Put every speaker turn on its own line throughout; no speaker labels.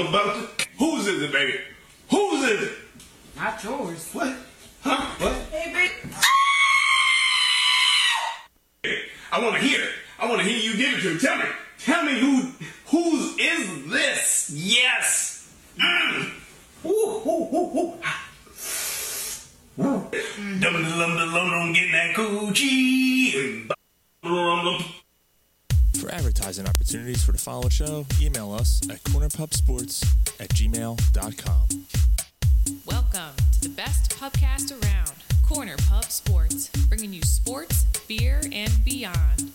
about to. Whose is it, baby? Whose is it?
Not yours.
What? Huh? What?
Hey, babe.
I want to hear it. I want to hear you give it to me. Tell me. Tell me who whose is this? Yes. Mm. Ooh, ooh, ooh, ooh. Dum dum dum dum getting that coochie.
Advertising opportunities for the following show, email us at cornerpubsports at gmail.com.
Welcome to the best pubcast around, Corner Pub Sports, bringing you sports, beer, and beyond.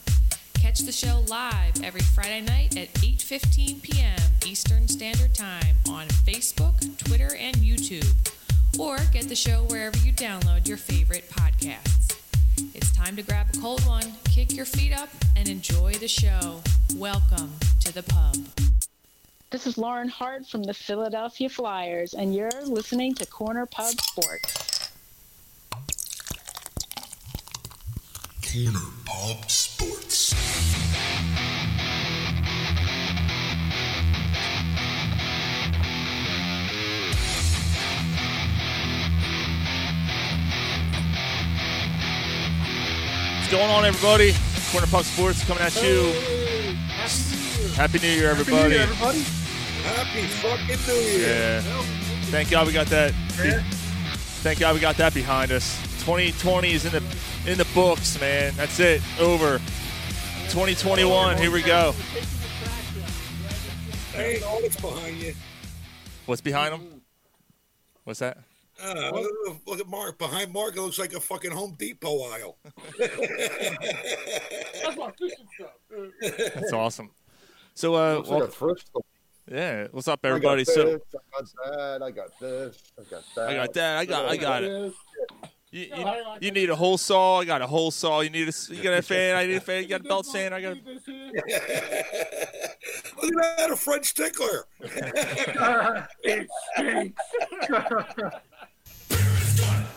Catch the show live every Friday night at 8:15 p.m. Eastern Standard Time on Facebook, Twitter, and YouTube, or get the show wherever you download your favorite podcasts. It's time to grab a cold one, kick your feet up, and enjoy the show. Welcome to the pub.
This is Lauren Hart from the Philadelphia Flyers, and you're listening to Corner Pub Sports.
Corner Pub Sports.
What's going on, everybody? Corner Pub Sports coming at you. Happy New Year, everybody.
Happy fucking New Year.
Yeah. Thank God we got that. Thank God we got that behind us. 2020 is in the in the books, man. That's it. Over. 2021. Here we go.
Hey, all that's behind you.
What's behind them? What's that?
Uh, look, look at Mark. Behind Mark, it looks like a fucking Home Depot aisle.
That's awesome. So, uh,
Looks like
well,
a
yeah. What's up,
I got
everybody?
this,
So,
I got that. I got this. I got that.
I got that. I got. I got it. You, you, you need a whole saw. I got a whole saw. You need a. You got a fan. I need a fan. You got a belt sander. I got. A,
Look at that, a French tickler.
it stinks.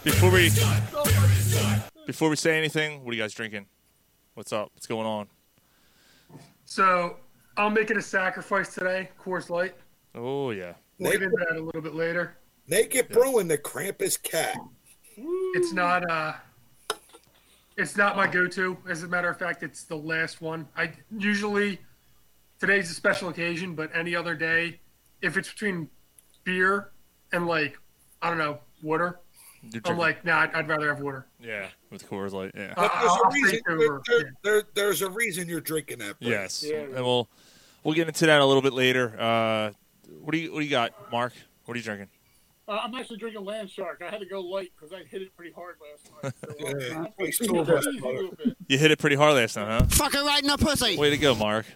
Before we before we say anything, what are you guys drinking? What's up? What's going on?
so I'm making a sacrifice today. Coors Light.
Oh yeah.
We'll get into that a little bit later.
naked Brewing, the Krampus cat.
It's not uh it's not my go-to. As a matter of fact, it's the last one. I usually today's a special occasion, but any other day, if it's between beer and like I don't know water,
You're
I'm
drinking-
like, nah, I'd, I'd rather have water.
yeah, with Coors Light. Yeah.
But there's
I'll
a reason. There, there- there- there's a reason you're drinking that. Brett.
Yes.
Yeah.
And we'll we'll get into that a little bit later. Uh, what do you what do you got, Mark? What are you drinking?
Uh, I'm actually drinking Land Shark. I had to go light because I hit it pretty hard last night. So, uh,
Yeah,
I'm
please
taking
do
it
it.
easy a little bit.
You hit it pretty hard last night, huh?
Fucking right in the pussy.
Way to go, Mark.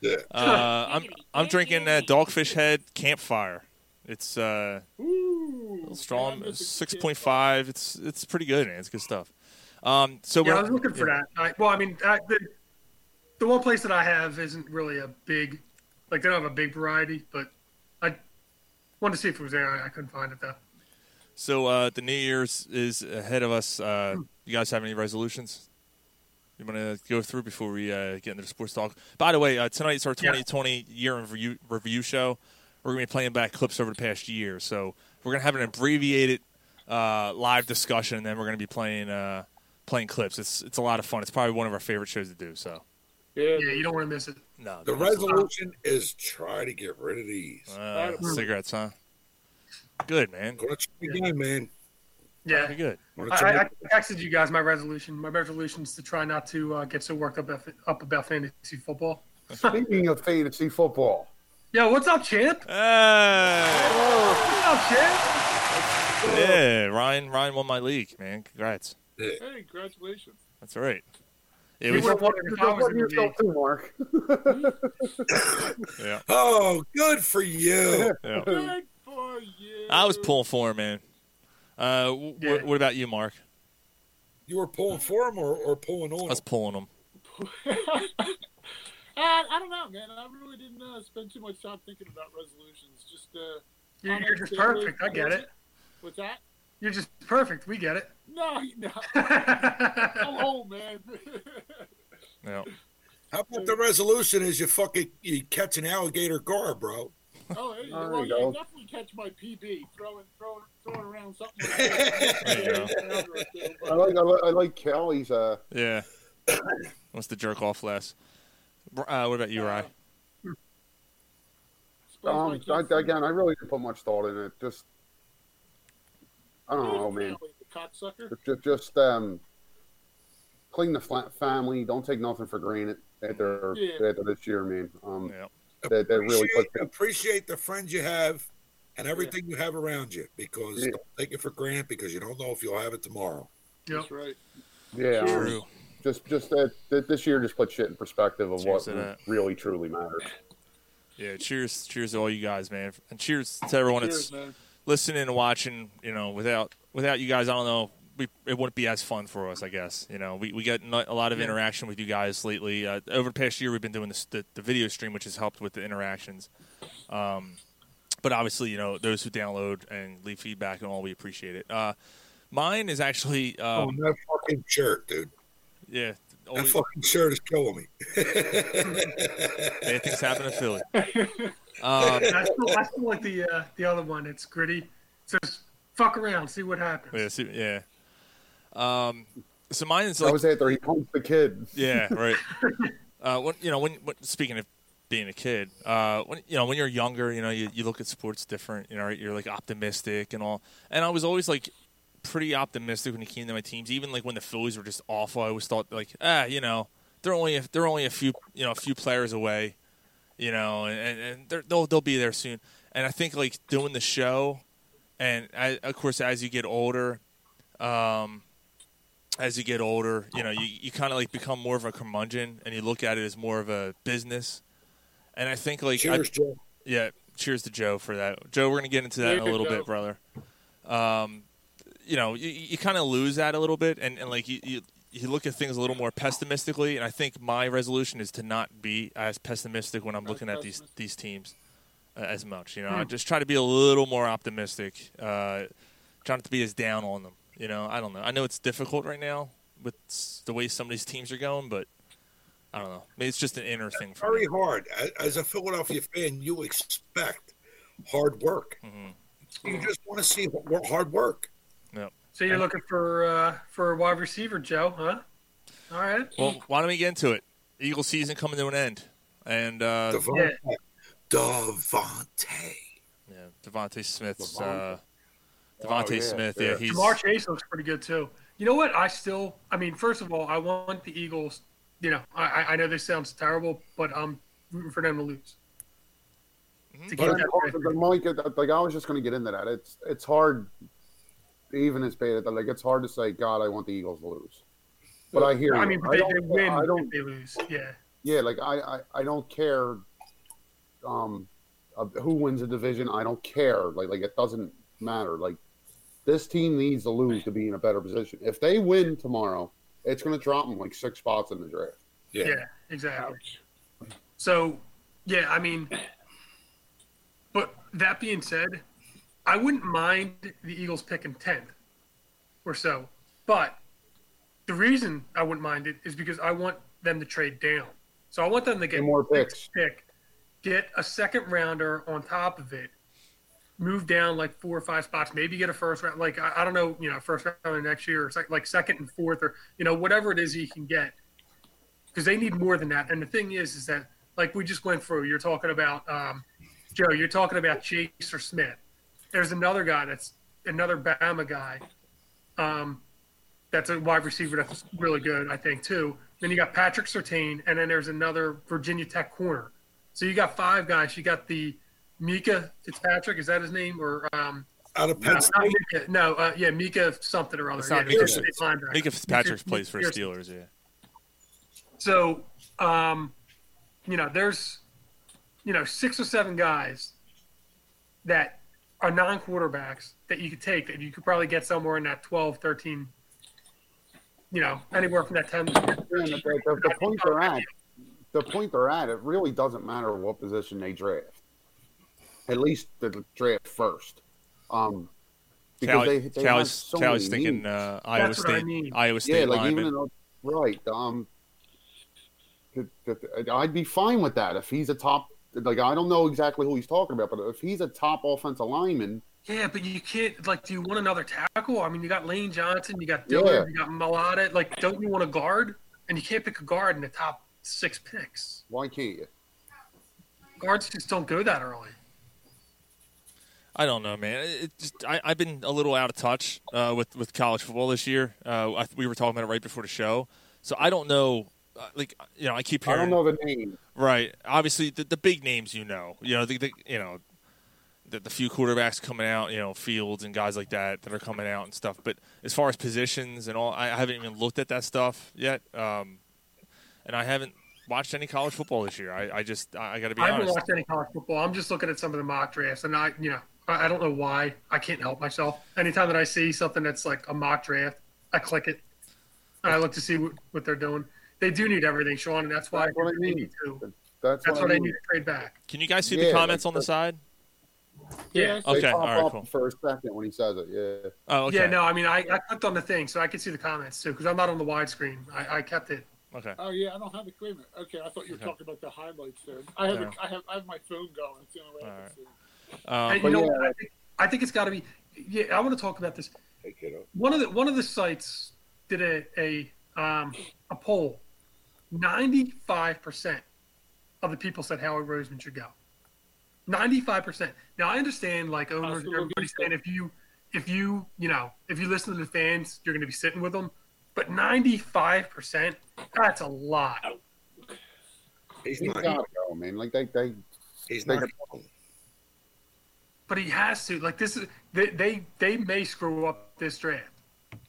Yeah.
Uh, I'm I'm drinking uh, Dogfish Head Campfire. It's uh, little strong, six point five. It's it's pretty good, man. It's good stuff. Um, so
Yeah, I was looking for that. I, well, I mean, I, the, the one place that I have isn't really a big, like they don't have a big variety, but I wanted to see if it was there. I, I couldn't find it though.
So uh, the New Year's is ahead of us. Uh, you guys have any resolutions? You want to go through before we uh, get into the sports talk? By the way, uh, tonight's our
Yeah.
2020 year in review, review show. We're going to be playing back clips over the past year. So we're going to have an abbreviated uh, live discussion, and then we're going to be playing uh, playing clips. It's it's a lot of fun. It's probably one of our favorite shows to do. So
Yeah, you don't want to miss it.
no,
The
don't-
resolution is try to get rid of these.
uh, cigarettes, huh? Good man.
Gonna try again, man.
Yeah,
Pretty good.
Gonna
I, I, I texted you guys my resolution. My resolution is to try not to uh, get so worked up up about fantasy football.
Speaking of fantasy football,
Yo, what's up, champ?
Uh,
What's up, champ?
yeah, Ryan Ryan won my league, man. Congrats.
Hey, congratulations.
That's all right. It
You
was,
were wondering if I was in the
yourself
league.
too, Mark.
yeah,
Oh, good for you.
yeah.
Good for you.
I was pulling for him, man. Uh, w-
Yeah.
what, what about you, Mark?
You were pulling for him or, or pulling on
I was
him?
pulling him.
I, I don't know, man. I really didn't uh, spend too much time thinking about resolutions. Just uh,
You're, you're just perfect. I get it.
what's that?
You're just perfect. We get it.
No, no. I'm old, man.
Yeah.
How about the resolution is you fucking you catch an alligator gar, bro?
Oh, hey,
There
well,
you
yeah,
go.
definitely catch my PB throwing, throwing, throwing around something like that.
There you go.
I like I like, I like Kelly's. Uh,
Yeah. Wants to jerk off less. Br- Uh, what about you, Rye?
um, I, again, I really didn't put much thought in it. Just I don't know, man.
Cocksucker.
Just, just um, clean the flat family. Don't take nothing for granted after
Yeah.
after this year, man. Um,
Yeah.
that, that really
appreciate,
put
appreciate the friends you have and everything you have around you because
Yeah.
don't take it for granted because you don't know if you'll have it tomorrow.
Yep.
That's right.
yeah. um,
True.
Just just that, that this year just put shit in perspective of
Cheers
what really truly matters.
Yeah, cheers, cheers to all you guys, man, and cheers to everyone that's
man.
listening and watching. You know, without without you guys, I don't know, we, it wouldn't be as fun for us. I guess you know, we we get a lot of interaction with you guys lately. Uh, over the past year, we've been doing this, the the video stream, which has helped with the interactions. Um, but obviously, you know, those who download and leave feedback and all, we appreciate it. Uh, mine is actually,
Oh,
um,
that fucking shirt, dude.
Yeah,
That
always,
fucking shirt is killing me.
bad things happen in Philly. Um,
I still, I still like the uh, the other one. It's gritty. It says fuck around, see what happens.
yeah, see- yeah. Um, so mine is
That
like
was after he punched the kid.
Yeah, right. uh, when you know, when, when speaking of being a kid, uh, when you know, when you're younger, you know, you, you look at sports different. You know, right? you're like optimistic and all. And I was always like pretty optimistic when it came to my teams. Even like when the Phillies were just awful, I always thought like, ah, you know, they're only a, they're only a few you know a few players away, you know, and and, and they're, they'll they'll be there soon. And I think like doing the show, and I, of course as you get older, um, as you get older, you know, you, you kind of like become more of a curmudgeon and you look at it as more of a business. And I think like, I-
Cheers, Joe.
yeah, cheers to Joe for that. Joe, we're gonna get into that in a little
Joe.
bit, brother. Um, you know, you, you kind of lose that a little bit, and, and like you, you you look at things a little more pessimistically. And I think my resolution is to not be as pessimistic when I'm looking at these these teams uh, as much. You know, I just try to be a little more optimistic. Uh, try not to be as down on them. You know, I don't know. I know it's difficult right now with the way some of these teams are going, but I don't know. Maybe it's just an inner thing for
Very
me.
hard. As a Philadelphia fan, you expect hard work.
Mm-hmm.
You just want to see hard work.
Yep.
So you're looking for uh, for a wide receiver, Joe, huh? All right.
Well, why don't we get into it? Eagle season coming to an end, and uh,
DeVonta. DeVonta.
yeah, DeVonta Smith's uh,
DeVonta.
DeVonta
Oh, yeah,
Smith.
yeah.
Yeah, he's
Ja'Marr Chase looks pretty good too. You know what? I still, I mean, first of all, I want the Eagles. You know, I, I- I know this sounds terrible, but I'm rooting for them to lose.
Mm-hmm.
To
But
get
it's
that
hard,
pick.
but Mike, like I was just going to get into that. It's it's hard, even as bad. Like it's hard to say, God, I want the Eagles to lose. But I hear.
I
you.
mean, but they, they win
I don't.
if they lose. Yeah.
Yeah, like I, I, I don't care. Um, uh, who wins the division? I don't care. Like, like it doesn't matter. Like, this team needs to lose to be in a better position. If they win tomorrow, it's going to drop them like six spots in the draft.
Yeah.
Yeah, exactly. So, yeah, I mean, but that being said, I wouldn't mind the Eagles picking 10th or so. But the reason I wouldn't mind it is because I want them to trade down. So I want them to get
more picks.
pick, get a second rounder on top of it, move down like four or five spots, maybe get a first round, like I, I don't know, you know, first round next year or sec- like second and fourth or you know whatever it is you can get because they need more than that. And the thing is, is that like we just went through. You're talking about um, Joe. You're talking about Chase or Smith. There's another guy that's another Bama guy. Um, that's a wide receiver that's really good, I think, too. Then you got Patrick Surtain, and then there's another Virginia Tech corner. So you got five guys. You got the Mika Fitzpatrick, is that his name? Or um,
Out of
no,
Penn
not
State.
Mika, no uh, yeah, Mika something or other.
It's not
yeah,
Mika
Michigan
Fitz-
State linebacker.
Mika Fitzpatrick plays for
Mika-
Steelers. Yeah.
so, um, you know, there's, you know, six or seven guys that are non quarterbacks that you could take that you could probably get somewhere in that 12, 13, you know, anywhere from that 10.
Yeah, and the, the, the point they're at, the point they're at, it really doesn't matter what position they draft. At least the draft first, um, because
Callie,
they, they have so
Callie's
many
thinking uh, Iowa
That's what I
State.
mean.
Iowa State
yeah, like
lineman.
even in a, right. Um, th- th- I'd be fine with that if he's a top like I don't know exactly who he's talking about, but if he's a top offensive lineman,
Yeah, but you can't like. Do you want another tackle? I mean, you got Lane Johnson, you got Dillard,
Yeah.
you got Mailata. Like, don't you want a guard? And you can't pick a guard in the top six picks.
why can't you?
Guards just don't go that early.
I don't know, man. It it just I, I've been a little out of touch uh, with with college football this year. Uh, I, we were talking about it right before the show, so I don't know. Uh, like you know, I keep hearing.
I don't know the name.
right. Obviously, the, the big names you know, you know, the, the you know, the, the few quarterbacks coming out, you know, Fields and guys like that that are coming out and stuff. But as far as positions and all, I, I haven't even looked at that stuff yet, um, and I haven't watched any college football this year. I, I just I, I got to be
I haven't
honest.
watched any college football. I'm just looking at some of the mock drafts, and I, you know, I, I don't know why. I can't help myself. Anytime that I see something that's like a mock draft, I click it, and I look to see what, what they're doing. They do need everything, Sean, and that's why
That's what I
they
mean.
need to.
That's,
That's
what
why
I
they
mean.
need to trade back.
Can you guys see
Yeah,
the comments on the
the-
side?
Yeah.
They
Okay, all right, cool.
for a second when he says it. Yeah.
Oh, okay.
Yeah, no, I mean, I, I clicked on the thing so I could see the comments too because I'm not on the widescreen. I, I kept it.
Okay.
Oh yeah, I don't have it. Wait. Okay, I thought you were
Okay.
talking about the highlights there. I have,
No.
a, I have, I have my phone going. It's the only way I
Alright.
can see.
Um,
And you know,
yeah.
I think, I think it's got to be. Yeah, I want to talk about this.
Hey, kiddo.
One of the one of the sites did a a um, a poll. Ninety five percent of the people said Howard Roseman should go. Ninety five percent. Now I understand, like owners,
Absolutely.
everybody's saying if you if you you know if you listen to the fans, you're going to be sitting with them. But ninety five percent, that's a lot.
He's
He's
not.
got to go, man. Like they, they,
He's
they-
not.
But he has to. Like this is they they, they may screw up this draft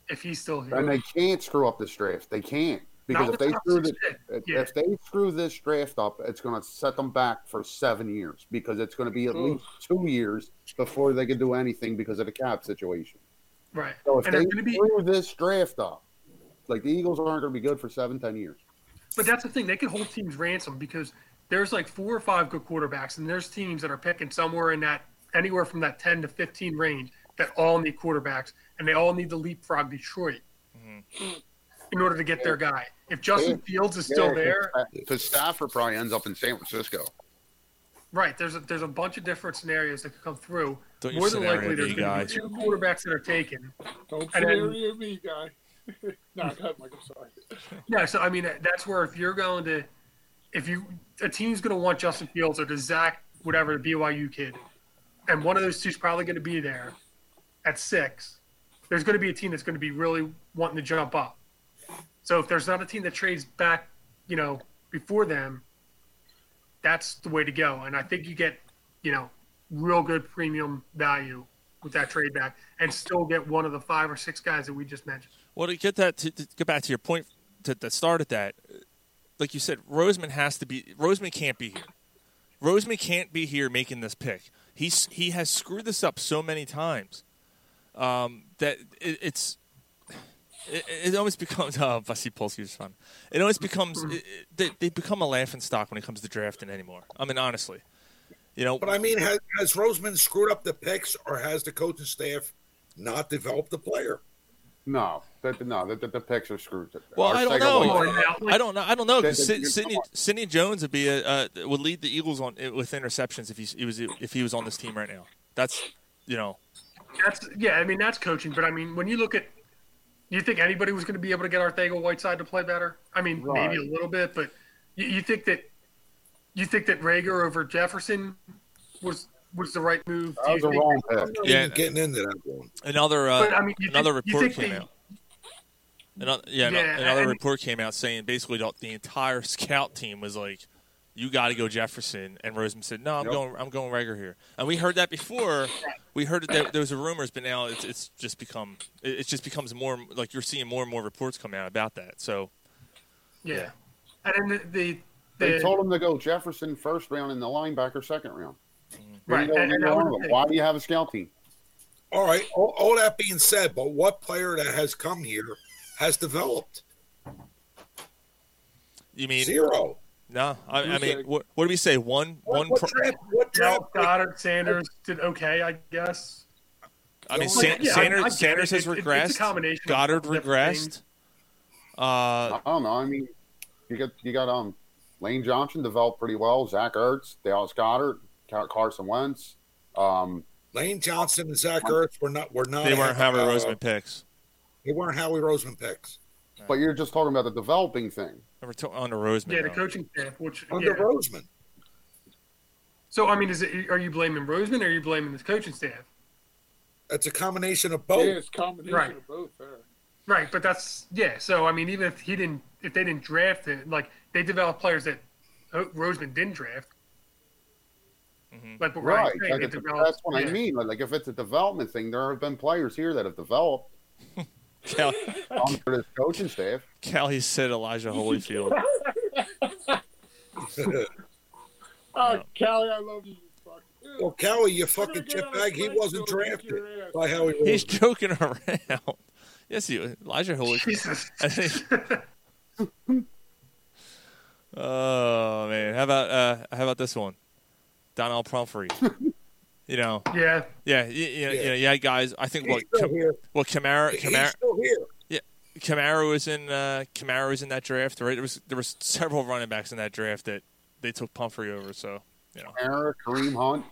if he's still here.
and they can't screw up this draft. They can't because
Not
if they
top
screw this,
Yeah.
if they screw this draft up, it's going to set them back for seven years because it's going to be at
Oof.
least two years before they can do anything because of the cap situation.
right.
So if
and
they
there's going to be
this draft up, like the Eagles aren't going to be good for seven, ten years.
But that's the thing; they can hold teams ransom because there's like four or five good quarterbacks, and there's teams that are picking somewhere in that anywhere from that 10 to 15 range that all need quarterbacks, and they all need to leapfrog Detroit mm-hmm. in order to get their guy. If Justin Fields is still there,
because Stafford probably ends up in San Francisco.
right? There's a, there's a bunch of different scenarios that could come through.
Don't
More than likely, there's going to be two quarterbacks that are taken.
Don't
And then-
scenario me, guy. no, go ahead, Mike. I'm sorry.
Yeah, so I mean that's where if you're going to, if you a team's going to want Justin Fields or the Zach whatever the BYU kid, and one of those two's probably going to be there at six. There's going to be a team that's going to be really wanting to jump up. So if there's not a team that trades back, you know, before them, that's the way to go. And I think you get, you know, real good premium value with that trade back, and still get one of the five or six guys that we just mentioned.
Well, to get that to, to get back to your point to, that started that, like you said, Roseman has to be. Roseman can't be here. Roseman can't be here making this pick. He's he has screwed this up so many times um, that it, it's it, it almost becomes. Oh, I see Polsky was fun. It almost becomes it, it- they, they become a laughing stock when it comes to drafting anymore. I mean, honestly, you know.
But I mean, has, has Roseman screwed up the picks, or has the coaching staff not developed the player?
No, the, the- no, the, the, the picks are screwed.
Well,
Our
I don't know. I don't know. I don't know. 'cause
They- they-
Sidney, Sidney Jones would be a, uh, would lead the Eagles on with interceptions if he's, he was if he was on this team right now. That's you know.
That's yeah. I mean, that's coaching. But I mean, when you look at, you think anybody was going to be able to get Arcega-Whiteside to play better? I mean,
Right.
maybe a little bit, but you, you think that you think that Reagor over Jefferson was was the right move?
That was
you
a wrong pick.
Yeah.
getting into that one.
Another uh,
But, I mean, you think-
another report came
they-
out. Another, yeah,
Yeah,
another
and-
report came out saying basically the, the entire scout team was like, "You got to go Jefferson," and Roseman said, "No, I'm
Yep.
going. I'm going Reagor here." And we heard that before. We heard that there, there was a rumors, but now it's, it's just become it, it just becomes more like you're seeing more and more reports come out about that. So
Yeah. And then the, the,
They told him to go Jefferson first round and the linebacker second round. Mm-hmm.
right.
You
And, and
neither
that
one
was
of
the
them.
thing.
Why do you have a scout team?
All right. All, all that being said, but what player that has come here has developed?
you mean
Zero.
No? I, I mean, what, what do we say? One
What,
one.
what
pro-
draft? What draft?
Dallas Goedert, Sanders did okay, I guess.
I mean,
Well,
San-
yeah,
Sanders
I get
Sanders
it.
has
It- it- it's a
regressed.
combination Goedert
regressed. Uh,
I don't know. I mean, you got you got um Lane Johnson developed pretty well. Zach Ertz, Dallas Goedert, Carson Wentz. Um,
Lane Johnson and Zach Ertz were not were not.
They weren't Howie
uh,
Roseman picks.
They weren't Howie Roseman picks.
But you're just talking about the developing thing.
We're to- under Roseman.
Yeah, the
though.
coaching staff. Which
Under
yeah.
Roseman.
So I mean, is it? Are you blaming Roseman or are you blaming this coaching staff?
It's a combination of
Yeah,
both.
it's a combination
Right.
of both there.
Right, but that's yeah. So I mean, even if he didn't, if they didn't draft it, like they developed players that Roseman didn't draft. Mm-hmm. Like what
Right.
Saying,
Like,
they
it's-
developed-
that's what
yeah.
I mean. Like, if it's a development thing, there have been players here that have developed
Cal-
under this coaching staff.
Callie said Elijah Holyfield.
Oh, Callie, I love you. you fuck.
Well, Kelly, you fucking
gonna get on a
chipbag, he wasn't drafted
your ass.
by Howie
He's joking around. Yes, he Elijah Holyfield.
Jesus.
I think- oh man, how about uh, how about this one? Donald Pumphrey. you know,
Yeah,
yeah, you, you, know, you yeah, guys. I think what
still
Cam-
here.
well Kamara
He's still here.
yeah Kamara was in uh, Kamara was in that draft. Right, there was there was several running backs in that draft that they took Pumphrey over. So you know,
Eric, Kareem Hunt.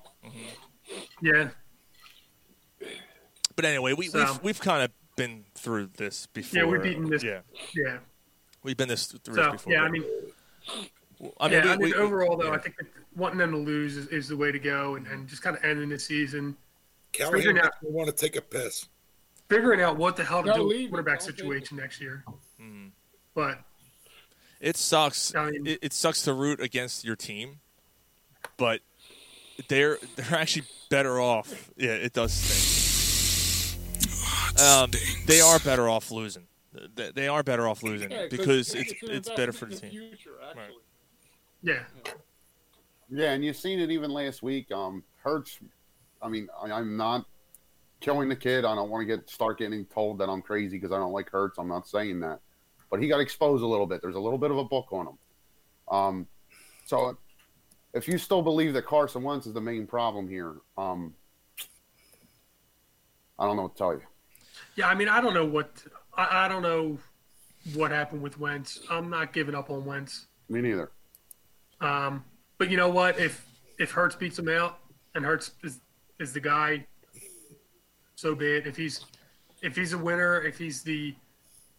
yeah.
but anyway, we,
So-
we've we've kind of been through this before.
Yeah, we've beaten this-
Yeah,
Yeah.
we've been this through
So
this before.
yeah, I mean,
I mean,
yeah,
we-
I mean,
we-
overall though,
yeah.
I think that wanting them to lose is, is the way to go, and, and just kind of ending the season,
Kelly
Figuring out-
makes me want to take a piss.
figuring out what the hell to
No,
do with the quarterback
Don't take
situation next year.
Mm-hmm.
But
It sucks.
I mean-
it, it sucks to root against your team, but they're they're actually better off. Yeah, it does stink. Um, they are better off losing. They, they are better off losing
Yeah,
because it's
an
it's better for the team.
Future, actually.
yeah,
Yeah, and you've seen it even last week. Um, Hurts. I mean, I, I'm not killing the kid. I don't want to get start getting told that I'm crazy because I don't like Hurts. I'm not saying that, but he got exposed a little bit. There's a little bit of a book on him. Um, so if you still believe that Carson Wentz is the main problem here, um, I don't know what to tell you.
yeah. I mean, I don't know what I, I don't know what happened with Wentz. I'm not giving up on Wentz.
Me neither.
Um, but you know what? If if Hurts beats him out and Hurts is is the guy, so be it. If he's if he's a winner, if he's the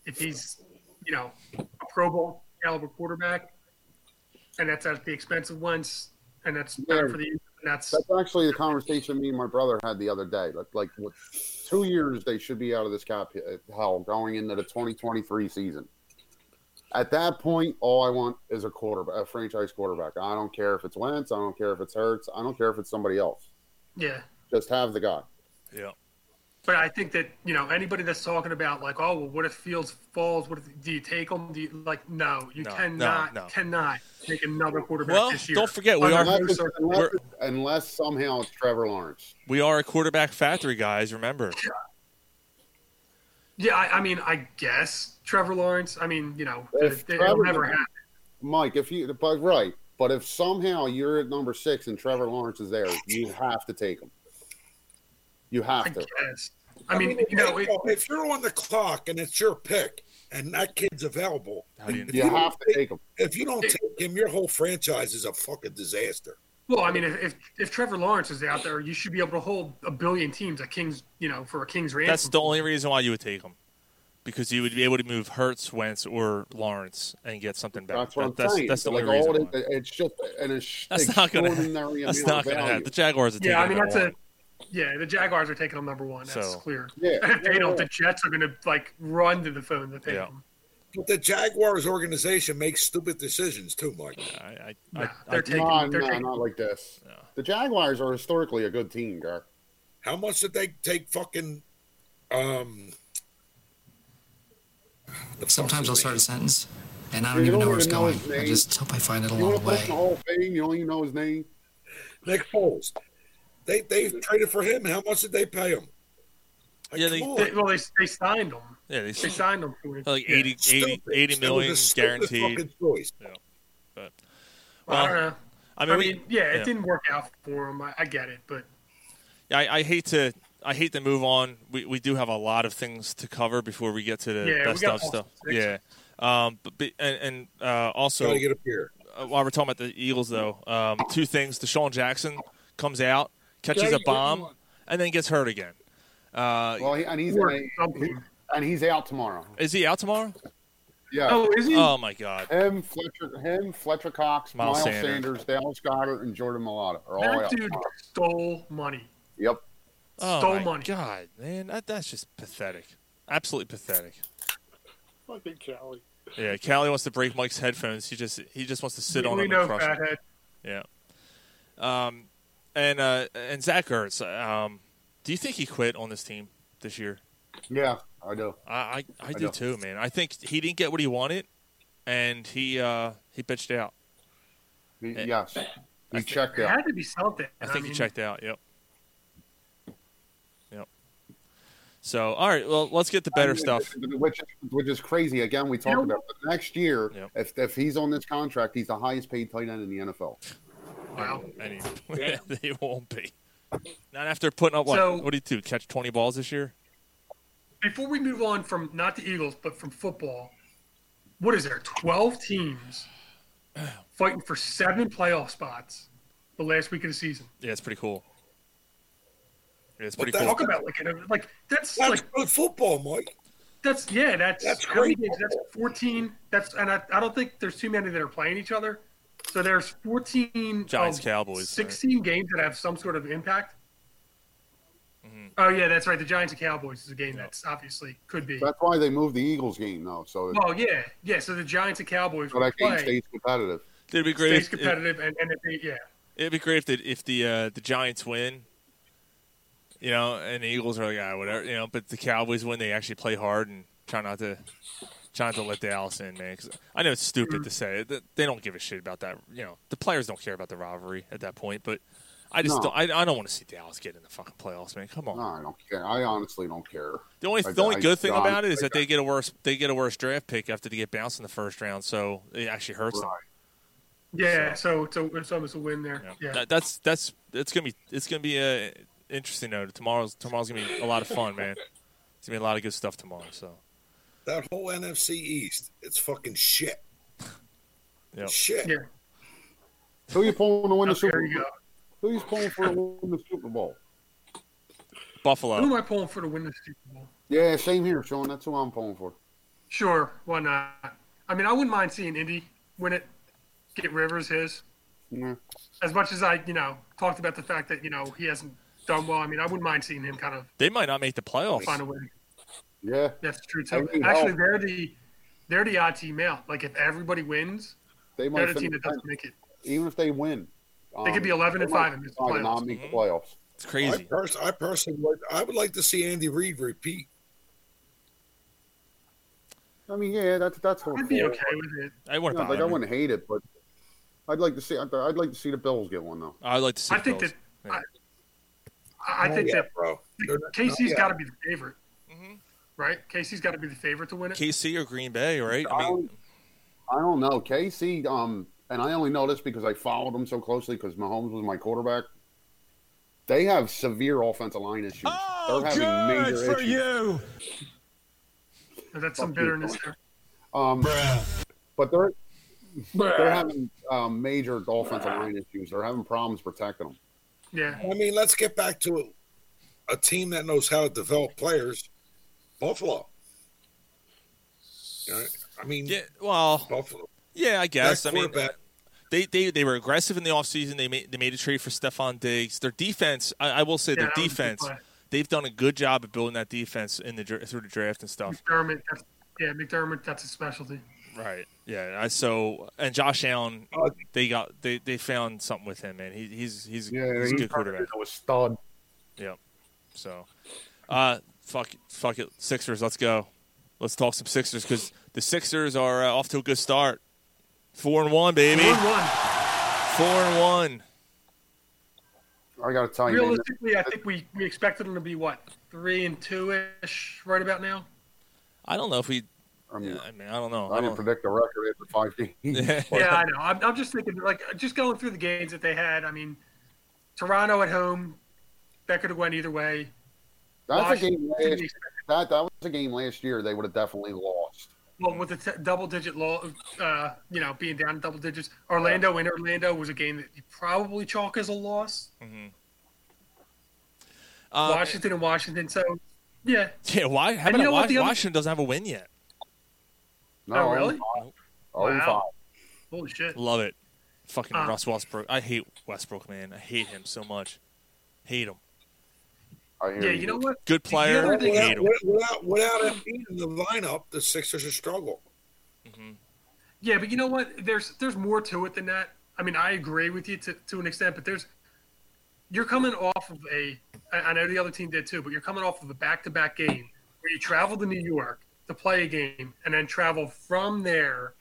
if he's you know a Pro Bowl caliber quarterback, and that's at the expense of Wentz, and that's
Yeah.
for the that's
That's actually the conversation me and my brother had the other day. Like, like what, two years they should be out of this cap uh, hell going into the 2023 season. At that point, all I want is a quarterback, a franchise quarterback. I don't care if it's Wentz. I don't care if it's Hurts. I don't care if it's somebody else.
yeah.
Just have the guy.
Yeah.
But I think that you know anybody that's talking about like, oh, well, what if Fields falls? What if do you take him? Do you, like, no, you
No,
cannot,
no, no.
cannot take another quarterback
Well,
this year.
don't forget, we
Under
are-
Unless, it's,
circumstances.
unless, it's- unless somehow it's Trevor Lawrence.
We are a quarterback factory, guys. Remember,
Yeah, I, I mean, I guess Trevor Lawrence. I mean, you know,
If
it, it'll never happen.
Mike, if you, but right, but if somehow you're at number six and Trevor Lawrence is there, you have to take him. You
I
have to.
guess. I mean, you know, it,
if you're on the clock and it's your pick and that kid's available,
How you-
if
You
don't
have to take him.
If you don't take him, your whole franchise is a fucking disaster.
well, I mean, if, if if Trevor Lawrence is out there, you should be able to hold a billion teams at Kings, you know, for a King's ransom.
that's the only reason why you would take him, because you would be able to move Hurts, Wentz, or Lawrence and get something back.
That's what I'm
That- that's,
saying.
that's the
like
only reason.
all
why.
it, it's just an ex-
That's not gonna.
extraordinary
That's not gonna happen. The Jaguars are taking.
Yeah, I mean, that's
at
a yeah. The Jaguars are taking them number one. That's
So-
clear.
Yeah.
if they don't, the Jets are going to like run to the phone to take
Yeah.
him.
But the Jaguars organization makes stupid decisions too, Mike.
I, I,
Nah,
I,
they're
I,
taking.
No,
they're
no,
taking
not like this. The Jaguars are historically a good team, Gar.
How much did they take fucking um the
Sometimes I'll
fuck's
start a sentence, and I don't even
don't
know where it's going. I just hope I find it
You
along
want
the
to put the
way.
Hall Fame? You don't even know his name.
name? Nick Foles. They they traded for him. How much did they pay him? Like,
Yeah, they-
They, well, they, they signed him.
yeah, they,
They signed him for
like
yeah.
80, 80,
Stupid.
80
It was
million
a stupid
guaranteed.
fucking choice.
But,
I don't know.
I
I
mean,
mean,
we,
yeah, it didn't work out for him. I, I get it, but
I, I hate to I hate to move on. We we do have a lot of things to cover before we get to the
Yeah,
best of stuff.
all six.
Yeah. Um, but, but and, and uh, also
Gotta get up here.
uh, while we're talking about the Eagles, though, um, two things: DeSean Jackson comes out, catches
Jay,
a bomb, and then gets hurt again. Uh,
Well, he, and he's
Or
he-
something.
and he's out tomorrow.
is he out tomorrow?
Yeah.
Oh, is he?
Oh my God!
Him, Fletcher, him, Fletcher Cox,
Miles
Miles,
Sanders.
Sanders, Dallas Goedert, and Jordan Mailata are all
that
out.
dude
tomorrow.
stole money.
Yep.
Oh
Stole
my
money.
God, man, that, that's just pathetic. Absolutely pathetic.
Fucking Callie.
Yeah, Callie wants to break Mike's headphones. He just he just wants to sit on
we
them
know,
and crush them.
fathead.
Yeah. Um, and uh, and Zach Ertz. Um, do you think he quit on this team this year?
Yeah, I do.
I I, I do
know.
too, man. I think he didn't get what he wanted, and he uh, he bitched out.
He,
Eh,
yes. He
think-
checked
It
out.
had to be something.
I think
mean,
he checked out. Yep. Yep. So all right, well, let's get the better
I mean,
stuff.
Which, which is crazy. Again, we talked about it. next year.
Yep.
If if he's on this contract, he's the highest paid tight end in the NFL.
Wow.
And he, they won't be. Not after putting up what?
So-
what did he do? Catch twenty balls this year?
Before we move on from not the Eagles, but from football, what is there? Twelve teams fighting for seven playoff spots the last week of the season.
Yeah, it's pretty cool. Yeah, it's pretty cool.
Talk about like an- like that's
That's
like
good football, Mike.
that's yeah that's
That's great.
games? That's fourteen. That's and I, I don't think there's too many that are playing each other. So there's fourteen
Giants,
of
Cowboys, right?
sixteen games that have some sort of impact.
Mm-hmm.
Oh yeah, that's right. The Giants and Cowboys is a game that's obviously could be.
That's why they moved the Eagles game though, so
Oh yeah, yeah. So the Giants and Cowboys
so
will
that game
play.
stays competitive.
It'd be great.
Stays
If, it,
competitive, and, and if they, yeah,
it'd be great if the if the uh, the Giants win. You know, and the Eagles are like, ah, whatever. You know, but the Cowboys when They actually play hard and try not to try not to let Dallas in, man. 'Cause I know it's stupid to say. They- They don't give a shit about that. You know, the players don't care about the rivalry at that point. But I just
No.
don't. I, I don't want to see Dallas get in the fucking playoffs, man. Come on.
No, I don't care. I honestly don't care.
The only
I-
the only
I-
good thing
I-
about it is
I-
that they get a worse they get a worse draft pick after they get bounced in the first round, so it actually hurts them.
Yeah. So it's, a, it's almost a win there.
Yeah.
Yeah.
That, that's that's it's gonna be it's gonna be uh, interesting though. Tomorrow's tomorrow's gonna be a lot of fun, man. It's gonna be a lot of good stuff tomorrow. So
That whole NFC East, it's fucking shit.
Yep.
Shit.
yeah.
Who you pulling to win the oh,
There
Super
you
Bowl?
go.
Who you pulling for to win the Super Bowl?
Buffalo.
Who am I pulling for to win the Super Bowl?
Yeah, same here, Sean. That's who I'm pulling for.
Sure, why not? I mean, I wouldn't mind seeing Indy win it, get Rivers his.
Yeah.
As much as I, you know, talked about the fact that you know he hasn't done well. I mean, I wouldn't mind seeing him kind of
They might not make the playoffs.
find a way.
Yeah.
That's true
I
too.
need
Actually,
help.
they're the they're the odd team out. Like if everybody wins,
They
they're
might
the team that doesn't make it.
even if they win.
They could be
um,
11 and 5 and miss the playoffs.
not make playoffs.
It's
I,
crazy.
pers- I personally, would, I would like to see Andy Reid repeat.
I mean, yeah, that's that's
I'd be okay with it.
I wouldn't
like
bother
I
me.
wouldn't hate it, but I'd like to see. I'd, I'd like to see the Bills get one though.
I'd like to see.
I
the
think
Bills.
that I, I
Not
think
yet,
that
bro. They're not-
Casey's
not yet.
got to be the favorite, right? Casey's got to be the favorite to win it.
KC or Green Bay, right? I
I
mean,
don't, I don't know. KC, um, and I only know this because I followed them so closely because Mahomes was my quarterback. They have severe offensive line issues.
Oh,
They're having major issues.
you.
That's some
Fuck you,
bitterness there.
Um, but they're they're having um, major offensive line issues. They're having problems protecting them.
Yeah.
I mean, let's get back to a, a team that knows how to develop players. Buffalo. You know, I mean,
yeah. Well,
Buffalo.
yeah, I guess. I mean, they, they they were aggressive in the offseason. They made they made a trade for Stefon Diggs. Their defense, I, I will say,
Yeah,
their
that was a good
defense. They've done a good job of building that defense in the through the draft and stuff.
McDermott, that's, yeah, McDermott, that's a specialty.
Right. Yeah. I, so and Josh Allen,
Uh,
they got they, they found something with him, man. He, he's he's
Yeah,
he's a good quarterback.
a stud.
Yep. So, uh, fuck it, fuck it, Sixers. Let's go. Let's talk some Sixers because the Sixers are uh, off to a good start. Four and one, baby.
Four and one.
Four and one.
I got to tell you,
Realistically, I think we, we expected them to be what three and two ish right about now.
I don't know if we.
I mean,
I mean, I don't know.
I
I
didn't
don't.
predict the record after five games.
Yeah.
but-
Yeah, I know. I'm, I'm just thinking, like, just going through the games that they had. I mean, Toronto at home, that could have went either way.
That's a game last. That that was a game last year. They would have definitely lost.
well, with the t- double-digit low, uh, you know, being down double digits, Orlando in Orlando was a game that you probably chalk as a loss.
Um,
Washington and Washington, so yeah.
Yeah, why? How
And
about
you know what
Wa-
the other-
Washington doesn't have a win yet?
No,
Oh, really?
Oh,
Wow.
five.
Holy shit!
Love it. Fucking
Uh,
Russ Westbrook. I hate Westbrook, man. I hate him so much. Hate him.
I hear
Yeah, you know what?
Good player.
other thing-
hate him.
Without, without, without Embiid in the lineup, the Sixers are struggle.
Yeah, but you know what? There's there's more to it than that. I mean, I agree with you to, to an extent, but there's you're coming off of a. I know the other team did too, but you're coming off of a back-to-back game where you travel to New York to play a game and then travel from there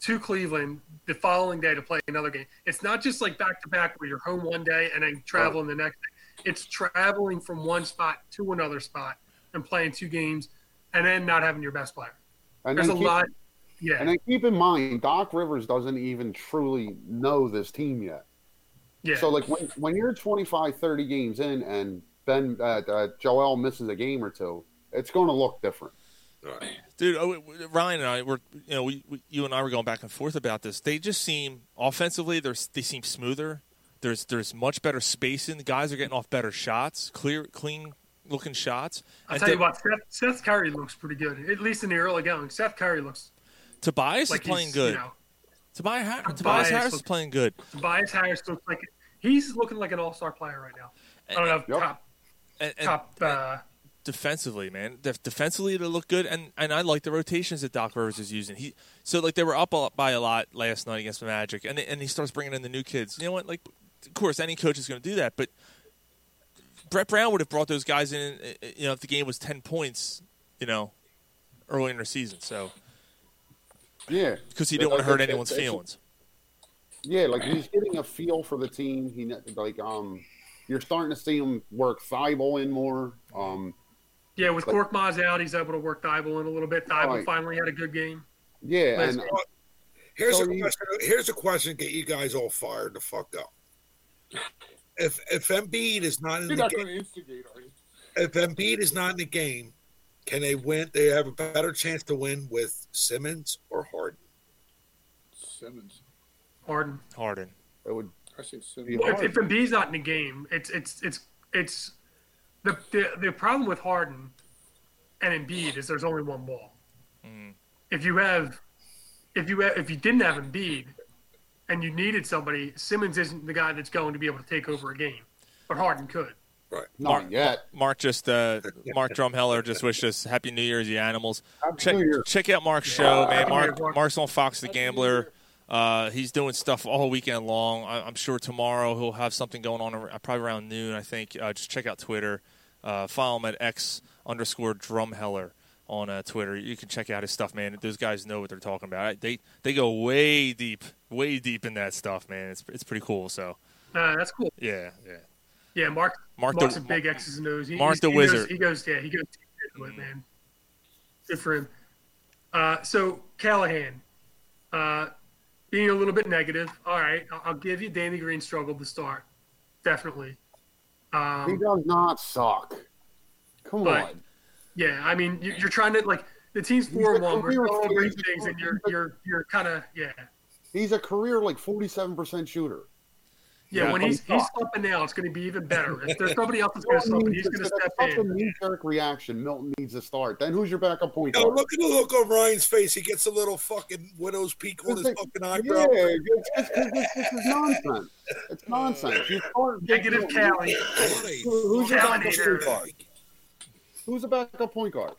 to Cleveland the following day to play another game. It's not just like back-to-back where you're home one day and then traveling the next day. It's traveling from one spot to another spot and playing two games and then not having your best player.
And
There's a
keep-
lot. Yeah.
And then keep in mind, Doc Rivers doesn't even truly know this team yet.
Yeah.
So, like, when, when you're 25, 30 games in and Ben uh, uh, Joel misses a game or two, it's going to look different.
Dude, oh, Ryan and I were, you know, we, we, you and I were going back and forth about this. They just seem offensively, they're, they seem smoother. There's there's much better spacing. The guys are getting off better shots, clear, clean looking shots.
I'll
And
tell you what, Seth, Seth Curry looks pretty good, at least in the early going. Seth Curry looks
Tobias
like
is playing good.
You know,
Tobias, Har-
Tobias
Tobias Harris is playing good.
Tobias Harris looks like he's looking like an all star player right now. I don't know, if
Yep.
top
And, and
top. Uh,
defensively, man, Def- defensively they look good, and, and I like the rotations that Doc Rivers is using. He so like they were up by a lot last night against the Magic, and and he starts bringing in the new kids. You know what? Like, of course, any coach is going to do that, but Brett Brown would have brought those guys in. uh, You know, if the game was ten points, you know, early in the season. So
Yeah.
because he didn't want to hurt anyone's feelings.
Yeah, like he's getting a feel for the team. He like um, you're starting to see him work Thybulle in more. Um,
yeah, with Korkmaz out, he's able to work Thybulle in a little bit. Thybulle
Right.
finally had a good game.
yeah,
Listen,
and uh,
Here's
So
a
you-
question. Here's a question. to Get you guys all fired the fuck up. If if Embiid is not in
You're
the
not
game,
going to instigate, are you?
if Embiid is not in the game, can they win? They have a better chance to win with Simmons or Harden.
Simmons.
Harden.
Harden.
it would
I say Simmons.
Well, if,
hard.
if Embiid's not in the game, it's it's it's it's the the, the problem with Harden and Embiid is there's only one ball. If you have if you have, if you didn't have Embiid and you needed somebody, Simmons isn't the guy that's going to be able to take over a game, but Harden could.
Right.
not
Mark-
yet.
Mark just uh, Mark Drumheller just wished us Happy New Year's, you animals.
Happy
Check
New Year.
check out Mark's show, man.
Happy New Year,
Mark
Mark.
Mark's on Fox the Gambler. Uh, he's doing stuff all weekend long. I, I'm sure tomorrow he'll have something going on probably around noon. I think. Uh, just check out Twitter. Uh, follow him at x underscore Drumheller on uh, Twitter. You can check out his stuff, man. Those guys know what they're talking about. They they go way deep, way deep in that stuff, man. It's it's pretty cool. So
Uh, that's cool.
yeah, yeah.
Yeah, Mark.
Mark
Mark's
the-
big X's and O's. He,
Mark the
he goes-
wizard.
he goes. Yeah, he goes into it, man. Good for him. Uh, so Callahan, uh, being a little bit negative. All right, I'll, I'll give you. Danny Green struggled to start, definitely.
He
Um,
does not suck. Come
But-
on.
yeah, I mean, you- you're trying to like the team's four and one. We're
career
supposed to win
leader.
things, and you're you're you're kind of yeah.
He's a career like 47% shooter.
Yeah,
Yeah,
when he's he's
sucks.
stepping now, it's going to be even better. If there's nobody else that's going to step, in, he's going to step
That's a
in.
knee-jerk reaction. Milton needs to start. Then who's your backup point
No,
guard?
look at the look on Ryan's face. He gets a little fucking widow's peak on his
This is-
fucking
Yeah,
eyebrow.
it's, it's, it's, this, this is nonsense. It's nonsense. You start
Negative
Milton.
Cali.
What a
Who- who's your
backup
point guard? Who's the backup point guard?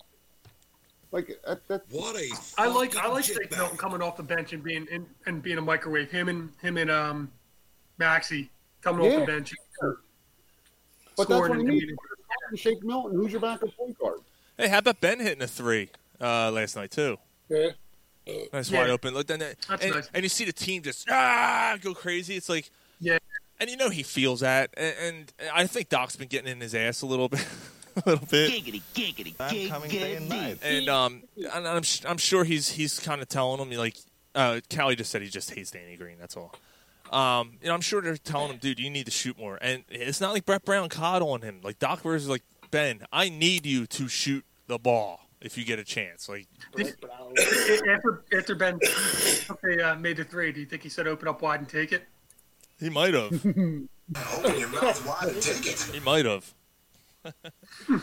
Like that, that,
What a
I like I like Jake. Milton coming off the bench and being and, and being a microwave. Him and him and um Maxey coming off
Yeah.
the bench.
but that's what
scoring
he
and.
Shake Milton. Who's your backup point guard?
Hey, how about Ben hitting a three uh, last night too?
Yeah.
Nice
Yeah.
wide open. Look, then that-
That's
and,
nice.
and you see the team just ah go crazy. It's like
Yeah.
and you know he feels that, and, and I think Doc's been getting in his ass a little bit, a little bit,
Giggity, giggity,
I'm coming day and night.
and um, and I'm sh- I'm sure he's he's kind of telling him like, uh, Callie just said he just hates Danny Green. That's all. Um, you know, I'm sure they're telling him, dude, you need to shoot more, and it's not like Brett Brown coddling him. Like Doc Rivers is like, Ben, I need you to shoot the ball. if you get a chance. Like
after after Ben okay, uh, made the three, do you think he said open up wide and take it?
he might have.
Open your mouth wide and take it.
He might have.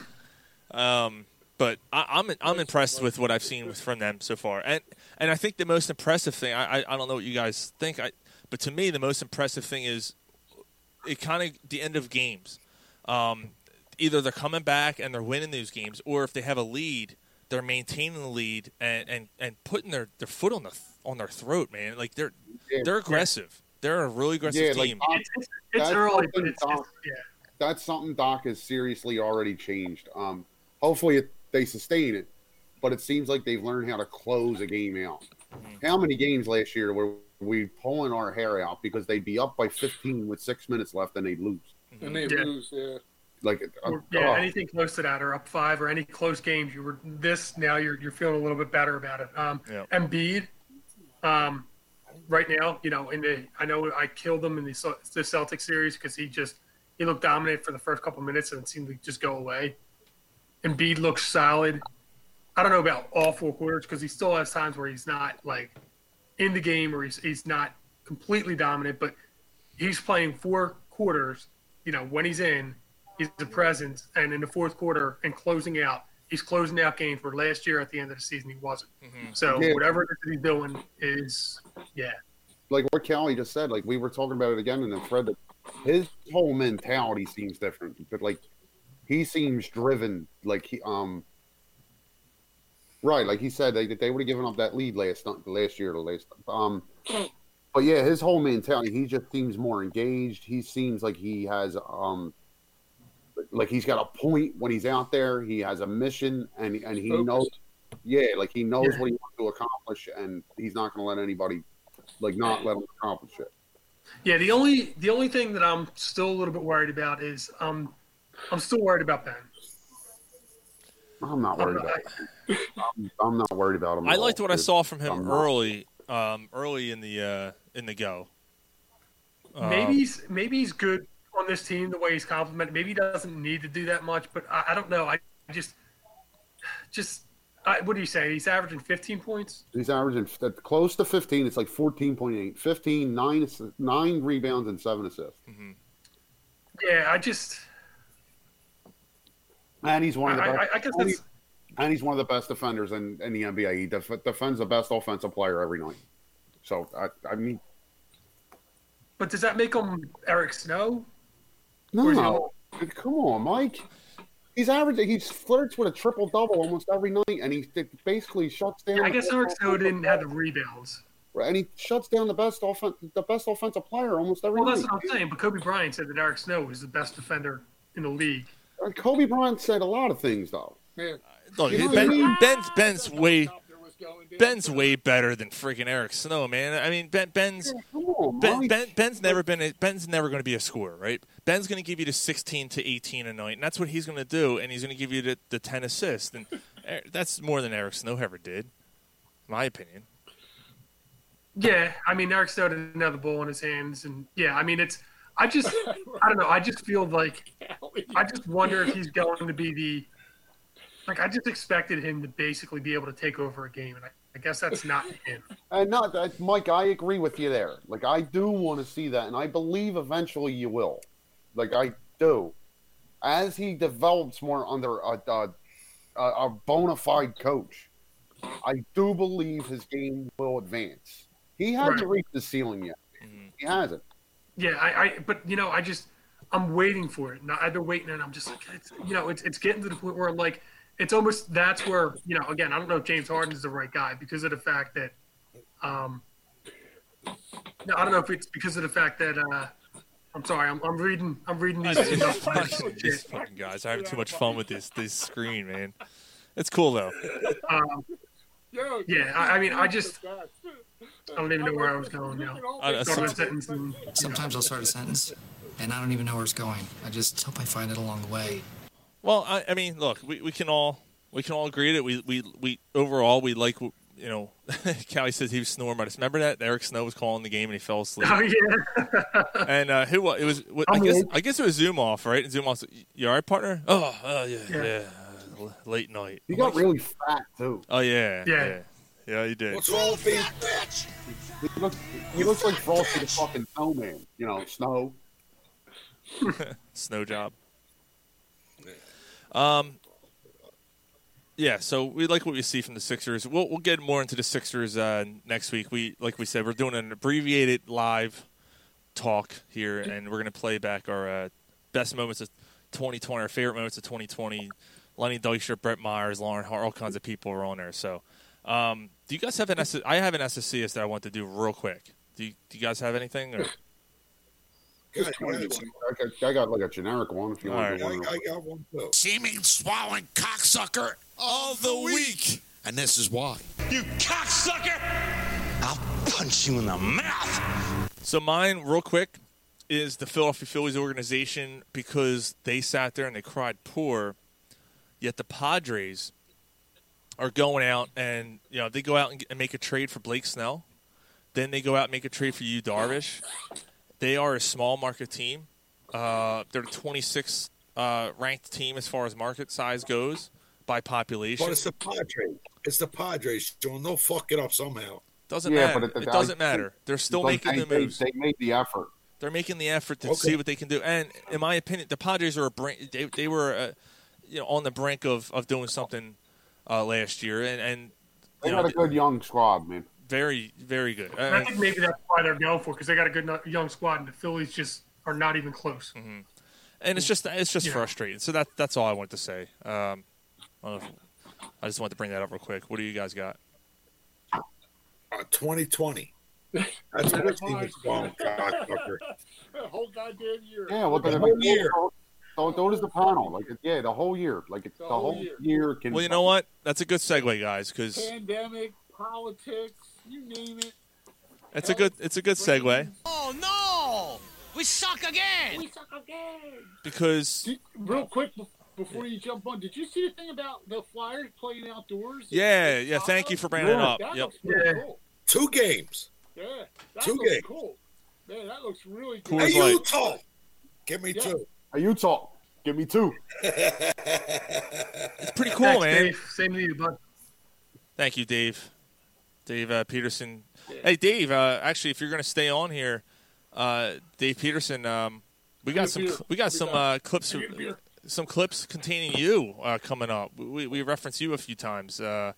um, but I, I'm I'm impressed with what I've seen with, from them so far, and and I think the most impressive thing I, I I don't know what you guys think, I but to me the most impressive thing is it kind of the end of games. Um, either they're coming back and they're winning those games, or if they have a lead, they're maintaining the lead and and, and putting their, their foot on the on their throat, man. Like they're they're aggressive. They're a really aggressive
Yeah, like,
team.
Doc-
It's, it's
that's
early, but
something
it's, it's
Doc-
yeah.
that's something Doc has seriously already changed. Um, hopefully it, they sustain it, but it seems like they've learned how to close a game out.
Mm-hmm.
How many games last year were we pulling our hair out because they'd be up by 15 with six minutes left and they'd lose?
And they
Yeah.
lose, yeah.
Like, uh,
yeah,
oh,
anything close to that, or up five, or any close games, you were this. Now you're you're feeling a little bit better about it. Um,
Yeah.
Embiid, um, right now, you know, in the I know I killed him in the the Celtic series because he just he looked dominant for the first couple minutes and it seemed to just go away. Embiid looks solid. I don't know about all four quarters because he still has times where he's not like in the game or he's he's not completely dominant, but he's playing four quarters. You know, when he's in, he's a presence, and in the fourth quarter and closing out, he's closing out games where last year at the end of the season he wasn't. So
Yeah.
whatever it is that he's doing is, yeah,
like what Callie just said, like we were talking about it again in the thread. That his whole mentality seems different, but like he seems driven. Like he, um, right, like he said, they they would have given up that lead last last year, the last, um, but yeah, his whole mentality, he just seems more engaged. He seems like he has, um, like he's got a point when he's out there. He has a mission, and and he
Focused.
knows, yeah, like he knows
Yeah.
what he wants to accomplish, and he's not going to let anybody like not let him accomplish it.
yeah. The only the only thing that I'm still a little bit worried about is um, I'm still worried about Ben.
I'm not worried about. Him. I'm, I'm not worried about him.
I liked
all,
what I saw from him
I'm
early, um, early in the uh, in the go. Um,
maybe he's maybe he's good on this team the way he's complimented. Maybe he doesn't need to do that much, but I, I don't know. I just just I, what do you say? He's averaging 15 points.
He's averaging close to 15. It's like 14.8. 15, nine, nine rebounds and seven assists.
Yeah, I just
And he's one of the best.
I, I guess
and, he- and he's one of the best defenders in, in the NBA. He def- defends the best offensive player every night. So I, I mean,
but does that make him Eric Snow?
no,
he-
come on, Mike. He's averaging. He flirts with a triple double almost every night, and he basically shuts down.
I guess Eric Snow didn't have the rebounds.
Right, and he shuts down the best offen- the best offensive player almost every
Well,
night.
Well, that's what I'm saying. But Kobe Bryant said that Eric Snow was the best defender in the league.
Uh, Kobe Bryant said a lot of things though.
Man,
Look,
You know
ben,
I mean?
Ben's Ben's way
helicopter was going down.
Ben's way better than freaking Eric Snow, man. I mean, Ben Ben's Ben, ben Ben's never been a, Ben's never going to be a scorer, right? Ben's going to give you the 16 to 18 a night, and that's what he's going to do, and he's going to give you the, the 10 assists, and that's more than Eric Snow ever did, my opinion.
Yeah, I mean Eric Snow didn't have the ball in his hands, and yeah, I mean it's. I just, I don't know. I just feel like I just wonder if he's going to be the. Like I just expected him to basically be able to take over a game, and I, I guess that's not him.
And not that, Mike. I agree with you there. Like I do want to see that, and I believe eventually you will. Like I do, as he develops more under a a, a, a bona fide coach. I do believe his game will advance. He hasn't
Right.
reached the ceiling yet. Mm-hmm. He hasn't.
Yeah, I, I, but you know, I just, I'm waiting for it. And I've been waiting, and I'm just like, it's, you know, it's, it's getting to the point where I'm like, it's almost that's where, you know, again, I don't know if James Harden's the right guy because of the fact that, um, no, I don't know if it's because of the fact that, uh, I'm sorry, I'm, I'm reading, I'm reading these.
These fucking guys, I'm having too much fun with this this screen, man. It's cool though.
um, yeah, I, I mean, I just, I don't even know where I was going now.
I- I-
Started a sentence and,
Sometimes I'll start a sentence, and I don't even know where it's going. I just hope I find it along the way.
Well, I, I mean, look, we, we can all we can all agree that we we, we overall we like you know. Callie says he was snoring, but remember that Eric Snow was calling the game and he fell asleep.
oh yeah,
And uh, who wa- it was? I
I'm
guess
awake.
I guess it was Zumoff, right? And Zumoff. You all right, partner? Oh, uh, yeah, yeah.
Yeah.
l- late night.
He got really fat too.
Oh yeah,
Yeah.
yeah, yeah. He did.
What's wrong with being
He looks, he looks like Frosty the fucking snowman. You know, snow.
Snow job. Um. Yeah, so we like what we see from the Sixers. We'll we'll get more into the Sixers uh, next week. We like we said, we're doing an abbreviated live talk here, and we're gonna play back our uh, best moments of 2020, our favorite moments of 2020. Lenny Dykstra, Brett Myers, Lauren Hart, all kinds of people are on there. So, um, do you guys have an S? I have an SSCS that I want to do real quick. Do you, do you guys have anything? Or?
Just try to do one. I got, I got like a generic one if you
All
want
right.
to do one.
I, I got one too.
Seeming swallowing cocksucker of the week. And this is why.
You cocksucker! I'll punch you in the mouth.
So mine, real quick, is the Philadelphia Phillies organization because they sat there and they cried poor, yet the Padres are going out and you know they go out and, get- and make a trade for Blake Snell, then they go out and make a trade for Yu Darvish. They are a small market team. Uh, they're the 26th uh, ranked team as far as market size goes by population.
But it's the Padres. It's the Padres, John. They'll fuck it up somehow.
Doesn't
Yeah,
matter.
but
It,
it-
doesn't
I-
matter. They're still making
they,
the moves.
They, they made the effort.
They're making the effort to
Okay.
see what they can do. And in my opinion, the Padres are a brink, they, they were uh, you know on the brink of, of doing something uh, last year, and and
They got
know,
a good young squad, man.
very very good.
And I think maybe that's why they're going for because they got a good young squad, and the Phillies just are not even close.
Mm-hmm. and it's just it's just
Yeah.
frustrating. So that that's all I wanted to say. Um, I, if- I just wanted to bring that up real quick. What do you guys got?
Uh, 2020. That's what team is swallowing cocksucker.
The whole goddamn year.
Yeah, well,
The
the
whole year.
So, so does the panel. Like, yeah, the whole year. Like, it's the,
whole
whole
year.
year. can.
Well, you know what? That's a good segue, guys, because
Pandemic, politics, you name it.
it's a good it's a good segue
Oh no! We suck again!
We suck again.
because
Did- real quick before you jump on, did you see the thing about the Flyers playing outdoors?
yeah
in
yeah. Thank you for bringing it up.
That
Yep.
looks
Yeah.
cool.
Two games.
Yeah, that
Two
looks
games.
cool. Man, that looks really
Cool
cool.
as
Hey. Utah. Give me
Yeah.
two.
Hey, Utah, give me two.
It's pretty cool,
Thanks,
man.
Dave. Same to you, bud.
Thank you, Dave. Dave uh, Peterson. Hey, Dave. Uh, actually, if you're going to stay on here, uh, Dave Peterson, um, we got some we got
Be
some
back.
uh, clips
Beer, beer.
some clips containing you uh, coming up. We we reference you a few times. Uh,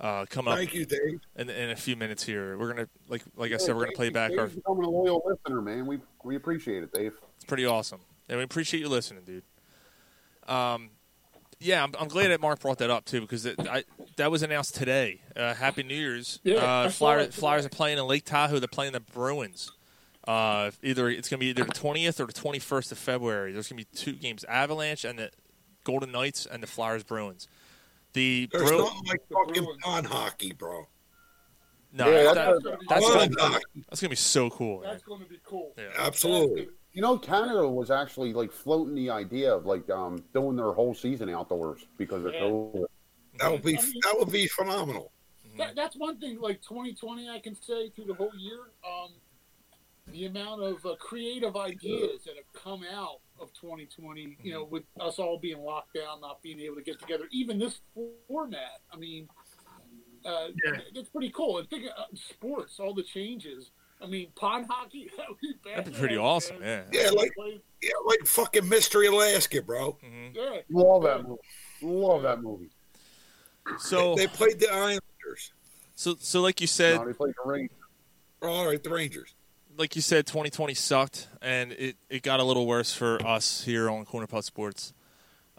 uh, coming up
Thank you, Dave.
in, in a few minutes here. We're gonna like like I said, we're gonna play back
Dave's
our.
becoming a loyal listener, man. We we appreciate it, Dave.
It's pretty awesome, and we appreciate you listening, dude. Um, yeah, I'm, I'm glad that Mark brought that up too because it, I, that was announced today. Uh, Happy New Year's!
Yeah, I
uh, Flyers. Flyers are playing in Lake Tahoe. They're playing the Bruins. Uh, either it's going to be either the 20th or the 21st of February. There's going to be two games: Avalanche and the Golden Knights and the Flyers Bruins. The
There's
Bru-
nothing like fucking pond hockey, bro.
no,
Yeah,
that-
that's-
that's gonna, that's gonna be so cool. man.
That's going to be cool.
Yeah.
Absolutely.
You know, Canada was actually like floating the idea of like um doing their whole season outdoors because of
Yeah.
COVID.
That would be that would be phenomenal.
That, that's one thing. Like 2020, I can say through the whole year, um, the amount of uh, creative ideas that have come out of 2020. You know, with us all being locked down, not being able to get together, even this format. I mean, uh,
Yeah.
it's pretty cool. And think of uh, sports, all the changes. I mean, pond hockey. That would be,
That'd be pretty
badass,
awesome,
man.
Yeah, like yeah, like fucking Mystery Alaska, bro.
Mhm.
Yeah.
Love that movie. Love that movie.
So,
They played the Islanders.
so, so, like you said,
No, they played the ring.
All right, the Rangers.
like you said, 2020 sucked, and it, it got a little worse for us here on Corner Putt Sports.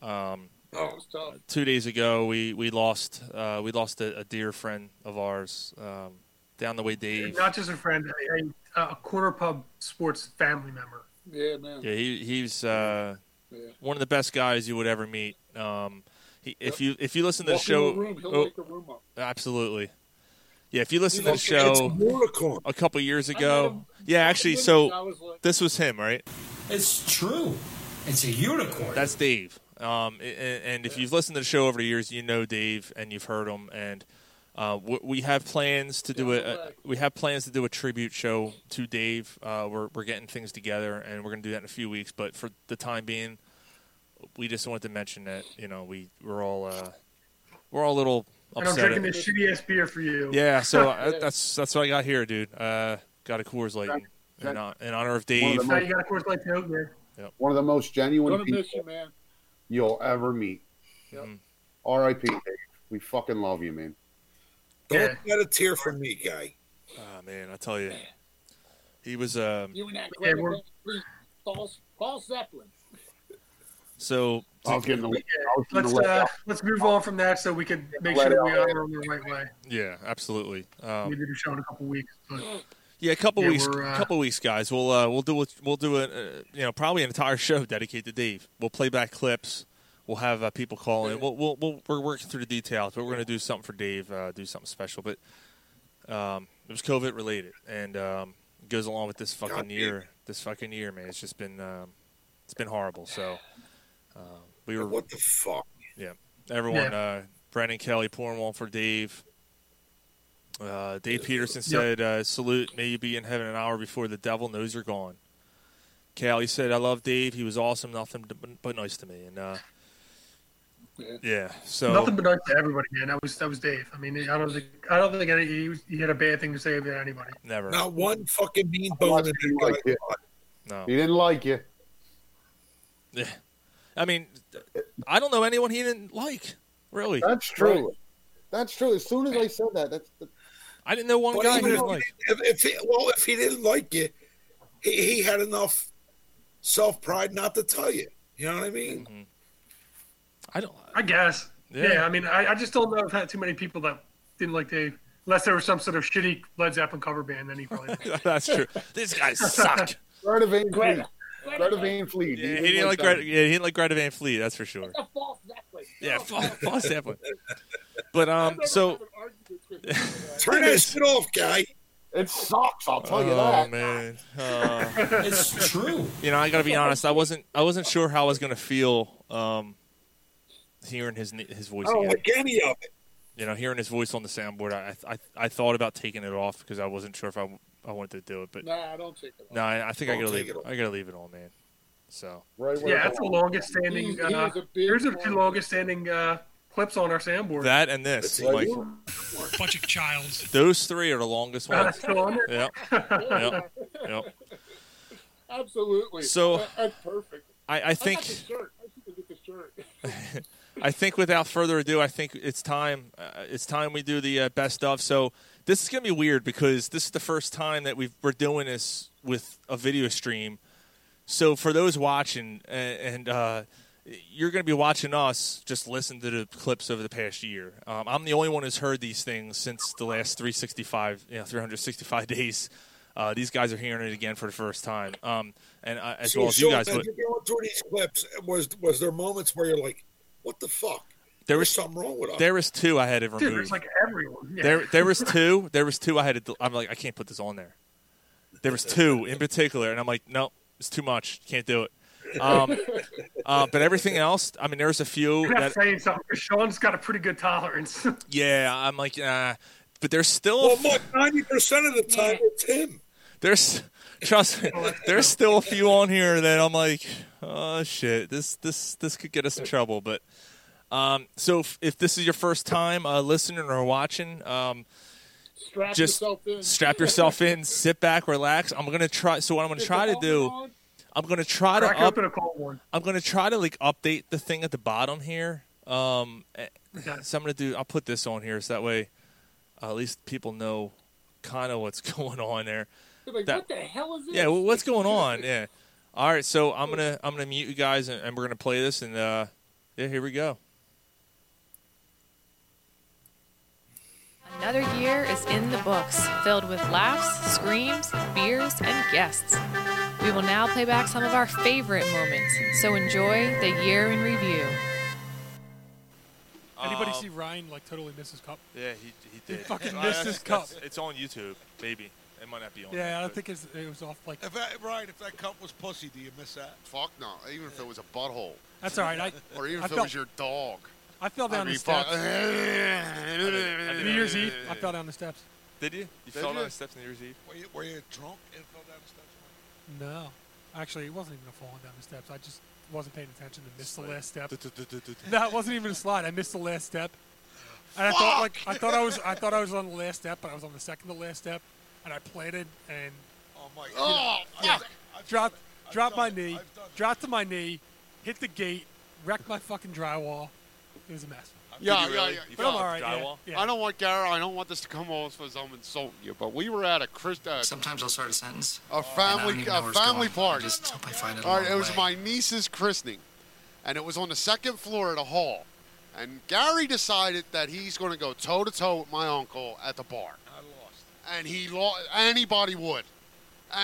Um,
Oh, it was tough.
two days ago, we we lost uh, we lost a, a dear friend of ours um, down the way, Dave.
Not just a friend, a, a, a quarter pub sports family member.
Yeah, man.
Yeah, he he's uh,
Yeah.
one of the best guys you would ever meet. Um, he, if you if you listen to the show,
in the room, he'll
oh,
wake the room up.
absolutely. Yeah, if you listen to the
It's a
show
unicorn.
a couple years ago,
him.
yeah, actually, so
was like,
this was him, right?
It's true. It's a unicorn.
That's Dave. Um, a- a- and if you've listened to the show over the years, you know Dave and you've heard him. And uh, w- we have plans to do a, a we have plans to do a tribute show to Dave. Uh, we're we're getting things together, and we're going to do that in a few weeks. But for the time being, we just wanted to mention that you know we we're all uh, we're all a little
And I'm drinking
at-
this shitty ass beer for you.
yeah, so I, that's that's what I got here, dude. Uh, got a Coors Light in, in, in honor of
One of
Dave.
you got a course like too. Yeah.
One of the most genuine
Gonna miss
people
you, man.
you'll ever meet.
Yep.
R.I.P. Dave. We fucking love you, man.
Don't
Yeah.
get a tear from me, guy.
Oh man, I tell you, he was um.
You and that
Yeah,
Greta
we're-
Paul, Paul Zeppelin.
So
I was getting the, I was
Let's
the
uh, let's move on from that so we can make sure
it
we
out.
honor them the right way.
yeah, absolutely.
we
Um,
did a show in a couple weeks, but
yeah, a couple
Yeah,
weeks,
we're, uh,
couple weeks, guys. We'll uh, we'll do it. We'll do it. Uh, you know, probably an entire show dedicated to Dave. We'll play back clips. We'll have uh, people call in. We'll, we'll, we'll, we're working through the details, but we're going to do something for Dave, uh, do something special. But um, it was COVID related, and um, it goes along with this fucking
God damn
year. This fucking year, man. It's just been um, it's been horrible. So uh, we were
What the fuck?
yeah. Everyone, uh, Brandon Kelly pouring one for Dave. Uh, Dave Peterson said, uh, "Salute. May you be in heaven an hour before the devil knows you're gone." Callie said, "I love Dave. He was awesome. Nothing but- but nice to me." And uh,
Yeah.
yeah, so
nothing but nice to everybody, man. That was that was Dave. I mean, I don't think I don't think any, he, was- he had a bad thing to say about anybody.
never.
Not one fucking mean
He
bone in
didn't like
guy's
it.
body.
No.
He didn't like you.
Yeah. I mean, I don't know anyone he didn't like. Really,
That's true. That's true. As soon as I said that, that's the,
I didn't know one
But
guy he didn't like.
if, if he, well, if he didn't like you, he, he had enough self pride not to tell you. You know what I mean? Mm-hmm.
I don't.
I guess.
Yeah.
Yeah, I mean, I, I just don't know if I had too many people that didn't like Dave, unless there was some sort of shitty Led Zeppelin cover band. Then he probably.
That's true. These guys suck.
Greta Van Fleet.
Greta.
Greta Van Fleet.
Yeah, he didn't like
that.
Greta, yeah, he didn't like Greta Van Fleet. That's for sure.
A false Zeppelin.
Yeah, false, false Zeppelin. But um, so
never had arguments with him about that.
Turn that shit off, guy.
It sucks. I'll tell you that.
oh
that.
man, Uh,
It's true.
you know, I gotta be honest. I wasn't, I wasn't sure how I was gonna feel um, hearing his his voice
I don't
again.
like any of it.
You know, hearing his voice on the soundboard. I, I, I thought about taking it off because I wasn't sure if I, I wanted to do it. But
Nah, I don't take it. off.
no, I, I think I
Don't
gotta leave
it
it. I gotta leave it on, man. So
Right
yeah, that's the longest standing.
He- he
Uh,
was
here's the two longest standing uh, clips on our soundboard.
that and this,
That's
like
right.
Bunch of childs.
those three are the longest ones.
that's still on.
Yep, yep, yep.
Absolutely.
So-
That- that's perfect.
I, I
I
think.
got the shirt. I should go get the shirt.
I think without further ado, I think it's time. Uh, it's time we do the uh, best of. So this is gonna be weird because this is the first time that we've, we're doing this with a video stream. So for those watching, and, and uh, you're gonna be watching us, just listen to the clips over the past year. Um, I'm the only one who's heard these things since the last 365, you know, 365 days. Uh, these guys are hearing it again for the first time, um, and uh, as
So,
well as
Sean,
you guys.
as
But
you're going through these clips, was was there moments where you're like, "What the fuck?
there was
something wrong with us."
there was two I had to remove.
Dude, there's like everyone. Yeah.
There, there was two. There was two. I had to. I'm like, I can't put this on there. There was two in particular, and I'm like, no, it's too much. Can't do it. Um, uh, but everything else, I mean, there was a few
You're not
that,
saying something. 'cause Sean's got a pretty good tolerance.
yeah, I'm like, uh, but there's still,
well, look, ninety percent of the time it's him.
There's, trust me, there's still a few on here that I'm like, oh shit, this, this, this could get us in trouble. But, um, so if, if this is your first time uh, listening or watching, um,
Strap
just
yourself in.
strap yourself in, sit back, relax. I'm gonna try. So what I'm gonna try to do. I'm gonna try to up,
open a cold one.
I'm gonna try to like update the thing at the bottom here. Um, eh, so I'm gonna do. I'll put this on here so that way, uh, at least people know kind of what's going on there.
They're like,
That-
what the hell is this?
Yeah, well, what's going on? Yeah. All right, so I'm gonna I'm gonna mute you guys and, and we're gonna play this and uh, yeah, here we go.
Another year is in the books, filled with laughs, screams, beers, and guests. We will now play back some of our favorite moments, so enjoy the year in review.
Anybody
Um,
see Ryan like totally miss his cup?
Yeah, he he
He
did.
fucking
Uh,
missed his cup.
It's on YouTube, maybe. It might not be on.
Yeah,
there,
I
but-
think it's, it was off like.
If that, right, if that cup was pussy, do you miss that?
Fuck no. Even if it was a butthole,
That's all right. I
or even
I
if it
felt,
was your dog.
I fell down
I mean,
the
fuck.
steps.
I didn't-
New Year's Eve, I fell down the steps.
Did you? You
Did
fell
you?
down the steps New Year's Eve?
Were you, were you drunk and fell down the steps?
No, actually, it wasn't even a falling down the steps. I just
wasn't paying attention and missed the last step. that wasn't even a slide. I missed the last step. And I thought like I thought I was I thought I was on the last step, but I was on the second to last step, and I planted and
Oh my
you know, yeah, dropped dropped my knee,
I've
dropped to my knee, hit the gate, wrecked my fucking drywall. It was a mess.
Yeah, yeah, yeah.
But I'm all right. Yeah, yeah.
I don't want Gary. I don't want this to come off as I'm insulting you, but we were at a Chris. Uh,
Sometimes I'll start a sentence.
a
and I don't
family
even
a family
going.
party.
I just hope I find it
All right, it was
way.
my niece's christening, and it was on the second floor of the hall. And Gary decided that he's going to go toe to toe with my uncle at the bar. And he lost. Anybody would.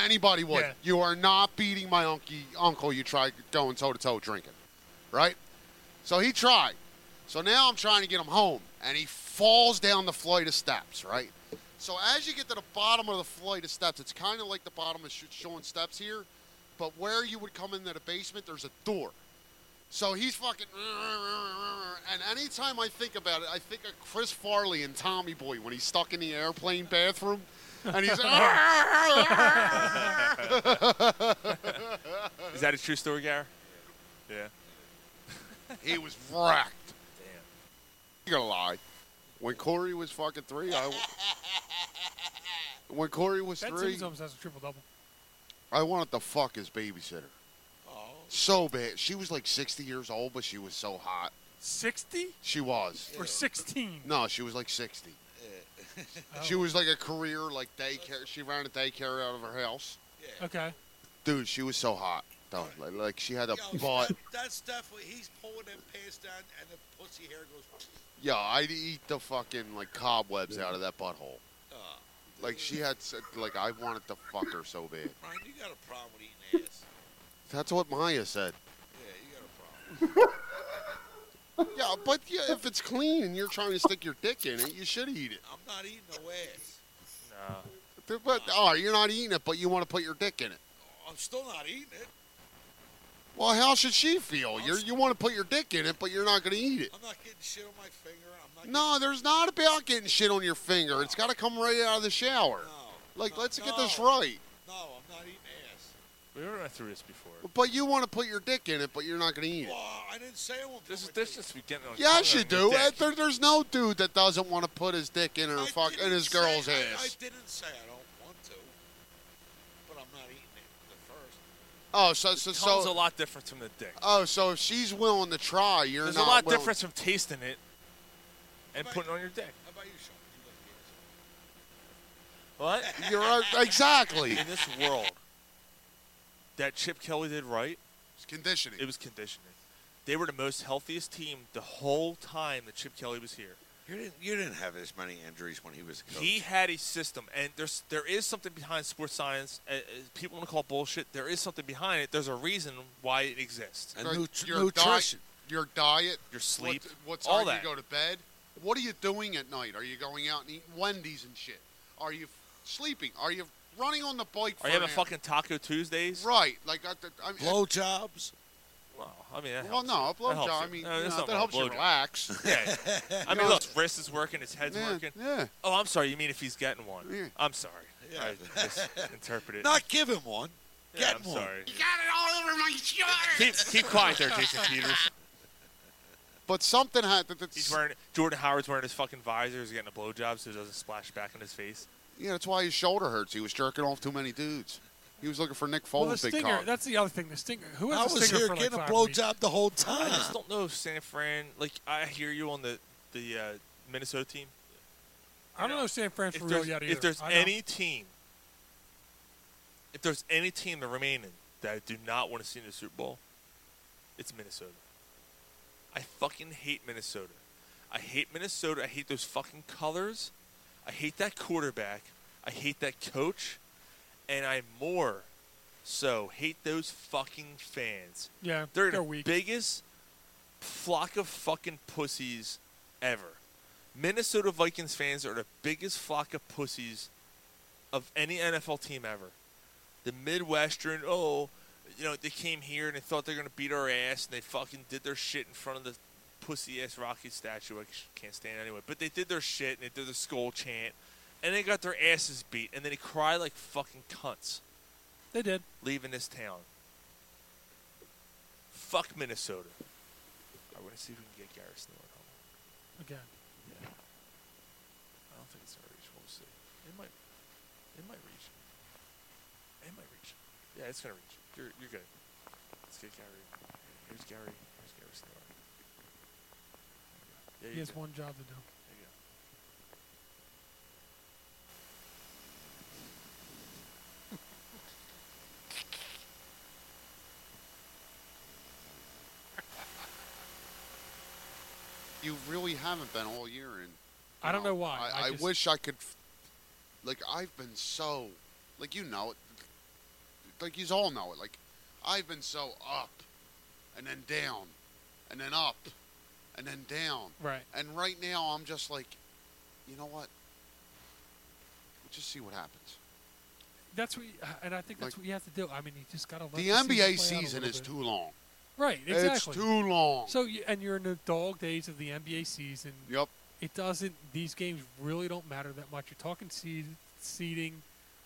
Anybody would.
Yeah.
You are not beating my uncle. Uncle, you try going toe to toe drinking, right? So he tried. So now I'm trying to get him home, and he falls down the flight of steps, right? So as you get to the bottom of the flight of steps, it's kind of like the bottom of Sh- Sean steps here, but where you would come into the basement, there's a door. So he's fucking, and anytime I think about it, I think of Chris Farley and Tommy Boy when he's stuck in the airplane bathroom, and he's.
like, Is that a true story, Gary? Yeah.
he was wrecked. Damn. You gonna lie? When Corey was fucking three, I. When Corey was
Ben
three,
Simmons almost has a triple double.
I wanted to fuck his babysitter. So bad. She was like 60 years old, but she was so hot.
Sixty
She was.
or sixteen?
No, she was like 60. She was like a career, like daycare. She ran a daycare out of her house.
Okay.
Dude, she was so hot. Though. Like, like she had a
Yo,
butt.
that- that's definitely he's pulling them pants down and the pussy hair goes.
Yeah, I'd eat the fucking like cobwebs out of that butthole.
Uh,
Like she had, like I wanted to fuck her so bad.
Brian, you got a problem with eating ass.
That's what Maya said.
Yeah, you got a problem.
Yeah, but yeah, if it's clean and you're trying to stick your dick in it, you should eat it.
I'm not eating no ass.
No.
But oh, you're not eating it, but you want to put your dick in it.
Oh, I'm still not eating it.
Well, how should she feel? You you want to put your dick in it, but you're not going to eat it.
I'm not getting shit on my finger. I'm not.
No, there's not about getting shit on your finger. It's got to come right out of the shower. Like, let's get this right.
No, I'm not eating ass.
We went through this before.
But you want to put your dick in it, but you're not going to eat it.
Well, I didn't say I won't.
This is this just we getting on.
Yes, you do. Uh, There, there's no dude that doesn't want to put his dick in her fuck in his
say-
girl's
I,
ass.
I didn't say I don't want to, but I'm not eating it at first.
Oh, so so
Tongue's
so.
a lot different from the dick.
Oh, so if she's willing to try, you're not.
There's
not.
a lot
willing-
difference from tasting it and putting it on your dick.
How about you, Sean?
What?
You're right, exactly.
In this world, that Chip Kelly did right.
It's conditioning.
It was conditioning. They were the most healthiest team the whole time that Chip Kelly was here.
You didn't. You didn't have as many injuries when he was a coach.
He had a system, and there's there is something behind sports science. Uh, uh, people want to call it bullshit. There is something behind it. There's a reason why it exists.
And
Your-
nut-
your
nutrition.
Diet, your diet,
Your sleep,
what, what
all
time
that.
you go to bed. What are you doing at night? Are you going out and eating Wendy's and shit? Are you sleeping? Are you running on the bike?
Are
for
you having
hour?
fucking Taco Tuesdays?
Right, like I, I mean,
Blowjobs.
Well, I mean, that
Well,
helps
no,
you.
a
That
blowjob.
helps
I mean,
No,
you know, that helps you relax.
Yeah. I mean, look, his wrist is working, his head's
Yeah,
working.
yeah.
Oh, I'm sorry. You mean if he's getting one?
Yeah.
I'm sorry.
Yeah.
I misinterpreted.
Not give him one.
yeah,
Get
I'm
one.
sorry.
Got it all over my shirt.
Keep, keep quiet there, Jason Peters.
But something had that.
He's wearing Jordan Howard's wearing his fucking visor. He's getting a blowjob so it doesn't splash back in his face.
Yeah, that's why his shoulder hurts. He was jerking off too many dudes. He was looking for Nick
Well, the
Foles' big
stinger.
cock.
That's the other thing. The stinger. Who
I
has a
was
stinger
here
for like
getting a
five weeks?
blowjob the whole time.
I just don't know if San Fran. Like I hear you on the the uh, Minnesota team.
I don't know if San Fran
If
for real yet either.
if there's any team, if there's any team that remaining that I do not want to see in the Super Bowl, it's Minnesota. I fucking hate Minnesota. I hate Minnesota. I hate those fucking colors. I hate that quarterback. I hate that coach. And I more so hate those fucking fans.
Yeah,
They're,
they're
the
weak.
biggest flock of fucking pussies ever. Minnesota Vikings fans are the biggest flock of pussies of any NFL team ever. The Midwestern, oh, you know, they came here and they thought they're gonna beat our ass, and they fucking did their shit in front of the pussy ass Rocky statue. I can't stand anyway. But they did their shit and they did the skull chant, and they got their asses beat, and then they cried like fucking cunts
They did.
leaving this town. Fuck Minnesota. I'm gonna see if we can get Garrett Snow at home.
Again.
Yeah. I don't think it's gonna reach. We'll see. It might. It might reach. It might reach. Yeah, it's gonna reach. You're you're good. Let's get Gary. Here's Gary. Here's There
He has
go.
one job to do.
There you go.
You really haven't been all year, and
I don't know why.
I,
I
I
just-
wish I could. f- Like I've been so, like you know it, like you all know it. Like I've been so up, and then down, and then up, and then down.
Right.
And right now I'm just like, you know what? We'll just see what happens.
That's what, you, uh, and I think that's
Like-
what you have to do. I mean, you just gotta let
The
season play
NBA
a
season is
bit.
too long.
Right, Exactly.
It's too long.
So, you, and you're in the dog days of the NBA season.
Yep.
It doesn't. These games really don't matter that much. You're talking seed, seeding.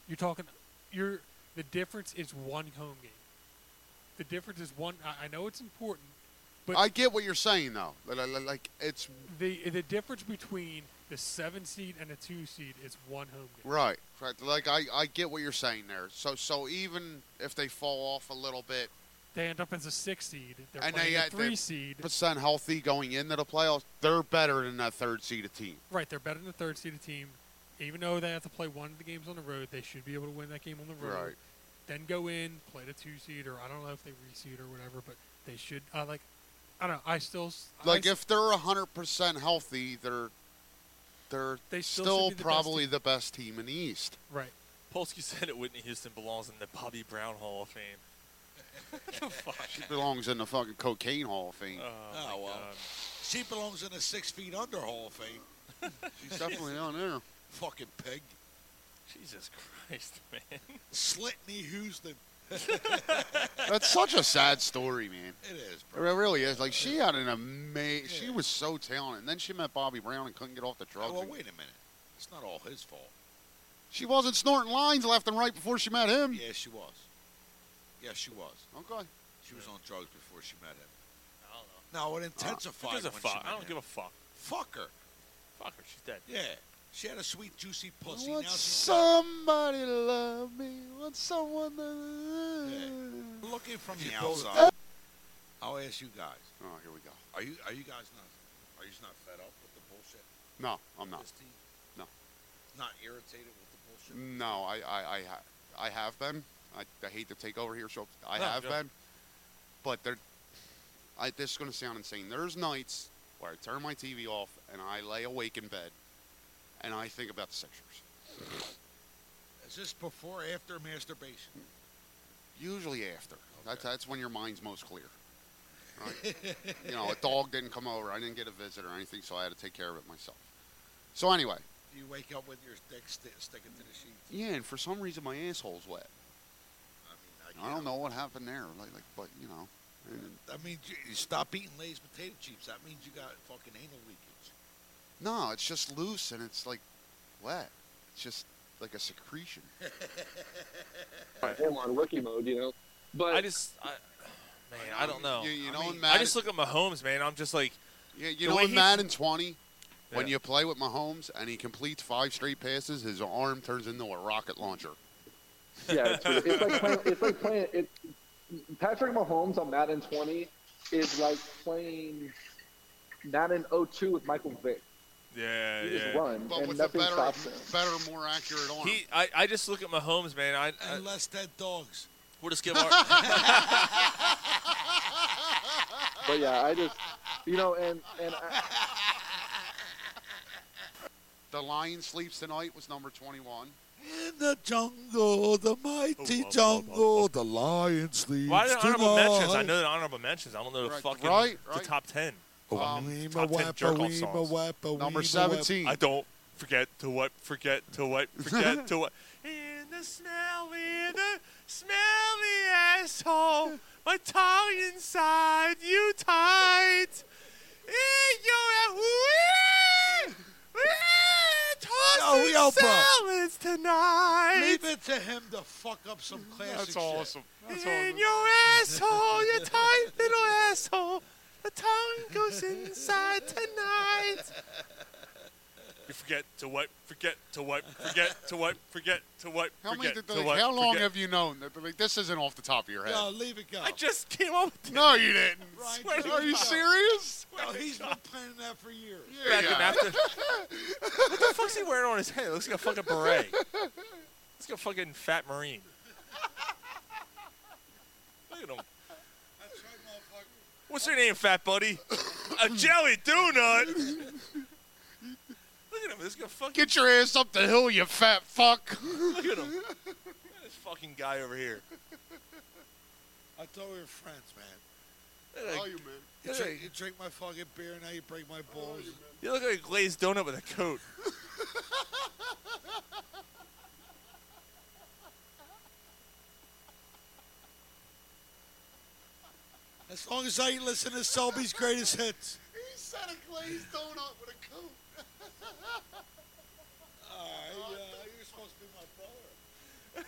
You're talking. You're the difference is one home game. The difference is one. I, I know it's important, but
I get what you're saying though. Like- it's
the the difference between the seven seed and the two seed is one home game.
Right, right. Like I, I get what you're saying there. So, so even if they fall off a little bit,
They end up as a six seed. They're
and
playing
they
a three seed.
percent healthy going into the playoffs, they're better than that third seeded team.
Right, they're better than the third seeded team. Even though they have to play one of the games on the road, they should be able to win that game on the road.
Right.
Then go in, play the two seed, or I don't know if they reseed or whatever, but they should. Uh, like, I don't know. I still
Like
s-
if they're hundred percent healthy, they're they're
They still
still,
the
probably
team.
the best team in the East.
right.
Polsky said that Whitney Houston belongs in the Bobby Brown Hall of Fame. the fuck?
She belongs in the fucking cocaine Hall of Fame.
Oh, oh well. She belongs in the Six Feet Under Hall of Fame.
She's definitely on there.
Fucking pig.
Jesus Christ, man.
Slitney Houston.
That's such a sad story, man.
It is, bro.
It really is. Like she had an amazing. She was so talented, and then she met Bobby Brown and couldn't get off the oh, drugs.
well, wait a minute. It's not all his fault.
She wasn't snorting lines left and right before she met him.
Yes, she was. Yes, she was.
Okay.
She was on drugs before she met him.
I don't know.
No, it
Who
intensified
gives a
when
fuck?
she met
I don't
him.
give a fuck.
Fuck her.
Fuck her. She's dead.
Yeah. She had a sweet, juicy pussy.
Want
now she's
somebody to love me. Want someone to.
looking from the outside. I'll ask you guys.
Oh, here we go.
Are you are you guys not are you just not fed up with the bullshit?
No, I'm not.
This?
No.
Not irritated with the bullshit?
No, I, I, I, ha- I have been. I, I hate to take over here, so I
No,
have
go.
been. But there, I, this is going to sound insane. There's nights where I turn my TV off and I lay awake in bed, and I think about the Sixers.
Is this before or after masturbation?
Usually after. That's that's when your mind's most clear. Right? you know, a dog didn't come over. I didn't get a visit or anything, so I had to take care of it myself. So anyway,
you wake up with your dick sti sticking to the sheets.
yeah, and for some reason my asshole's wet.
I mean,
I don't know what happened there, like, like but you know,
I mean, you, you stop eating Lay's potato chips. That means you got fucking anal leakage.
No, it's just loose and it's like wet. It's just like a secretion.
him on rookie mode, you know. But
I just, I, man, I don't know.
You, you know,
I, mean,
Madden,
I just look at Mahomes, man. I'm just like,
yeah, you know,
way
in
he-
Madden 20, when
Yeah.
you play with Mahomes and he completes five straight passes, his arm turns into a rocket launcher.
yeah, it's, it's like playing. It's like playing. It, Patrick Mahomes on Madden 20 is like playing Madden 02 with Michael Vick.
Yeah,
He just
yeah.
run
But
and
with a
nothing
better,
stops him.
better, more accurate arm.
He, I, I just look at Mahomes, man. I, I
And less dead dogs.
we'll just give our.
But yeah, I just, you know, and and I,
the Lion Sleeps Tonight was number 21.
In the jungle, the mighty oh, oh, oh, jungle, the lion sleeps
Why the honorable
tonight.
mentions? I know the honorable mentions. I don't know the
Right,
fucking
right,
the top ten.
Um,
Weema
top 10
wappa,
jerk-off songs.
Number
weema
17.
I don't forget to what, forget to what, forget to what. In the smelly, the smelly asshole, my tongue inside you tight. In your wee, wee, toss
Yo, yo, bro.
salads tonight.
Leave it to him to fuck up some classic
That's
shit.
awesome. That's In your asshole, you tight little asshole. The tongue goes inside tonight. You forget to wipe, forget to wipe, forget to wipe, forget to wipe,
How, many,
forget
did-
to
like,
wipe.
how long
forget.
have you known that? Like, this isn't off the top of your head.
No, leave it go.
I just came up with
No, you didn't.
Right,
Swear to Are you
go.
serious?
No, he's been planning that for years.
Back in after. what the fuck's he wearing on his head? It looks like a fucking beret. Looks like a fucking fat marine. Look at him. What's your name, fat buddy? a jelly donut. Look at him. This guy fucking.
Get your ass up the hill, you fat fuck.
Look at him. Look at this fucking guy over here.
I thought we were friends, man.
Oh, you man.
You drink, you drink my fucking beer, now you break my balls.
You look like a glazed donut with a coat.
As long as I ain't listen to Selby's greatest hits.
He said a glazed donut with a coat.
Alright, uh, you're supposed to be my brother.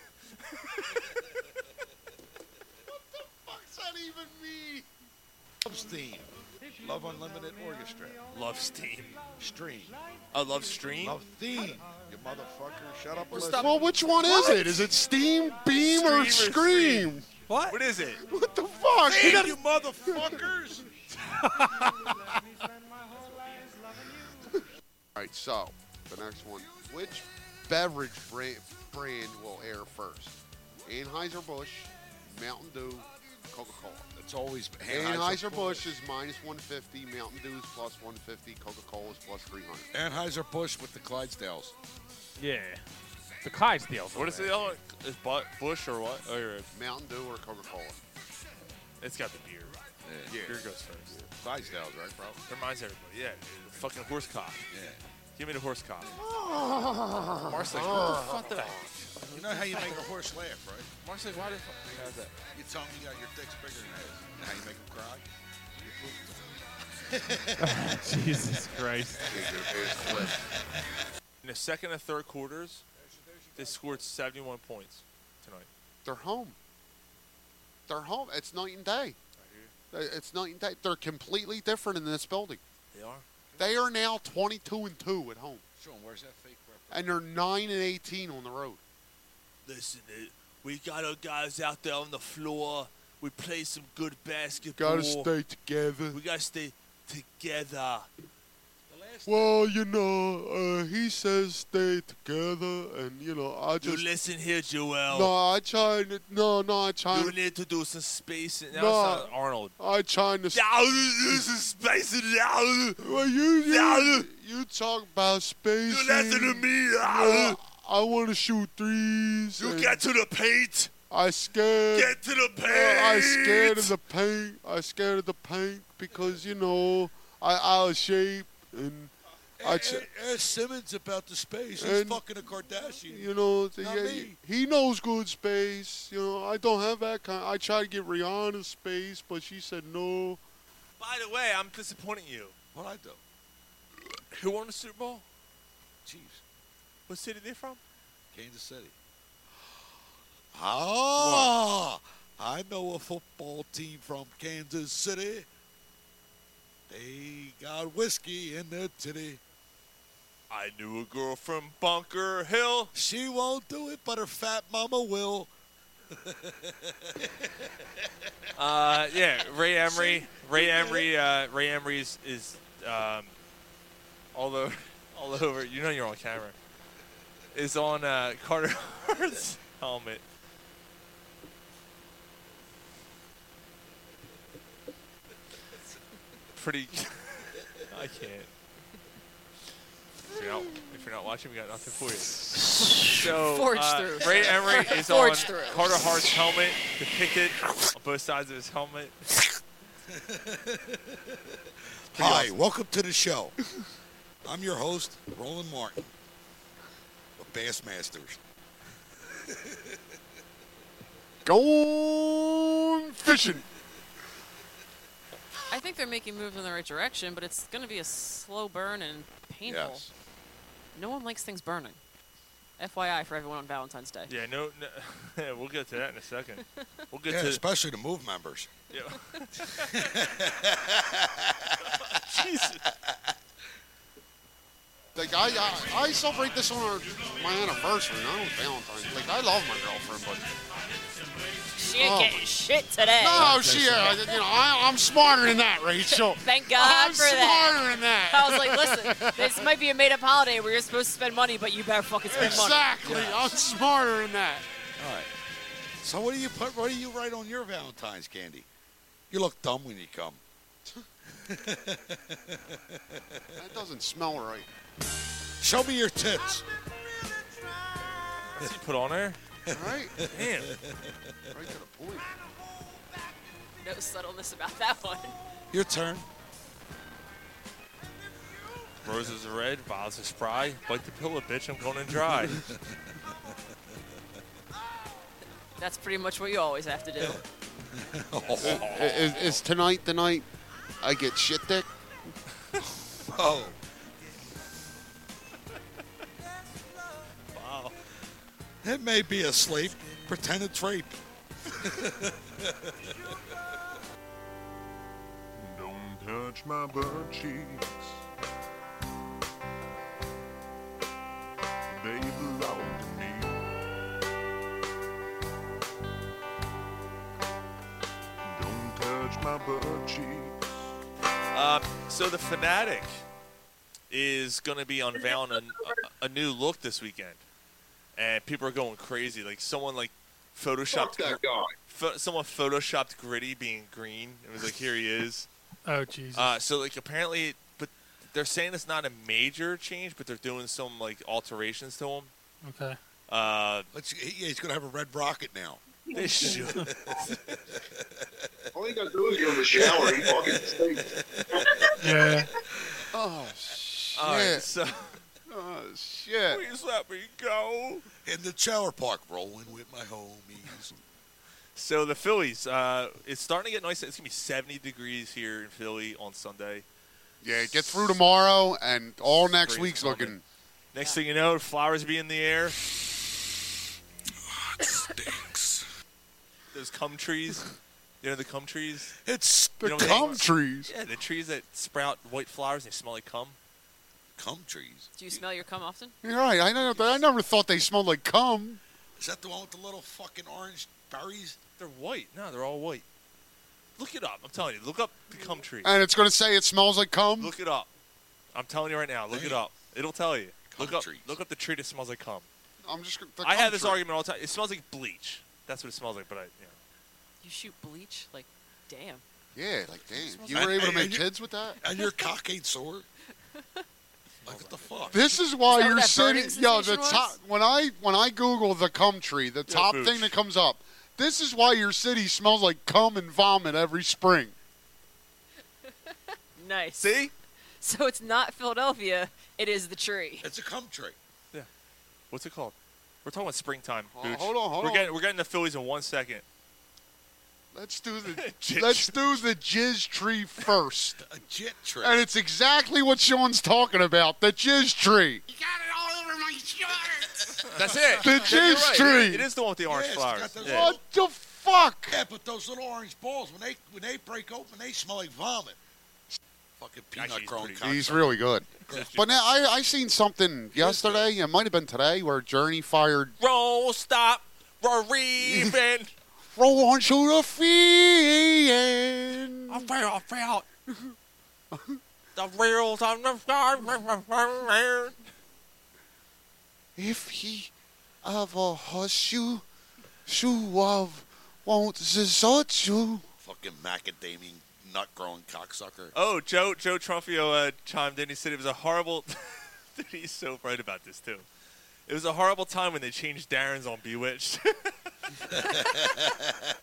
what the fuck's that even mean?
Love Steam. Love Unlimited Orchestra.
Love Steam.
Stream.
I love Stream.
Love Theme. You motherfucker. Shut up and
Well,
listen.
Well, which one is it? Is it Steam, Beam, or
Stream or
Scream?
What? What is it?
What the fuck? He
Damn
doesn't-
you motherfuckers!
All right, so the next one. Which beverage brand, brand will air first? Anheuser-Busch, Mountain Dew, Coca-Cola.
It's always
Anheuser-Busch is minus 150, Mountain Dew is plus 150, Coca-Cola is plus 300.
Anheuser-Busch with the Clydesdales.
Yeah. The Clydesdales.
What is the other one? Is Bu- Bush or what? Or
Mountain Dew or Coca-Cola?
it's got the beer.
Yeah.
Beer goes first. Yeah.
Clydesdales, right, bro?
Reminds everybody. Yeah. The fucking horse cock.
Yeah.
Give me the horse cock. Mark's like, what the fuck did I?
You know how you make a horse laugh, right?
Mark's like, why the fuck? How's that?
You tell me you got your dick's bigger than his. You know how you make him cry? You prove it to him.
Jesus Christ.
In the second and third quarters, they scored 71 points tonight.
They're home. They're home. It's night and day. Uh, It's night and day. They're completely different in this building.
They are.
They are now 22 and 2 at home,
Sean, where's that fake rep?
and they're 9 and 18 on the road.
Listen, it, we got our guys out there on the floor. We play some good basketball.
Gotta stay together.
We gotta stay together.
Well, you know, uh, he says stay together, and you know, I just.
You listen here, Joel.
no, I try to no, no, I try.
You need to do some spacing.
No.
not Arnold.
I trying to.
Now do some spacing. Now.
Well, you you, you talk about space.
You listen to me.
I want to shoot threes.
You get to the paint.
I scared.
Get to the paint.
I scared of the paint. I scared of the paint because you know I out of shape and I. Ch-
Ask Simmons about the space. He's
And-
fucking a Kardashian.
you know, the-
Not
yeah,
me.
he knows good space. You know, I don't have that kind. I tried to get Rihanna space, but she said no.
By the way, I'm disappointing you.
What I do?
Who won the Super Bowl?
Chiefs.
What city they from?
Kansas City. Ah, I know a football team from Kansas City. They got whiskey in their titty.
I knew a girl from Bunker Hill.
She won't do it, but her fat mama will.
Uh, yeah, Ray Emery. Ray Emery. Uh, Ray Emery is, is um, all over, all over. You know you're on camera. Is on uh, Carter Hart's helmet. Pretty. I can't. If you're, not, if you're not watching, we got nothing for you. So
Forge
uh,
through.
Ray Emery is on
Forge through.
Carter Hart's helmet, depicted on both sides of his helmet.
Hi, welcome to the show. I'm your host, Roland Martin of Bassmasters.
Going fishing.
I think they're making moves in the right direction, but it's going to be a slow burn and painful.
Yes.
No one likes things burning. FYI for everyone on Valentine's Day.
Yeah, no, no yeah, we'll get to that in a second. We'll get
Yeah,
to
especially the move members.
Yeah. Jesus.
Like I, I, I celebrate this on our, my anniversary, not on Valentine's. Like I love my girlfriend, but
She ain't
Oh.
getting shit today.
no, she, uh, you know, I, I'm smarter than that, Rachel.
Thank God
I'm
for that.
smarter than that.
I was like, listen, this might be a made-up holiday where you're supposed to spend money, but you better fucking spend money.
Exactly, I'm smarter than that.
All right. So what do you put? What do you write on your Valentine's candy? You look dumb when you come.
That doesn't smell right.
Show me your tits.
What's he put on there?
Right?
Damn.
Right to the point.
No subtleness about that one.
Your turn.
Roses are red, violets are spry. Bite the pillow, bitch. I'm going in dry.
That's pretty much what you always have to do.
is, is tonight the night I get shit dick?
Oh. It may be asleep. Pretend it's rape.
Don't touch my butt cheeks. They belong to me. Don't touch my butt cheeks.
Um, so the Phanatic is going to be unveiling a, a, a new look this weekend, and people are going crazy. Like someone like photoshopped
that guy.
pho- someone photoshopped Gritty being green. It was like here he is.
Oh Jesus.
Uh, so like apparently, but they're saying it's not a major change, but they're doing some like alterations to him.
Okay.
Uh,
Let's, he, he's going to have a red rocket now.
they should.
All you gotta do is give him a shower. He fucking stinks.
Yeah.
Oh shit!
All right, so
shit!
please let me go.
In the shower park, rolling with my homies.
So the Phillies, uh, it's starting to get nice. It's gonna be 70 degrees here in Philly on Sunday.
Yeah, get through tomorrow, and all next
Spring's
week's
coming.
looking.
Next thing you know, flowers be in the air.
Oh, Stinks.
Those cum trees. You know the cum trees?
It's
The
You know what
cum
they-
trees.
Yeah, the trees that sprout white flowers and they smell like cum.
Cum trees.
Do you smell your cum often?
You're right. I know. I never thought they smelled like cum.
Is that the one with the little fucking orange berries?
They're white. No, they're all white. Look it up. I'm telling you. Look up the cum tree.
And it's going to say it smells like cum.
Look it up. I'm telling you right now. Look it up. It'll tell you. Look
Cum
up.
trees.
Look up the tree that smells like cum.
I'm just. The
I
cum
have this
tree.
argument all the time. It smells like bleach. That's what it smells like. But I, you know.
You shoot bleach? Like, damn.
Yeah, like damn. You
like-
were able to make kids with that.
And your cock ain't sore? Like, what the fuck?
This is why
Is that
you're sitting. Yo, the
sensation
top. When I when I Google the cum tree, the top
Booch.
thing that comes up. This is why your city smells like cum and vomit every spring.
Nice.
See?
So it's not Philadelphia. It is the tree.
It's a cum tree. Yeah.
What's it called? We're talking about springtime.
Oh, hold on, hold
we're
on.
Getting, we're getting the Phillies in one second.
Let's do the
Jizz
let's do the jizz tree first.
A jet tree.
And it's exactly what Sean's talking about. The jizz tree.
You got it all over my shirt.
That's it.
The
Yeah,
jizz
right.
tree.
It is the one with the orange
Yeah,
flowers.
got
Yeah.
What the fuck?
Yeah, but those little orange balls, when they when they break open, they smell like vomit. Fucking peanut
Actually, he's
growing
pretty good.
He's really good. But now I I seen something yesterday. It might have been today where Journey fired
Roll, stop, Reven.
Roll on to the field.
I fell, I fell. the wheels on the sky.
If he ever hush you, you of won't desert you.
Fucking macadamia nut growing cocksucker.
Oh, Joe Joe Trumpio uh, chimed in. He said it was a horrible. Dude, he's so right about this too. It was a horrible time when they changed Darrins on Bewitched.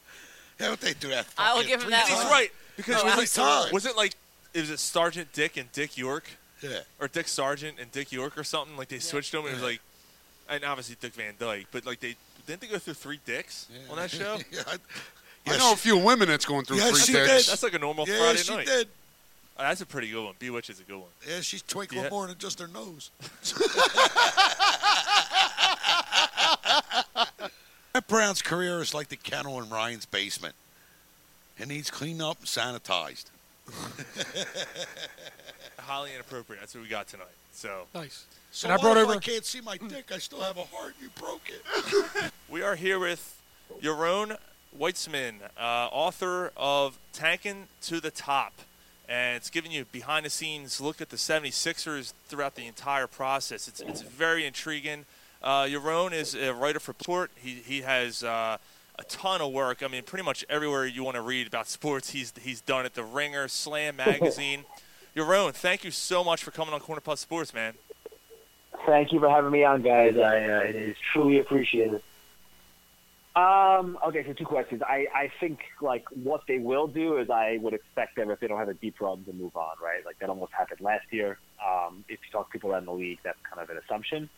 Yeah, what they do that?
I'll give him that
He's
one.
right because it was
absolutely.
like, was it like it was it Sergeant Dick and Dick York
Yeah.
or Dick Sargent and Dick York or something? Like they switched them. And it was like, and obviously Dick Van Dyke, but like they didn't they go through three dicks on that show?
yeah, I,
I
yeah,
know a few women that's going through
Yeah,
three
she
dicks.
did.
That's like a normal
yeah,
Friday
she
night.
did.
Oh, that's a pretty good one. Bewitch is a good one.
Yeah, she's twinkling
Yeah.
more than just her nose. Brett Brown's career is like the kennel in Ryan's basement. It needs cleaned up and sanitized.
Highly inappropriate. That's what we got tonight. So
nice.
So
And I brought over-
I can't see my dick? I still have a heart. You broke it.
We are here with Yaron Weitzman, uh, author of Tankin' to the Top. And it's giving you behind the scenes look at the 76ers throughout the entire process. It's, it's very intriguing. Uh, Yaron is a writer for Sport. He, he has uh, a ton of work. I mean, pretty much everywhere you want to read about sports, he's, he's done it. The Ringer, Slam Magazine. Yaron, thank you so much for coming on Corner Puff Sports, man.
Thank you for having me on, guys. I uh, it is truly appreciated. Um, okay, so two questions. I, I think like what they will do is I would expect them if they don't have a deep run to move on, right? Like that almost happened last year. Um, if you talk to people around the league, that's kind of an assumption.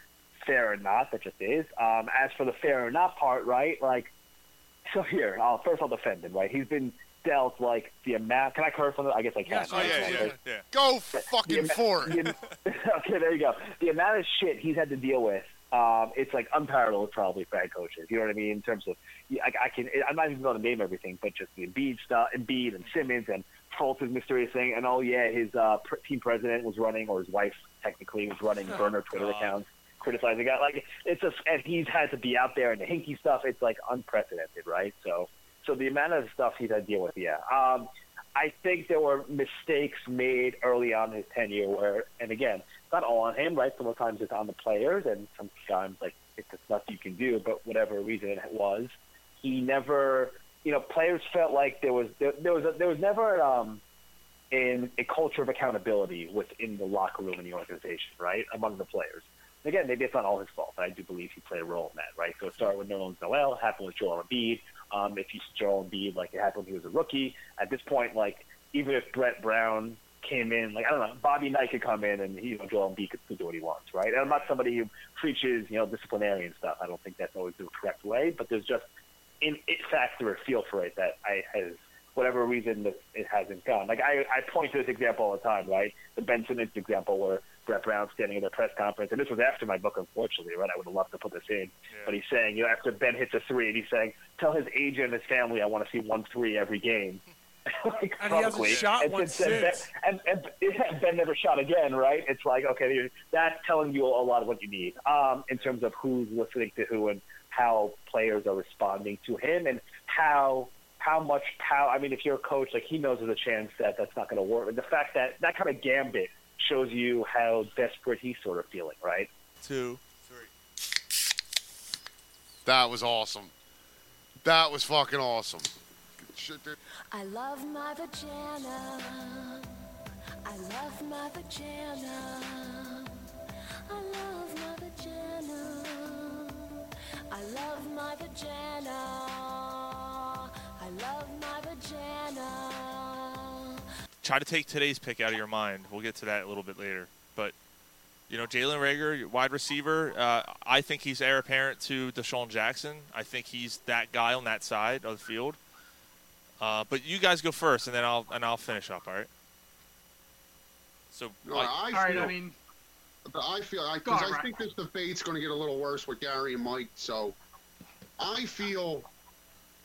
Fair or not, that just is. Um, as for the fair or not part, right? Like, so here, I'll, first I'll defend him, right? He's been dealt like the amount. Can I curse on it? I guess I can.
Oh, yeah, yeah,
Like,
yeah. Go fucking
the,
for it.
the- okay, there you go. The amount of shit he's had to deal with, um, it's like unparalleled probably for head coaches. You know what I mean? In terms of, I, I can, I'm not even going to name everything, but just the Embiid stuff, Embiid and Simmons and Fultz's mysterious thing, and oh yeah, his uh, pr- team president was running, or his wife technically was running
Oh,
burner Twitter accounts criticizing guy. Like it's just, and he's had to be out there and the hinky stuff. It's like unprecedented, right? So, so the amount of stuff he's had to deal with, yeah. Um, I think there were mistakes made early on in his tenure where, and again, not all on him, right? Sometimes it's on the players, and sometimes like it's nothing you can do. But whatever reason it was, he never, you know, players felt like there was there, there was a, there was never um, in a culture of accountability within the locker room in the organization, right, among the players. Again, maybe it's not all his fault. but I do believe he played a role in that, right? So it started with Nerlens Noel, happened with Joel Embiid. Um, if you Joel Embiid, like it happened when he was a rookie. At this point, like even if Brett Brown came in, like I don't know, Bobby Knight could come in and you know Joel Embiid could still do what he wants, right? And I'm not somebody who preaches, you know, disciplinarian stuff. I don't think that's always the correct way, but there's just an it factor or feel for it that I has whatever reason that it hasn't gone. Like I, I point to this example all the time, right? The Ben Simmons example where Brett Brown standing at a press conference, and this was after my book, unfortunately, right? I would have loved to put this in, but he's saying, you know, after Ben hits a three, and he's saying, tell his agent and his family I want to see one three every game. like,
And he hasn't shot
And
one
since. Ben, and, and Ben never shot again, right? It's like, okay, that's telling you a lot of what you need um, in terms of who's listening to who and how players are responding to him and how how much power. I mean, if you're a coach, like he knows there's a chance that that's not going to work. And the fact that that kind of gambit shows you how desperate he's sort of feeling, right?
Two. three.
That was awesome. That was fucking awesome. Shit, dude.
I love my vagina. I love my vagina. I love my vagina. I love my vagina. I love my vagina.
Try to take today's pick out of your mind. We'll get to that a little bit later. But you know, Jalen Reagor, wide receiver. Uh, I think he's heir apparent to DeSean Jackson. I think he's that guy on that side of the field. Uh, but you guys go first, and then I'll and I'll finish up. All right. So
No,
I-
I
All right,
feel,
I mean,
but I feel
Go
because
on,
I think this debate's going to get a little worse with Gary and Mike. So I feel,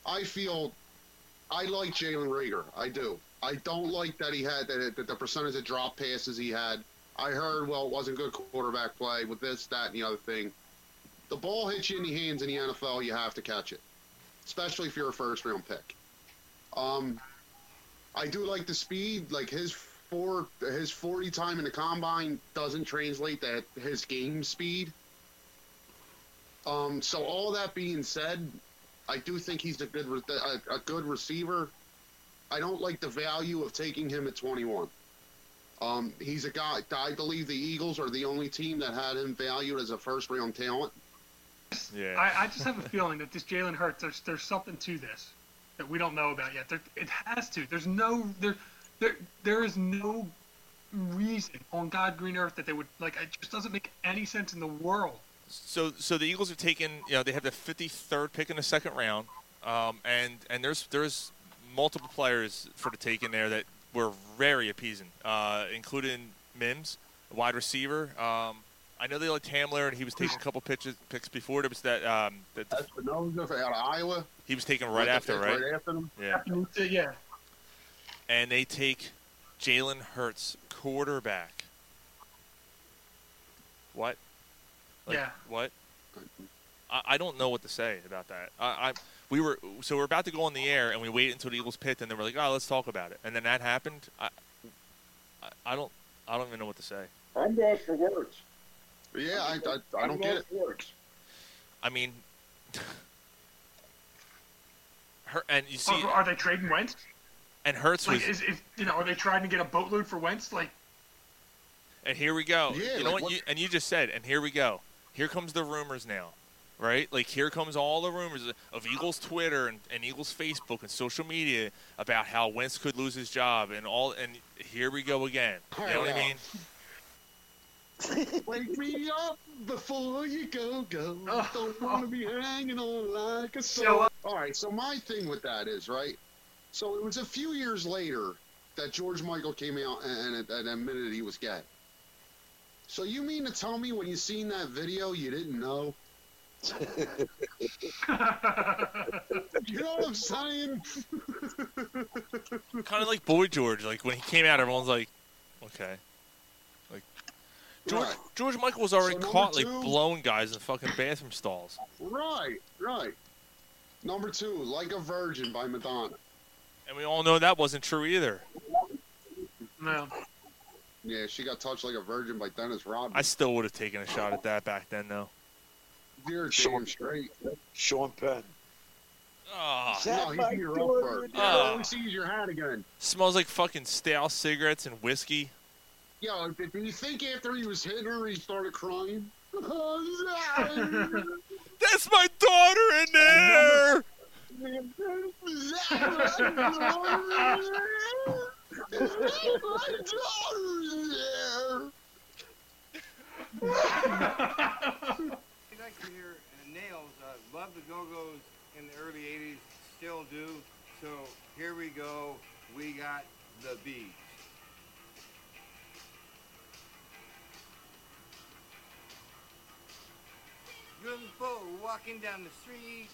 I feel, I like Jalen Reagor. I do. I don't like that he had that, that the percentage of drop passes he had. I heard well it wasn't good quarterback play with this, that, and the other thing. The ball hits you in the hands in the NFL, you have to catch it, especially if you're a first round pick. Um, I do like the speed. Like his four, his forty time in the combine doesn't translate that his game speed. Um, so all that being said, I do think he's a good a, a good receiver. I don't like the value of taking him at 21. Um, he's a guy. I believe the Eagles are the only team that had him valued as a first round talent.
Yeah.
I, I just have a feeling that this Jalen Hurts, there's there's something to this that we don't know about yet. There, it has to. There's no there there there is no reason on God green earth that they would like. It just doesn't make any sense in the world.
So, so the Eagles have taken, you know, they have the 53rd pick in the second round, um, and and there's there's multiple players for the take in there that were very appeasing, uh, including Mims, wide receiver. Um, I know they liked Hamler, and he was taking a couple pitches picks before. There was that um, that the,
Epenesa out of Iowa.
he was taking right after,
right
right?
after them?
Yeah.
Yeah.
And they take Jalen Hurts, quarterback. What? Like,
Yeah.
What? I, I don't know what to say about that. I, I we were so we're about to go on the air, and we waited until the Eagles picked, and then we're like, oh, let's talk about it. And then that happened. I, I, I don't, I don't even know what to say.
I'm lost for words.
Yeah, I, I, I
I'm
don't get
lost
it.
for words.
I mean, her and you see,
Are, are they trading Wentz?
and Hurts
Like,
was,
is, is you know, are they trying to get a boatload for Wentz? Like,
and here we go.
Yeah,
you know
like
what?
what-
You, and you just said, and here we go. Here comes the rumors now, right? Like here comes all the rumors of Eagles Twitter and, and Eagles Facebook and social media about how Wentz could lose his job and all. And here we go again. You know what I mean?
Wake me up before you go, go. Don't want to be hanging on like a
So,
soul. All right, so my thing with that is, right? So it was a few years later that George Michael came out and, and admitted he was gay. So you mean to tell me when you seen that video you didn't know? You know what I'm saying?
kind of like Boy George. Like when he came out, everyone's like, okay. Like George
Right.
George Michael was already
So number
caught like
two-
blowing guys in the fucking bathroom stalls.
Right, right. Number two, Like a Virgin by Madonna.
And we all know that wasn't true either.
No.
Yeah, she got touched like a virgin by Dennis Rodman.
I still would have taken a shot at that back then, though.
You're damn straight.
Sean Penn.
Oh,
No, he's your up bird. Yeah, all see is your hat again.
Smells like fucking stale cigarettes and whiskey.
Yo, did, did you think after he was hitting her, he started crying?
That's my daughter in there.
I'd like to hear uh, Nails. Uh, love the Go-Go's in the early 80s, still do. So here we go. We got the beat. Good folk walking down the street,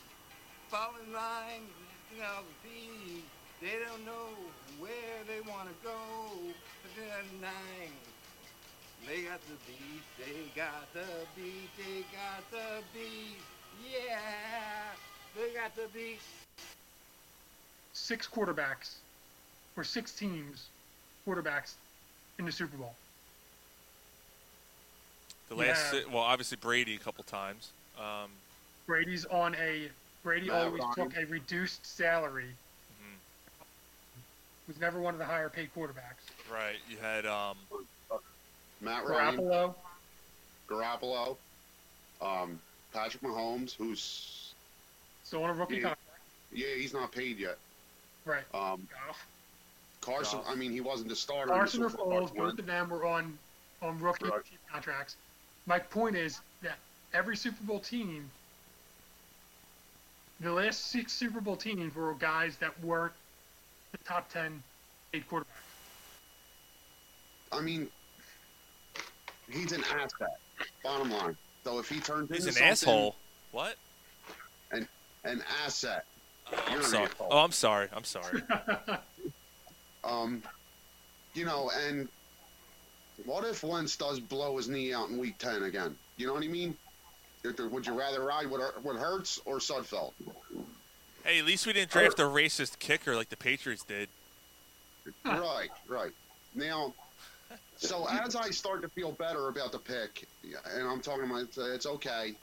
following line, lifting out the beat. They don't know where they want to go, but they're nine. They got the beat, they got the beat, they got the beat. Yeah, they got the beat.
six quarterbacks, or six teams, quarterbacks in the Super Bowl.
The last,
Yeah.
well, obviously Brady a couple times. Um,
Brady's on a Brady
Matt
always
Ryan.
took a reduced salary.
Mm-hmm.
Was never one of the higher paid quarterbacks.
right, you had um,
Matt Ryan,
Garoppolo,
Garoppolo, um, Patrick Mahomes, who's
still on a rookie
Yeah.
contract.
yeah, he's not paid yet.
Right.
Um, Carson, I mean, he wasn't the starter.
Carson or
the Super Bowl.
Foles, both of them were on on rookie
Right.
contracts. My point is that every Super Bowl team, the last six Super Bowl teams were guys that weren't the top ten paid quarterbacks.
I mean, he's an asset. Bottom line. So if he turns
he's
into
an asshole. What?
An an asset.
I'm
You're an
sorry.
asshole.
Oh, I'm sorry. I'm sorry.
Um, you know, and what if Wentz does blow his knee out in Week Ten again? You know what I mean? Would you rather ride with with Hurts or Sudfeld?
hey, at least we didn't draft a racist kicker like the Patriots did.
right, right. Now, so as I start to feel better about the pick, and I'm talking about it's, it's okay.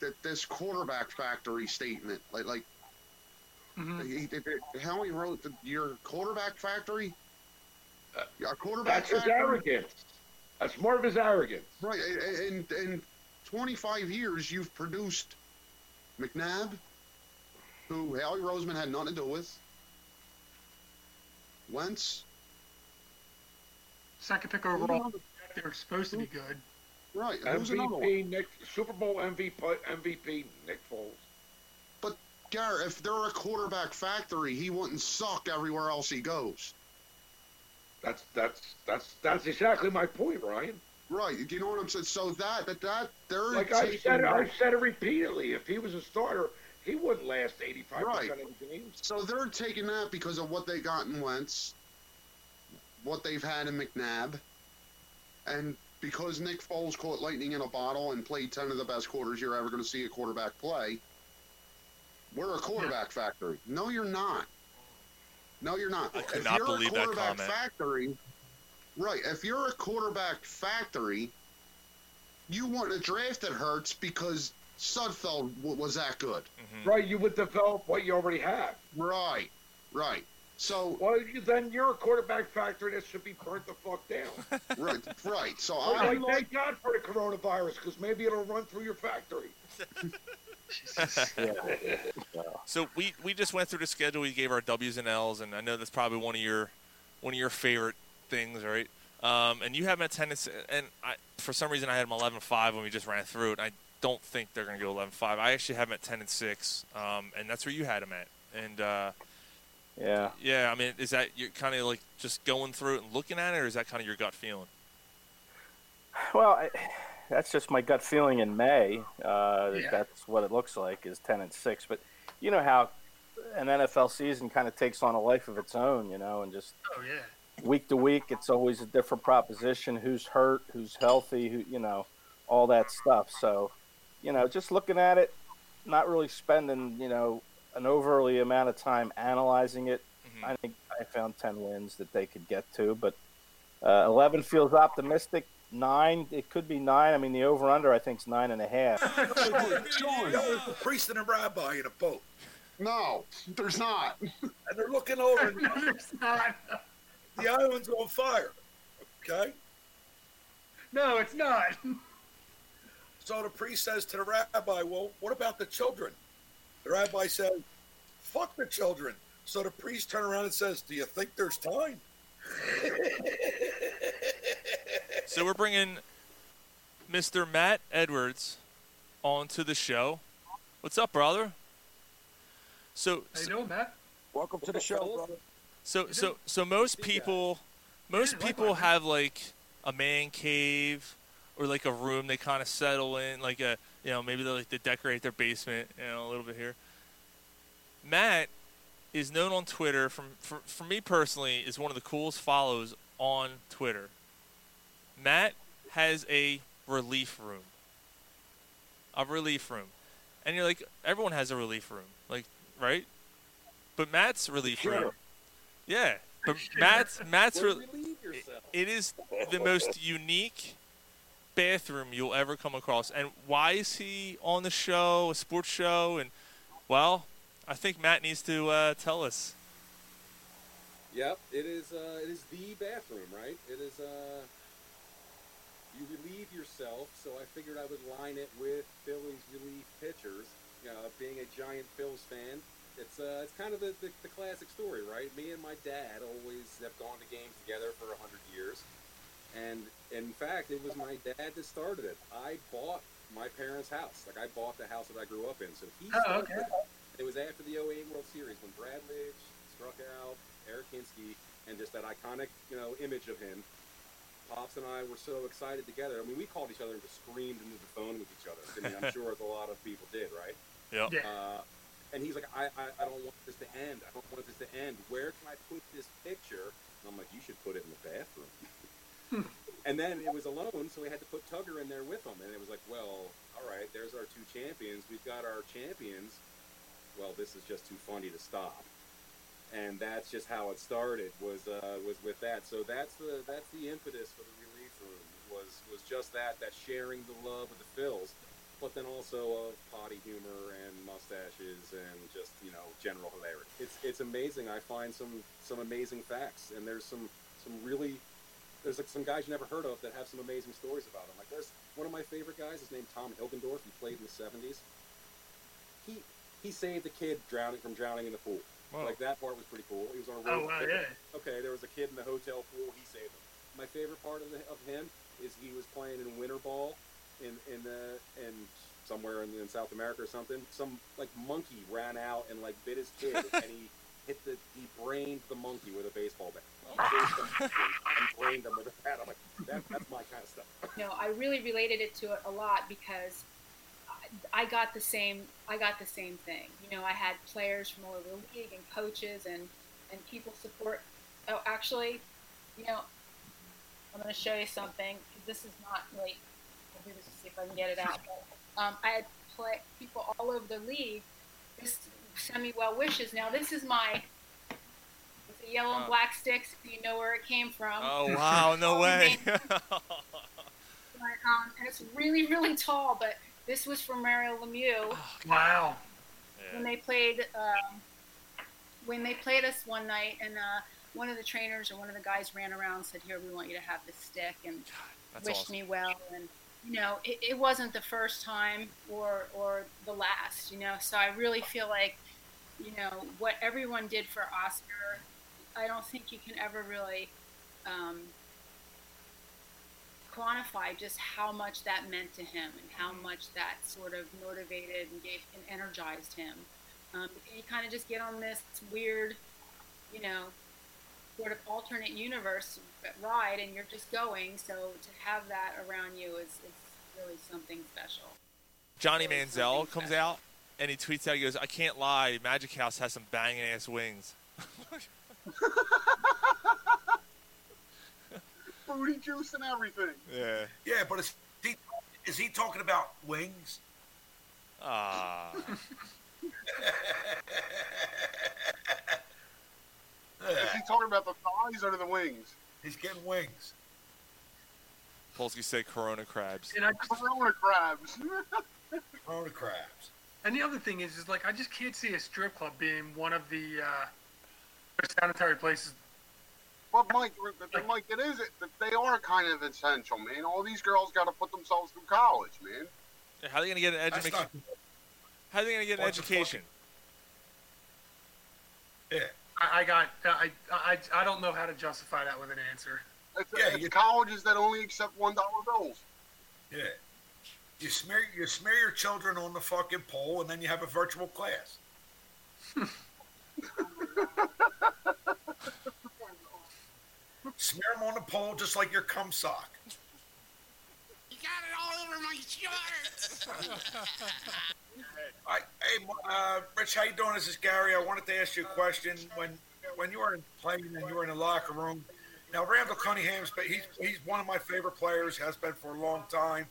That this quarterback factory statement, like like mm-hmm. he- how he wrote the, your quarterback factory, uh, your quarterback
That's his arrogance. That's more of his arrogance.
Right. a- a- In in 25 years, you've produced McNabb, who Howie Roseman had nothing to do with. Wentz.
Second pick overall. They're supposed to be good.
Right. Who's another one?
MVP, Nick, Super Bowl MVP, MVP, Nick Foles.
But Garrett, if they're a quarterback factory, he wouldn't suck everywhere else he goes.
That's that's that's that's exactly my point, Ryan.
Right. You know what I'm saying? So that that that they're
Like I've said, it, I've said it repeatedly. If he was a starter, he wouldn't last 85
Right.
of the games.
So they're taking that because of what they got in Wentz, what they've had in McNabb, and because Nick Foles caught lightning in a bottle and played 10 of the best quarters you're ever going to see a quarterback play. We're a quarterback factory. No, you're not. No, you're not.
I could
if
not
you're
believe
a
that
quarterback
comment.
factory, right? If you're a quarterback factory, you wouldn't have drafted Hurts because Sudfeld w- was that good. Mm-hmm.
Right, you would develop what you already have.
Right, right. So
well, then you're a quarterback factory that should be burnt the fuck down.
right, right. So
Well,
I
like, thank God for the coronavirus because maybe it'll run through your factory.
So we, we just went through the schedule. We gave our W's and L's, and I know that's probably one of your one of your favorite things, right? Um, and you have them at ten, and s- and I, for some reason I had them 11-5 when we just ran through it. I don't think they're going to go 11-5. I actually have them at ten and six, um, and that's where you had them at. And uh,
Yeah.
yeah, I mean, is that you're kind of like just going through it and looking at it, or is that kind of your gut feeling?
Well, I, that's just my gut feeling in May. Uh,
Yeah.
That's what it looks like is ten and six. But you know how an NFL season kind of takes on a life of its own, you know, and just
Oh yeah.
week to week, it's always a different proposition. Who's hurt? Who's healthy? Who you know, all that stuff. So, you know, just looking at it, not really spending you know an overly amount of time analyzing it. I think I found ten wins that they could get to, but uh, eleven feels optimistic. Nine, it could be nine. I mean, the over under I think is nine and a half.
Sean, the priest and a rabbi in a boat.
No, there's not.
And they're looking over. and
There's not.
The island's on fire. Okay?
No, it's not.
So the priest says to the rabbi, Well, what about the children? The rabbi says, Fuck the children. So the priest turns around and says, Do you think there's time?
So we're bringing Mr. Matt Edwards onto the show. What's up, brother? So,
How you doing, Matt?
Welcome to the show, brother.
so, so, so most people, most people have like a man cave or like a room they kind of settle in, like a, you know, maybe they like to decorate their basement, you know, a little bit here. Matt is known on Twitter from for, for me personally is one of the coolest follows on Twitter. Matt has a relief room. A relief room. And you're like everyone has a relief room. Like, right? But Matt's relief
Sure.
room. Yeah. But Matt's Matt's
Well,
re- it is the most unique bathroom you'll ever come across. And why is he on the show, a sports show? And well, I think Matt needs to uh, tell us.
Yep, it is. Uh, it is the bathroom, right? It is. Uh, you relieve yourself, so I figured I would line it with Phillies relief pitchers. You know, being a giant Phillies fan, it's uh, it's kind of the, the, the classic story, right? Me and my dad always have gone to games together for a hundred years, and in fact, it was my dad that started it. I bought my parents' house. Like I bought the house that I grew up in, so he
Oh,
started
okay.
it. It was after the 08 World Series when Brad Lidge struck out Eric Hinske and just that iconic, you know, image of him. Pops and I were so excited together. I mean, we called each other and just screamed into the phone with each other. I mean, I'm sure as a lot of people did, right?
Yep.
Yeah.
Uh, and he's like, I, I, I don't want this to end. I don't want this to end. Where can I put this picture? And I'm like, you should put it in the bathroom. and then it was alone, so we had to put Tugger in there with him. And it was like, well, all right, there's our two champions. We've got our champions. Well, this is just too funny to stop. And that's just how it started. Was uh, was with that. So that's the that's the impetus for the relief room. Was was just that that sharing the love of the Phils, but then also of potty humor and mustaches and just you know general hilarity. It's it's amazing. I find some some amazing facts, and there's some some really there's like some guys you never heard of that have some amazing stories about them. Like there's one of my favorite guys. His named Tom Hilgendorf. He played in the '70s. He he saved a kid drowning from drowning in the pool.
Whoa.
Like that part was pretty cool. He was on a
Oh,
road
wow, yeah.
Okay, there was a kid in the hotel pool. He saved him. My favorite part of, the, of him is he was playing in winter ball in in the in somewhere in, in South America or something. Some like monkey ran out and like bit his kid, and he hit the he brained the monkey with a baseball bat. And brained him with. I'm like, that, that's my kind of stuff.
know, I really related it to it a lot because I, I got the same. I got the same thing. You know, I had players from all over the league and coaches and and people support. Oh, actually, you know, I'm going to show you something. This is not really. I'll do this to see if I can get it out. But, um, I had play, people all over the league just send me well wishes. Now this is my. It's a yellow and
Oh.
black sticks. So you know where it came from.
Oh wow, no way.
But, um, and it's really, really tall. But this was from Mario Lemieux.
Wow.
When they played, um, when they played us one night, and uh, one of the trainers or one of the guys ran around and said, "Here, we want you to have this stick," and
that's
wished
awesome.
me well. And you know, it, it wasn't the first time or or the last. You know, so I really feel like, you know, what everyone did for Oscar, I don't think you can ever really. Um, quantify just how much that meant to him and how much that sort of motivated and gave and energized him. Um, you kind of just get on this weird, you know, sort of alternate universe ride, and you're just going. So to have that around you is, is really something special.
Johnny Manziel comes out and he tweets out, he goes, I can't lie, Magic House has some banging ass wings.
Booty juice and everything.
Yeah.
Yeah, but is he, is he talking about wings?
Ah.
Is he talking about the thighs or the wings?
He's getting wings.
Polsky said Corona crabs.
And I
Corona crabs.
Corona crabs.
And the other thing is, is like I just can't see a strip club being one of the uh, sanitary places.
But Mike, but Mike, it is. It. They are kind of essential, man. All these girls got to put themselves through college, man.
How are they going to get an education? How are they going to get an education?
Yeah.
I, I got. I, I I don't know how to justify that with an answer.
It's, it's colleges that only accept one dollar bills.
Yeah. You smear you smear your children on the fucking pole, and then you have a virtual class. smear them on the pole just like your cum sock.
You got it all over my shirt.
I, hey, uh, Rich, how you doing? This is Gary. I wanted to ask you a question. When when you were in playing and you were in the locker room, now Randall Cunningham's, but he's he's one of my favorite players. Has been for a long time.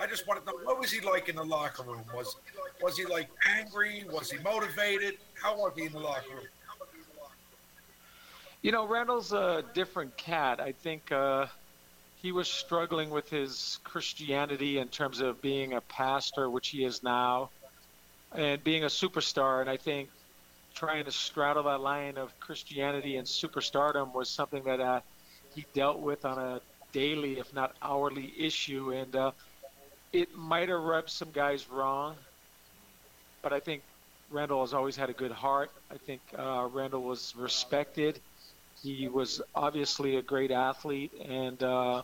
I just wanted to know what was he like in the locker room? Was was he like angry? Was he motivated? How was he in the locker room?
You know, Randall's a different cat. I think uh, he was struggling with his Christianity in terms of being a pastor, which he is now, and being a superstar. And I think trying to straddle that line of Christianity and superstardom was something that uh, he dealt with on a daily, if not hourly, issue. And uh, it might have rubbed some guys wrong, but I think Randall has always had a good heart. I think uh, Randall was respected. He was obviously a great athlete, and uh,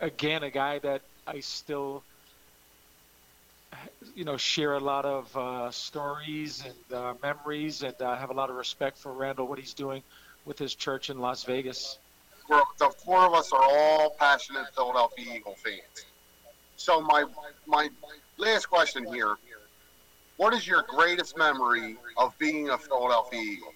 again, a guy that I still, you know, share a lot of uh, stories and uh, memories, and uh, have a lot of respect for Randall, what he's doing with his church in Las Vegas.
We're, the four of us are all passionate Philadelphia Eagle fans. So my my last question here: What is your greatest memory of being a Philadelphia Eagle?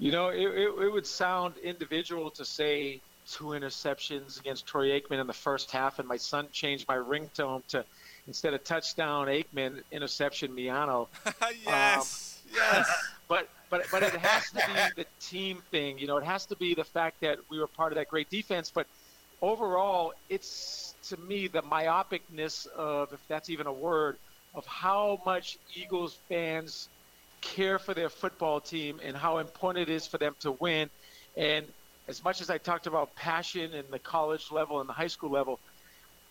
You know, it, it, it would sound individual to say two interceptions against Troy Aikman in the first half, and my son changed my ringtone to instead of touchdown Aikman, interception Miano.
Um, yes, yes.
But but but it has to be the team thing. You know, it has to be the fact that we were part of that great defense. But overall, it's to me the myopicness of, if that's even a word, of how much Eagles fans care for their football team and how important it is for them to win. And as much as I talked about passion in the college level and the high school level,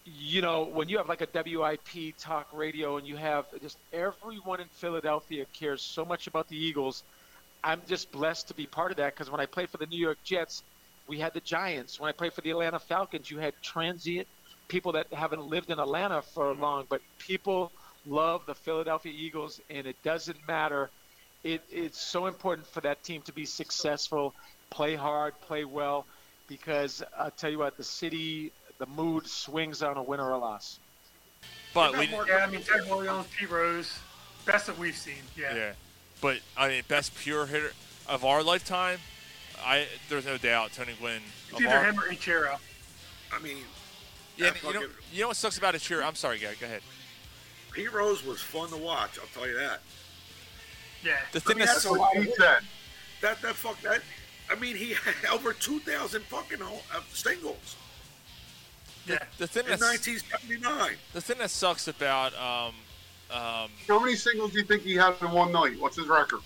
you know, when you have like a WIP talk radio and you have just everyone in Philadelphia cares so much about the Eagles, I'm just blessed to be part of that because when I played for the New York Jets, we had the Giants. When I played for the Atlanta Falcons, you had transient people that haven't lived in Atlanta for long, but people love the Philadelphia Eagles, and it doesn't matter. It, it's so important for that team to be successful, play hard, play well, because I tell you what, the city, the mood swings on a win or a loss.
But we,
yeah, I mean, Ted Williams, Pete Rose, best that we've seen. Yeah.
yeah. But I mean, best pure hitter of our lifetime, I there's no doubt Tony Gwynn.
It's
of
either
our-
him or Ichiro.
I mean,
Yeah, you know, you know what sucks about Ichiro? I'm sorry, guy. Go ahead.
Pete Rose was fun to watch. I'll tell you that.
Yeah.
The thing
I mean,
that's-
a
That's what he said.
That that fuck that. I mean, he had over two thousand fucking ho- uh, singles.
The, the thing
in 1979.
the thing that sucks about um um
How many singles do you think he had in one night? What's his record?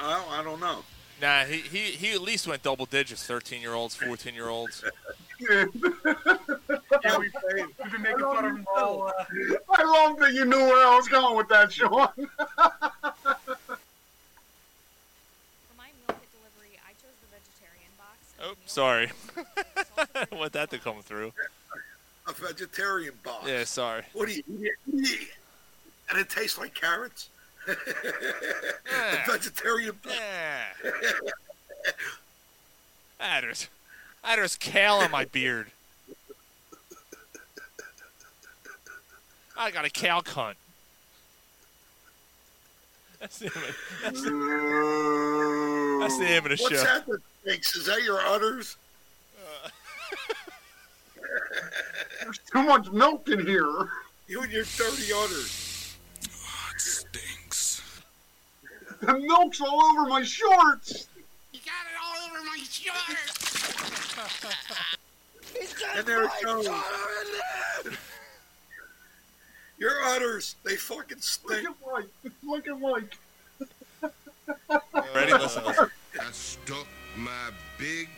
I don't, I don't know.
nah he, he he at least went double digits 13 year olds 14 year olds
Yeah, we, we've been making fun of him all. Uh,
I love that you knew where I was going with that, Sean.
oh sorry. I want that to come through?
A vegetarian box.
yeah sorry.
What do you eat? And it tastes like carrots. a vegetarian box.
ah, there's ah, there's kale on my beard. I got a cow cunt. That's the, name of- that's the, that's the name of the
What's
show.
that that stinks? Is that your udders? Uh.
There's too much milk in here.
You and your dirty udders. It stinks.
The milk's all over my shorts.
You got it all over my shorts.
And there it goes. Your udders, they fucking stink.
Look at Mike.
Ready? Listen, listen.
I stuck my big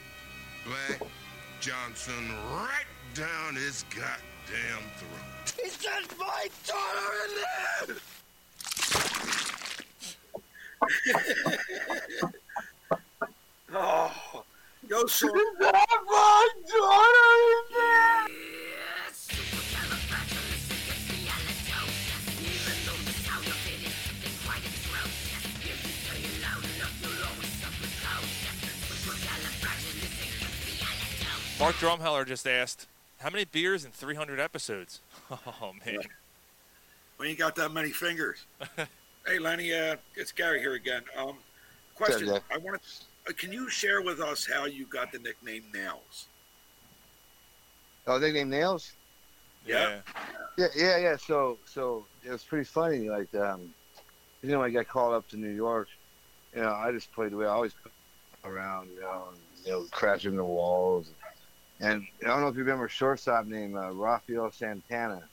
black Johnson right down his goddamn throat.
He's got my daughter in there.
Oh, yo, son.
my daughter in
Mark Drumheller just asked, "How many beers in 300 episodes?" Oh man,
We ain't got that many fingers. hey, Lenny, uh, it's Gary here again. Um, question:
Yeah,
I want to. Uh, can you share with us how you got the nickname Nails?
Oh, nickname Nails?
Yeah.
Yeah, yeah, yeah. So, so it was pretty funny. Like, um, you know, I got called up to New York, you know, I just played the way I always play around, you know, and, you know, crashing the walls. And I don't know if you remember a shortstop named uh, Rafael Santana.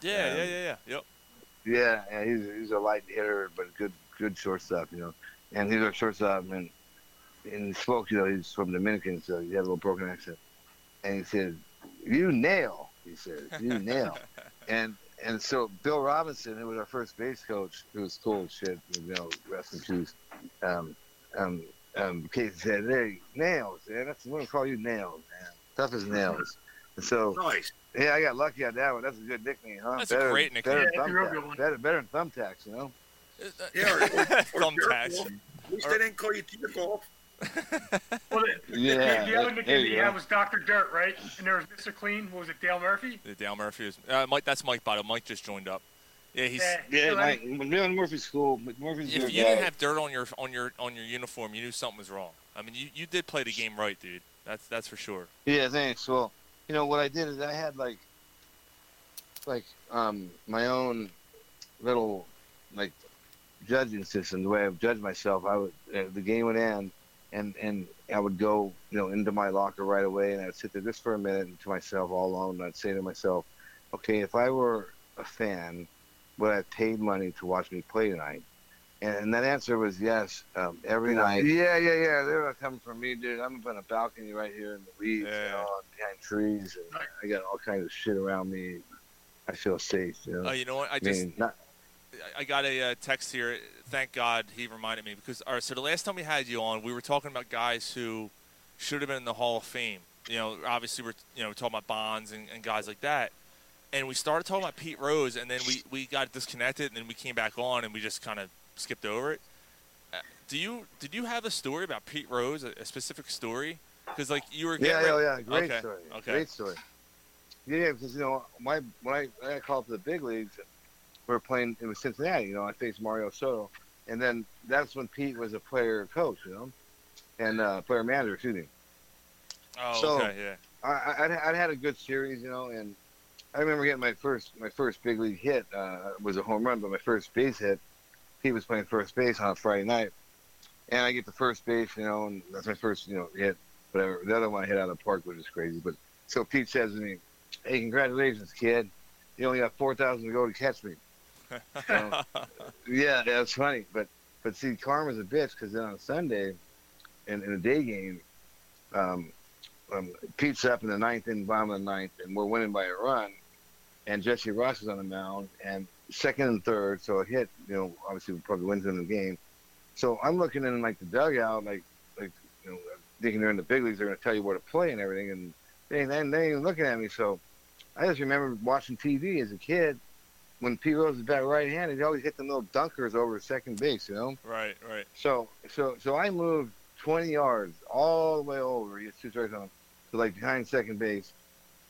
yeah,
Um,
yeah, yeah, yeah. Yep.
Yeah, yeah, he's he's a light hitter, but good good shortstop, you know. And he's a shortstop, and and he spoke, you know, he's from Dominican, so he had a little broken accent. And he said, "You nail," he said, "You nail." and and so Bill Robinson, who was our first base coach, who was cool as shit, you know, rest in peace. Um, um, um, Casey said, "Hey, nails, man. That's we're gonna call you nails, man. Tough as nails." And so
Nice.
yeah, I got lucky on that one. That's a good nickname, huh?
That's a
better,
great nickname.
Better,
Yeah,
than
that's a real good
thumbtacks. better, better than thumbtacks, you know?
Yeah, or, or, or
Thumbtacks.
Jerk. At least they didn't call you Jerk off.
well, the,
Yeah,
the, the other nickname
you
he had was Doctor Dirt, right? And there was Mr. Clean. What was it? Dale Murphy.
The Dale Murphy is uh, Mike. That's Mike Bottom. Mike just joined up. Yeah, he's.
Yeah,
Yeah,
so
Mike,
that-
when we were in Murphy School, Murphy's
If you
guy.
didn't have dirt on your on your on your uniform, you knew something was wrong. I mean, you, you did play the game right, dude. That's that's for sure.
Yeah, thanks. Well, you know what I did is I had like, like um my own little like judging system. The way I judge myself, I would uh, the game would end, and and I would go you know into my locker right away, and I'd sit there just for a minute and to myself all alone. And I'd say to myself, okay, if I were a fan, would I have paid money to watch me play tonight? And that answer was yes, um, every night. Yeah, yeah, yeah. They're not coming from me, dude. I'm up on a balcony right here in the weeds, you know, behind trees, and I got all kinds of shit around me. I feel safe, you know.
Oh, you know what? I
mean,
just
not,
I- I got a uh, text here. Thank God he reminded me because all right. So the last time we had you on, we were talking about guys who should have been in the Hall of Fame. You know, obviously we're you know talking about Bonds and, and guys like that. And we started talking about Pete Rose, and then we, we got disconnected, and then we came back on, and we just kind of skipped over it. Uh, do you did you have a story about Pete Rose, a, a specific story Because like you were
Yeah, yeah, yeah. Great
okay.
story.
Okay.
Great story. Yeah, because you know, my when I, when I called up to the big leagues, we were playing in Cincinnati. You know, I faced Mario Soto, and then that's when Pete was a player coach. You know, and uh, player manager. Excuse me.
Oh,
So-
okay, yeah.
I, I, I'd, I'd had a good series, you know, and I remember getting my first my first big league hit uh, was a home run, but my first base hit, he was playing first base on a Friday night, and I get the first base, you know, and that's my first you know hit. Whatever. The other one I hit out of the park, which is crazy. But so Pete says to me, "Hey, congratulations, kid! You only got four thousand to go to catch me." So, yeah, that's funny. But but see, karma's a bitch because then on Sunday, in, in a day game, um, um, Pete's up in the ninth and bottom of the ninth, and we're winning by a run. And Jesse Ross is on the mound, and second and third, so a hit, you know, obviously probably wins in the game. So I'm looking in like the dugout, like like you know, thinking they're in the big leagues, they're going to tell you where to play and everything, and they ain't, they ain't even looking at me. So I just remember watching TV as a kid when Pete Rose is back right-handed, he always hit them little dunkers over second base, you know.
Right, right.
So so so I moved 20 yards all the way over. He hits two strikes on to like behind second base,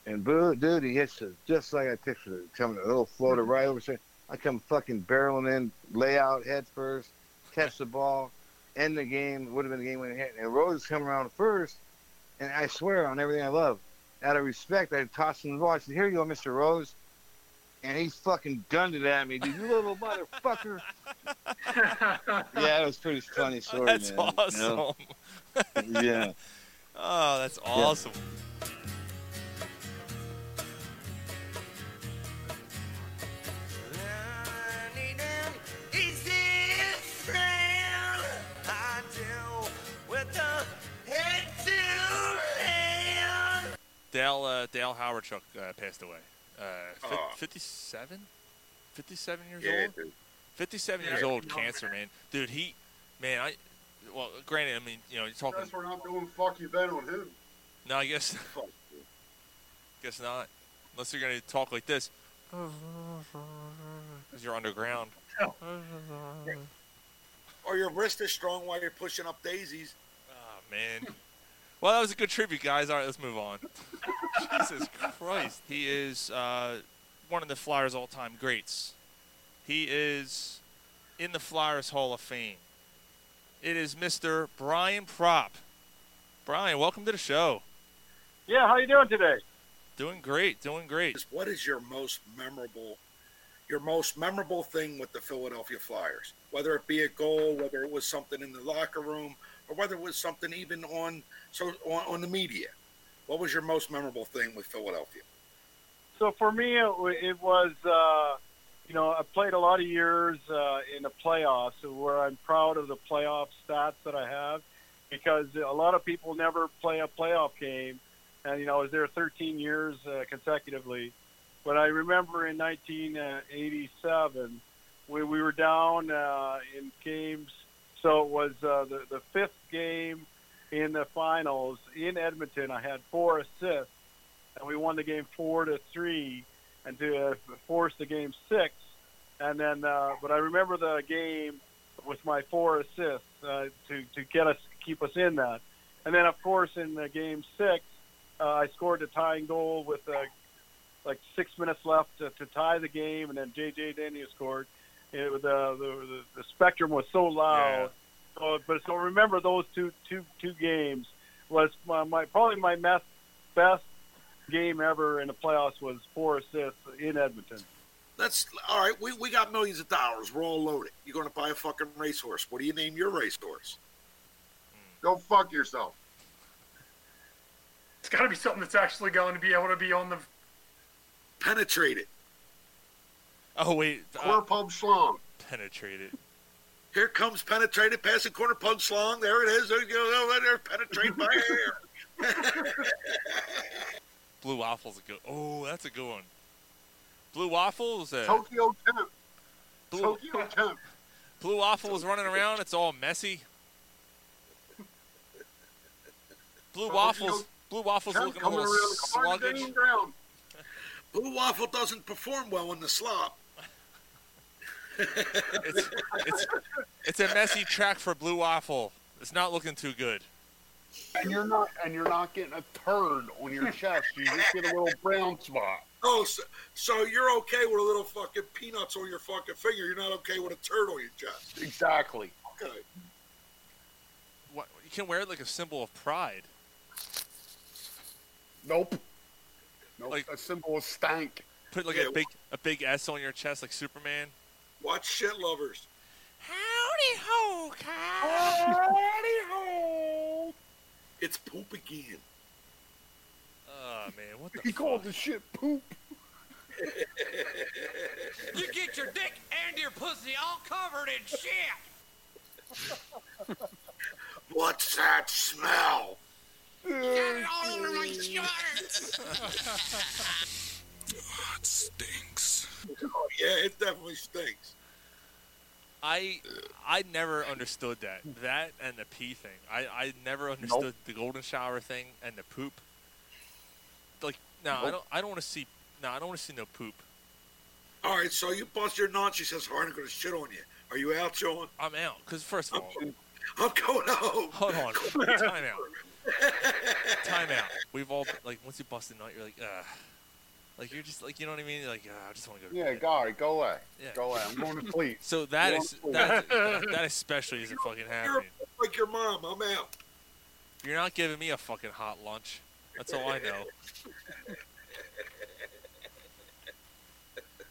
and boo, dude, he hits it just like I pictured it, coming a little floater right over. second. I come fucking barreling in, lay out head first, catch the ball, end the game. Would have been the game winning hit. And Rose come around first, and I swear on everything I love, out of respect, I tossed him the ball. I said, "Here you go, Mr. Rose." And he fucking gunned it at me, dude. You little motherfucker. yeah, it was pretty funny story,
That's
man. you know?
awesome.
yeah.
Oh, that's awesome. Dale uh, Dale Hawerchuk uh, passed away. Uh, fif-
Oh.
57? 57 years
Yeah,
old?
dude.
57
Yeah,
years old, cancer, man. Dude, he, man, I, well, granted, I mean, you know, you're talking,
Guess we're not doing fuck you bet on him.
no, I guess, guess not. Unless you're going to talk like this. Because you're underground.
Or your wrist is strong while you're pushing up daisies.
Oh, man. Well, that was a good tribute, guys. All right, let's move on. Jesus Christ. He is uh, one of the Flyers' all time greats. He is in the Flyers Hall of Fame. It is Mr. Brian Propp. Brian, welcome to the show.
Yeah, how are you doing today?
Doing great, doing great.
What is your most memorable, your most memorable thing with the Philadelphia Flyers? Whether it be a goal, whether it was something in the locker room, or whether it was something even on so on, on the media. What was your most memorable thing with Philadelphia?
So for me, it, it was, uh, you know, I played a lot of years uh, in the playoffs, where I'm proud of the playoff stats that I have, because a lot of people never play a playoff game, and you know, I was there 13 years uh, consecutively. But I remember in 1987, we we were down uh, in games, so it was uh, the the fifth game in the finals in Edmonton. I had four assists and we won the game four to three, and to uh, force the game six. And then, uh, but I remember the game with my four assists uh, to to get us keep us in that. And then, of course, in the game six, uh, I scored the tying goal with uh, like six minutes left to, to tie the game, and then J.J. Daigneault scored. It, uh, the, the the spectrum was so loud. So, but so remember those two two two games was my, my probably my best best game ever in the playoffs was four assists in Edmonton.
That's all right. We, we got millions of dollars. We're all loaded. You're going to buy a fucking racehorse. What do you name your racehorse?
Go fuck yourself.
It's got to be something that's actually going to be able to be on the.
Penetrated.
Oh, wait.
Uh, Corner pub schlong.
Penetrated.
Here comes penetrated, passing corner pug slong. There it is. There you go. Over there, penetrate by air.
Blue Waffle's a good. Oh, that's a good one. Blue Waffles. Uh,
Tokyo Temp.
Blue,
Tokyo Temp.
Blue Waffle was running around. It's all messy. Blue
Tokyo
Waffles. Blue Waffles
Temp
looking a little
around
sluggish.
Blue Waffle doesn't perform well in the slop.
It's, it's, it's a messy track for Blue Waffle. It's not looking too good.
And you're not and you're not getting a turd on your chest. You just get a little brown spot.
Oh, so, so you're okay with a little fucking peanuts on your fucking finger. You're not okay with a turd on your chest.
Exactly.
Okay.
What, you can wear it like a symbol of pride.
Nope. Nope. a symbol of stank.
Put like
Yeah.
a big a big S on your chest like Superman.
Watch shit lovers.
Howdy ho, Cow!
Howdy ho. It's poop again.
Oh man, what the
He called the shit poop.
You get your dick and your pussy all covered in shit.
What's that smell?
Got it all over my shirt.
it stinks. Oh, yeah, it definitely stinks.
I I never understood that. That and the pee thing. I, I never understood the golden shower thing and the poop. Like no, I don't I don't want to see no, I don't want to see no poop.
All right, so you bust your nut. She says, "Harden I'm going to shit on you." Are you out, Sean?
I'm out because first of all,
I'm going home.
hold on, time out, time out. We've all like once you bust a nut, you're like, ugh. Like you're just like you know what I mean. You're like, "Ah, I just want to go. to
Yeah,
bed."
go, all right, go away.
Yeah.
Go away. I'm going to sleep.
So that
Go
is
on,
that, that especially isn't fucking happening.
Like your mom, I'm out.
You're not giving me a fucking hot lunch. That's all I know.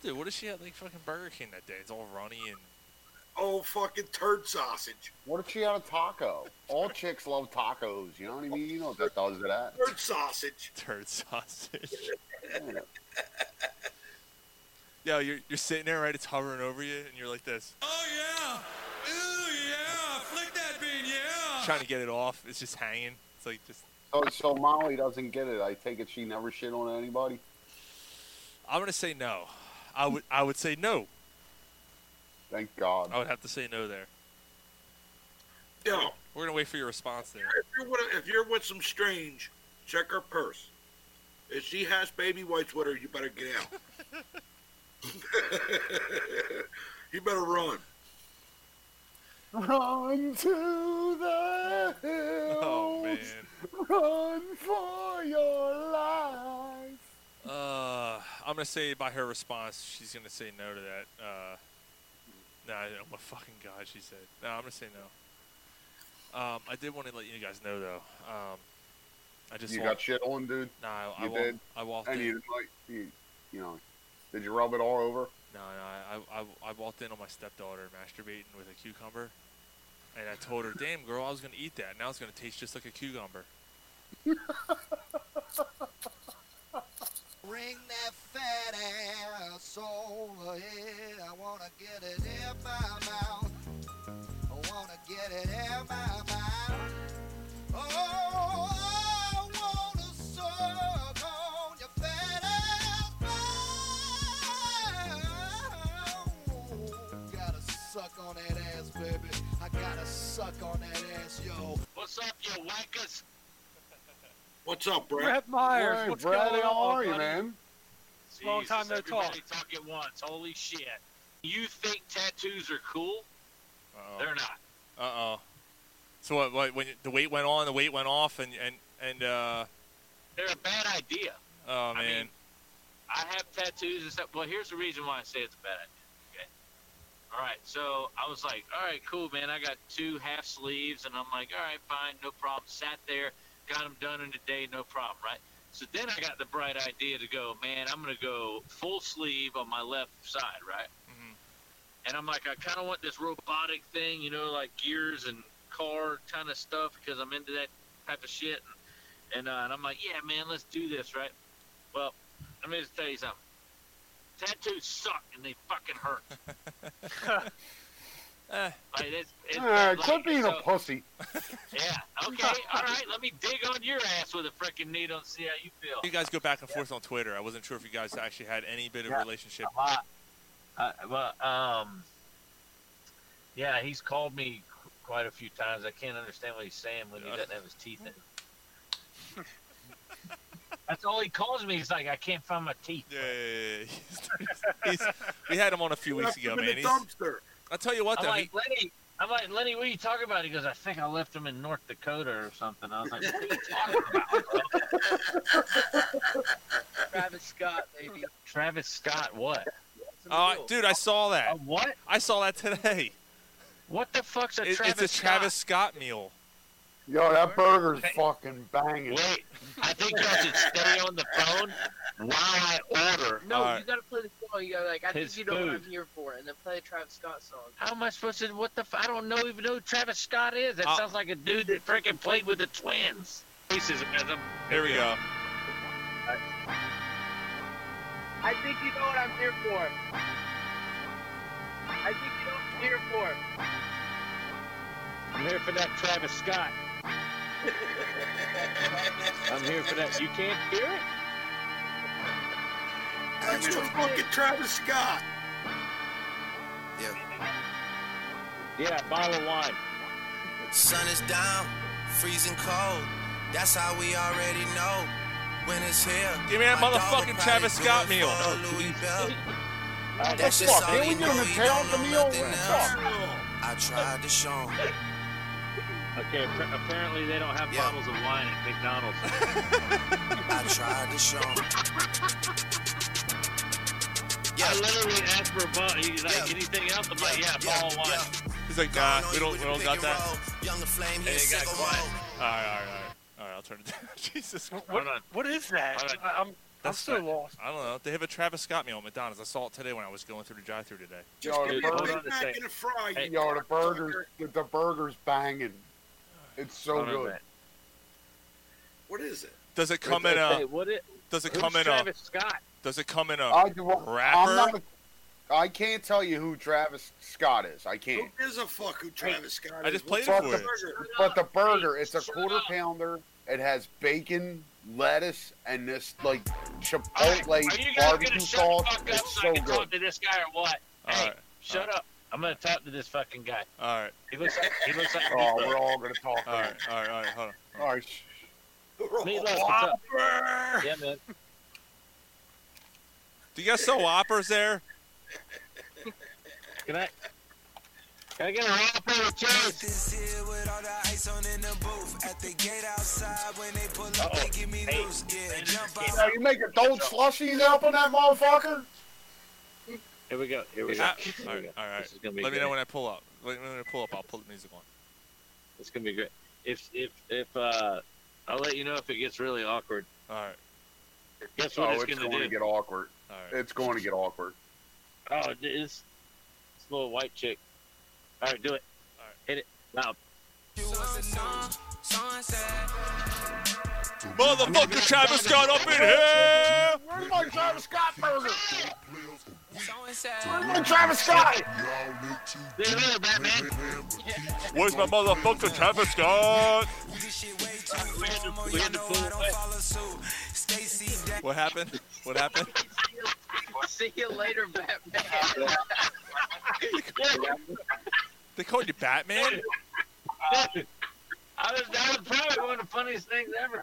Dude, what is she at like fucking Burger King that day? It's all runny and
Oh, fucking turd sausage.
What if she had a taco? All chicks love tacos. You know what I mean? You know what that does to that.
Turd sausage.
turd sausage. Yo, you're you're sitting there, right? It's hovering over you, and you're like this,
Oh yeah. Ooh yeah. Flick that bean, yeah.
trying to get it off. It's just hanging. It's like just.
So, so Molly doesn't get it. I take it she never shit on anybody.
I'm gonna say no. I would I would say no.
Thank God.
I would have to say no there.
Yo,
We're gonna wait for your response there.
if you're with, if you're with some strange, check her purse. If she has baby wipes with her, you better get out. you better run.
Run to the hills.
Oh man.
Run for your life.
Uh, I'm gonna say by her response, she's gonna say no to that. Uh, no, oh my fucking god, she said. No, I'm gonna say no. Um, I did want to let you guys know though. Um, I just
you
walked-
got shit on, dude.
No, I, I
you
walked.
did.
I walked
And
in.
you, like, you, you know, did you rub it all over?
No, no, I, I, I walked in on my stepdaughter masturbating with a cucumber, and I told her, "Damn, girl, I was gonna eat that. Now it's gonna taste just like a cucumber."
Bring that fat ass over here. I wanna get it in my mouth. I wanna get it in my mouth. Oh, baby. I gotta suck on that ass, yo. What's up, you wankers?
What's up, Brett?
Brett Myers,
Hey,
what's
Brad,
going
how
on,
are you,
buddy?
man?
Long time no talk.
Everybody talk at once. Holy shit. You think tattoos are cool?
Uh-oh.
They're not.
Uh oh. So what? What? When the weight went on, the weight went off, and and and uh.
They're a bad idea.
Oh man.
I have tattoos and stuff. Well, here's the reason why I say it's a bad idea. All right. So I was like, all right, cool, man. I got two half sleeves, and I'm like, all right, fine, no problem. Sat there, got them done in a day, no problem, right? So then I got the bright idea to go, man, I'm gonna go full sleeve on my left side, right? And I'm like, I kind of want this robotic thing, you know, like gears and car kind of stuff because I'm into that type of shit. And, and, uh, and I'm like, yeah, man, let's do this, right? Well, let me just tell you something. Tattoos suck and they fucking hurt. Like, it's, it's, like,
quit being
so-
a pussy.
Yeah. Okay. All right. Let me dig on your ass with a freaking needle and see how you feel.
You guys go back and forth on Twitter. I wasn't sure if you guys actually had any bit of
Yeah,
relationship.
a lot. Uh, well, um, yeah, he's called me quite a few times. I can't understand what he's saying when he doesn't have his teeth in. That's all he calls me. He's like, I can't find my teeth.
Yeah, yeah, yeah. He's- we had him on a few weeks
Left
ago,
him in
man.
the
He's,
dumpster.
I'll tell you what,
I'm
though.
like,
he-
Lenny, I'm like, Lenny, what are you talking about? He goes, I think I left him in North Dakota or something. I was like, what are you talking about?
Travis Scott, baby.
Travis Scott, what?
Oh, dude, I saw that.
what?
I saw that today.
What the fuck's a
It-
Travis
it's a Travis Scott meal.
Yo, that burger's fucking banging.
Wait, I think y'all should stay on the phone while I order.
No,
Alright.
you gotta play the song. You gotta like, I
His
think you know what I'm here for, and then play the Travis Scott song.
How am I supposed to? What the? F- I don't know even know who Travis Scott is. That
Uh,
sounds like a dude that freaking played with the Twins. Racism as
Here we go.
I think you know what I'm here for. I think you know what I'm here for.
I'm here for that Travis Scott. I'm here for that. You can't hear it?
That's the fucking Travis Scott.
Yeah, Yeah, bottle of wine.
Sun is down, freezing cold. That's how we already know when it's here.
Give me that motherfucking Travis Scott meal.
for a Louis Bell.
What the
That's just
fuck?
all
Can't we
he
give him
know,
a
he don't
the
know
meal?
nothing else.
fuck?
I tried to show him.
Okay, appa- apparently they don't have bottles of wine at McDonald's.
I tried to show him.
I literally asked for a bottle. He's like, anything else? I'm like, yeah, bottle of wine.
He's like, nah, we don't, we don't got that.
Younger flame,
And it got quiet.
All right, all right, all right. All right, I'll turn it down. Jesus.
What,
Hold
what is that?
Hold.
I, I'm, I'm
That's
so
not-
lost.
I don't know. They have a Travis Scott meal at McDonald's. I saw it today when I was going through the drive-through today.
Yo, the
Give me a
burger,
Big Mac and a fry. you
yo, the burgers, the, the burger's banging. It's so
Hold on a
good.
minute.
What is it?
Does it come in a?
what it?
Does it come in a?
Travis Scott?
Does it come in a
I, do- I'm
wrapper?
not. A, I can't tell you who Travis Scott is. I
Who
can't.
gives a fuck who Travis Scott is?
I just played it
But
for
the,
you.
but the burger, it's a quarter pounder. It has bacon, lettuce, and this like chipotle
Are you guys
barbecue
gonna shut the
sauce.
fuck up
It's
so
so
I can
good.
talk to this guy or what?
All
hey,
right.
shut up. I'm gonna talk to this fucking guy.
All right.
He looks like he looks like
Oh, we're all gonna talk.
All right. All right. All right. Hold on.
All right. sh-
Meatloaf, what's up? Yeah, man.
Do you guys sell whoppers there?
Can I? Can I get a whopper with cheese?
This here with all the ice on in the booth. At the gate outside, when they pull up, they give me loose. Yeah, jump
Yo, you make adult slushies up on that motherfucker?
Here we go. Here we go.
Ah,
Here
all
we
right.
go.
All right.
This is
Let me know when I pull up. Let me know when I pull up. I'll pull the music on.
It's gonna be great. If if if uh, I'll let you know if it gets really awkward.
All right.
Guess what
Oh,
it's
it's
gonna
going
do?
to get awkward.
All right.
It's going to get awkward.
Oh, it is. This little white chick. All right, do it. All right, hit it loud.
Motherfucker, Travis Scott up in here.
Where's my Travis Scott burger? Where's my Travis Scott?
See you later, Batman.
Where's my motherfucker, Travis Scott?
We had to, we had to pull away.
What happened? What happened?
See you later, Batman.
They called you Batman?
I was, that was probably one of the funniest things ever.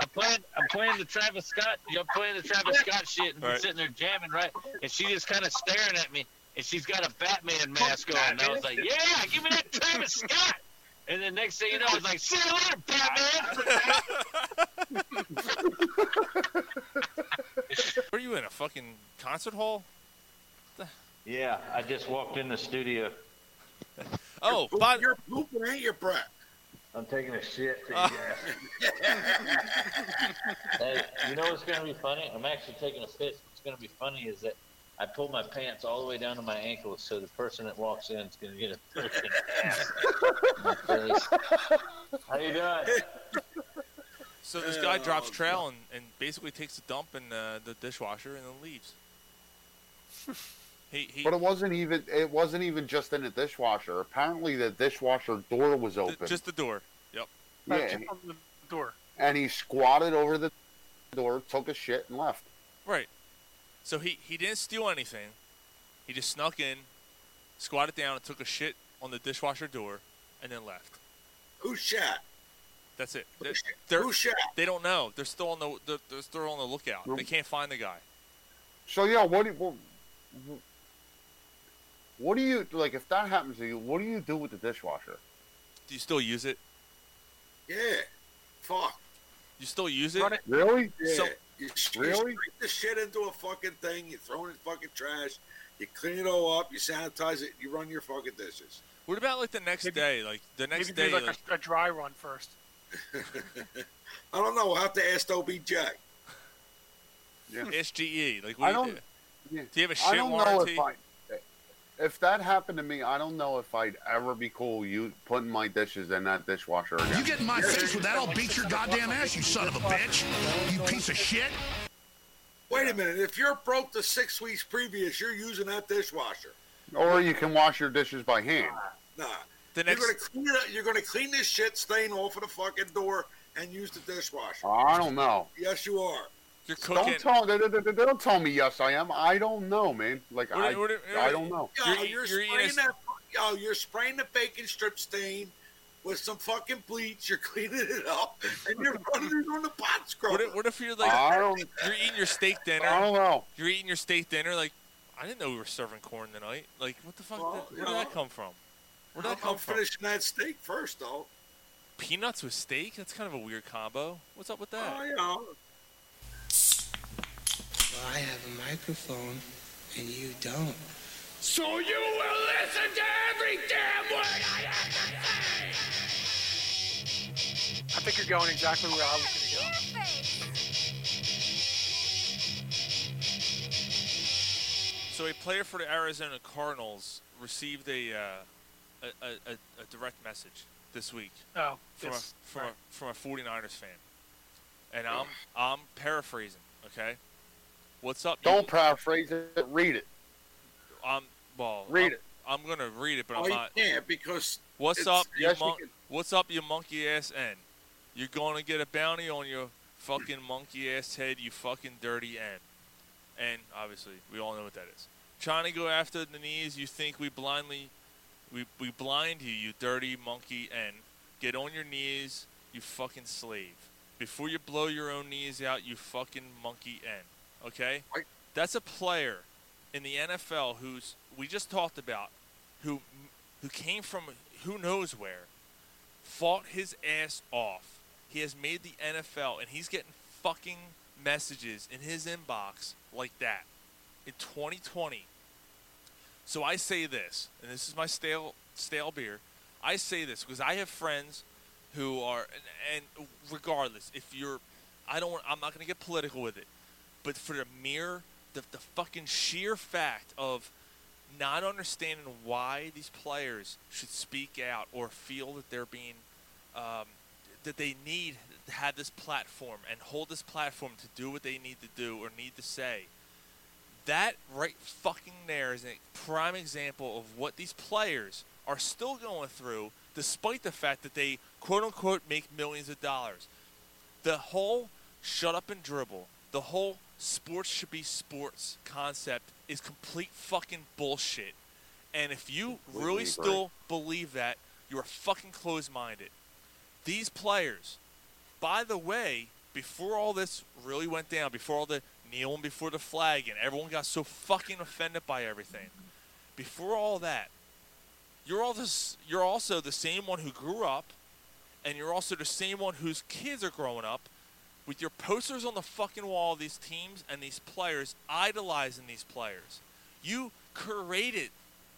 I'm playing, I'm playing the Travis Scott. You're playing the Travis Scott shit, and
Right.
sitting there jamming, right? And she just kind of staring at me, and she's got a Batman mask on. And I was like, "Yeah, give me that Travis Scott." And then next thing you know, it's like, "See you later, Batman."
Were you in a fucking concert hall?
yeah, I just walked in the studio.
Oh, by,
You're pooping, ain't you, Brett?
I'm taking a shit.
Uh,
Hey, you know what's gonna be funny? I'm actually taking a piss. What's gonna be funny is that I pull my pants all the way down to my ankles, so the person that walks in is gonna get a freaking ass in my face. How you doing?
so this guy drops trail and, and basically takes a dump in uh, the dishwasher and then leaves. He, he
But it wasn't even. It wasn't even just in the dishwasher. Apparently, the dishwasher door was
th-
open.
just the door. Yep.
yeah,
Just on the door.
and he squatted over the door, took a shit, and left.
Right. So he, he didn't steal anything. He just snuck in, squatted down, and took a shit on the dishwasher door, and then left.
Who shot?
That's it. They're, they're,
Who shot?
they don't know. They're still on the they're, they're still on the lookout. They can't find the guy.
So yeah, what? do- what What do you like if that happens to you? What do you do with the dishwasher?
Do you still use it?
Yeah. Fuck.
You still use it?
Really?
Yeah.
So-
you, you
Really?
straight the shit into a fucking thing. You throw it in fucking trash. You clean it all up. You sanitize it. You run your fucking dishes.
What about like the next day? Like the next
Maybe
day,
do like,
like,
a, a dry run first.
I don't know. We'll have to ask OBJ.
Yeah.
SGE. E. Like what
I
do you
don't.
do?
yeah.
Do you have a shit
don't
warranty?
know if I. If that happened to me, I don't know if I'd ever be cool you putting my dishes in that dishwasher again.
You get in my face with that, I'll beat your goddamn ass, you son of a bitch. You piece of shit.
Wait a minute. If you're broke the six weeks previous, you're using that dishwasher.
Or you can wash your dishes by hand.
Nah.
The
You're gonna clean it. You're gonna clean this shit stain off of the fucking door and use the dishwasher.
I don't know.
Yes, you are.
You're
Don't tell they, they, they- they don't tell me yes I am. I don't know, man. Like
What-
I,
what-
I don't know.
Yo,
You're-
you're,
you're eating
spraying
a-
that. Yo, you're spraying the bacon strip stain with some fucking bleach. You're cleaning it up, and you're running it on the pot scrub.
What if, what if you're like
I don't-
you're eating your steak dinner?
I don't know.
You're eating your steak dinner. Like I didn't know we were serving corn tonight. Like what the fuck?
Well,
did, where
you
did
know,
that come from? Where did
I'm,
that come
I'm
from?
finishing that steak first, though.
Peanuts with steak? That's kind of a weird combo. What's up with that?
Oh, you know.
Well, I have a microphone and you don't.
So you will listen to every damn word I have to say.
I think you're going exactly where I was going to go.
So a player for the Arizona Cardinals received a uh, a, a, a, a direct message this week
Oh,
from a, from
right.
a from a 49ers fan, and I'm I'm paraphrasing. Okay, what's up?
Don't paraphrase it. Read it.
I'm well.
Read
I'm,
it.
I'm gonna read it, but
Oh,
I'm not.
can't because.
What's up,
yes, you
mon- What's up, you monkey ass N? You're gonna get a bounty on your fucking monkey ass head, you fucking dirty N. And obviously, we all know what that is. Trying to go after the knees, you think we blindly, we we blind you, you dirty monkey N. Get on your knees, you fucking slave. Before you blow your own knees out, you fucking monkey N. Okay? That's a player in the NFL who's we just talked about, who who came from who knows where, fought his ass off. He has made the NFL, and he's getting fucking messages in his inbox like that in 2020. So I say this, and this is my stale stale beer. I say this because I have friends who are, and, and regardless, if you're, I don't, want- I'm not going to get political with it, but for the mere, the, the fucking sheer fact of not understanding why these players should speak out or feel that they're being, um, that they need to have this platform and hold this platform to do what they need to do or need to say. That right fucking there is a prime example of what these players are still going through, despite the fact that they quote unquote make millions of dollars. The whole shut up and dribble, the whole sports should be sports concept is complete fucking bullshit. And if you
Completely
really
agree.
still believe that, you are fucking closed minded. These players, by the way, before all this really went down, before all the kneeling before the flag and everyone got so fucking offended by everything, before all that, you're all this, you're also the same one who grew up, and you're also the same one whose kids are growing up with your posters on the fucking wall of these teams and these players idolizing these players. You created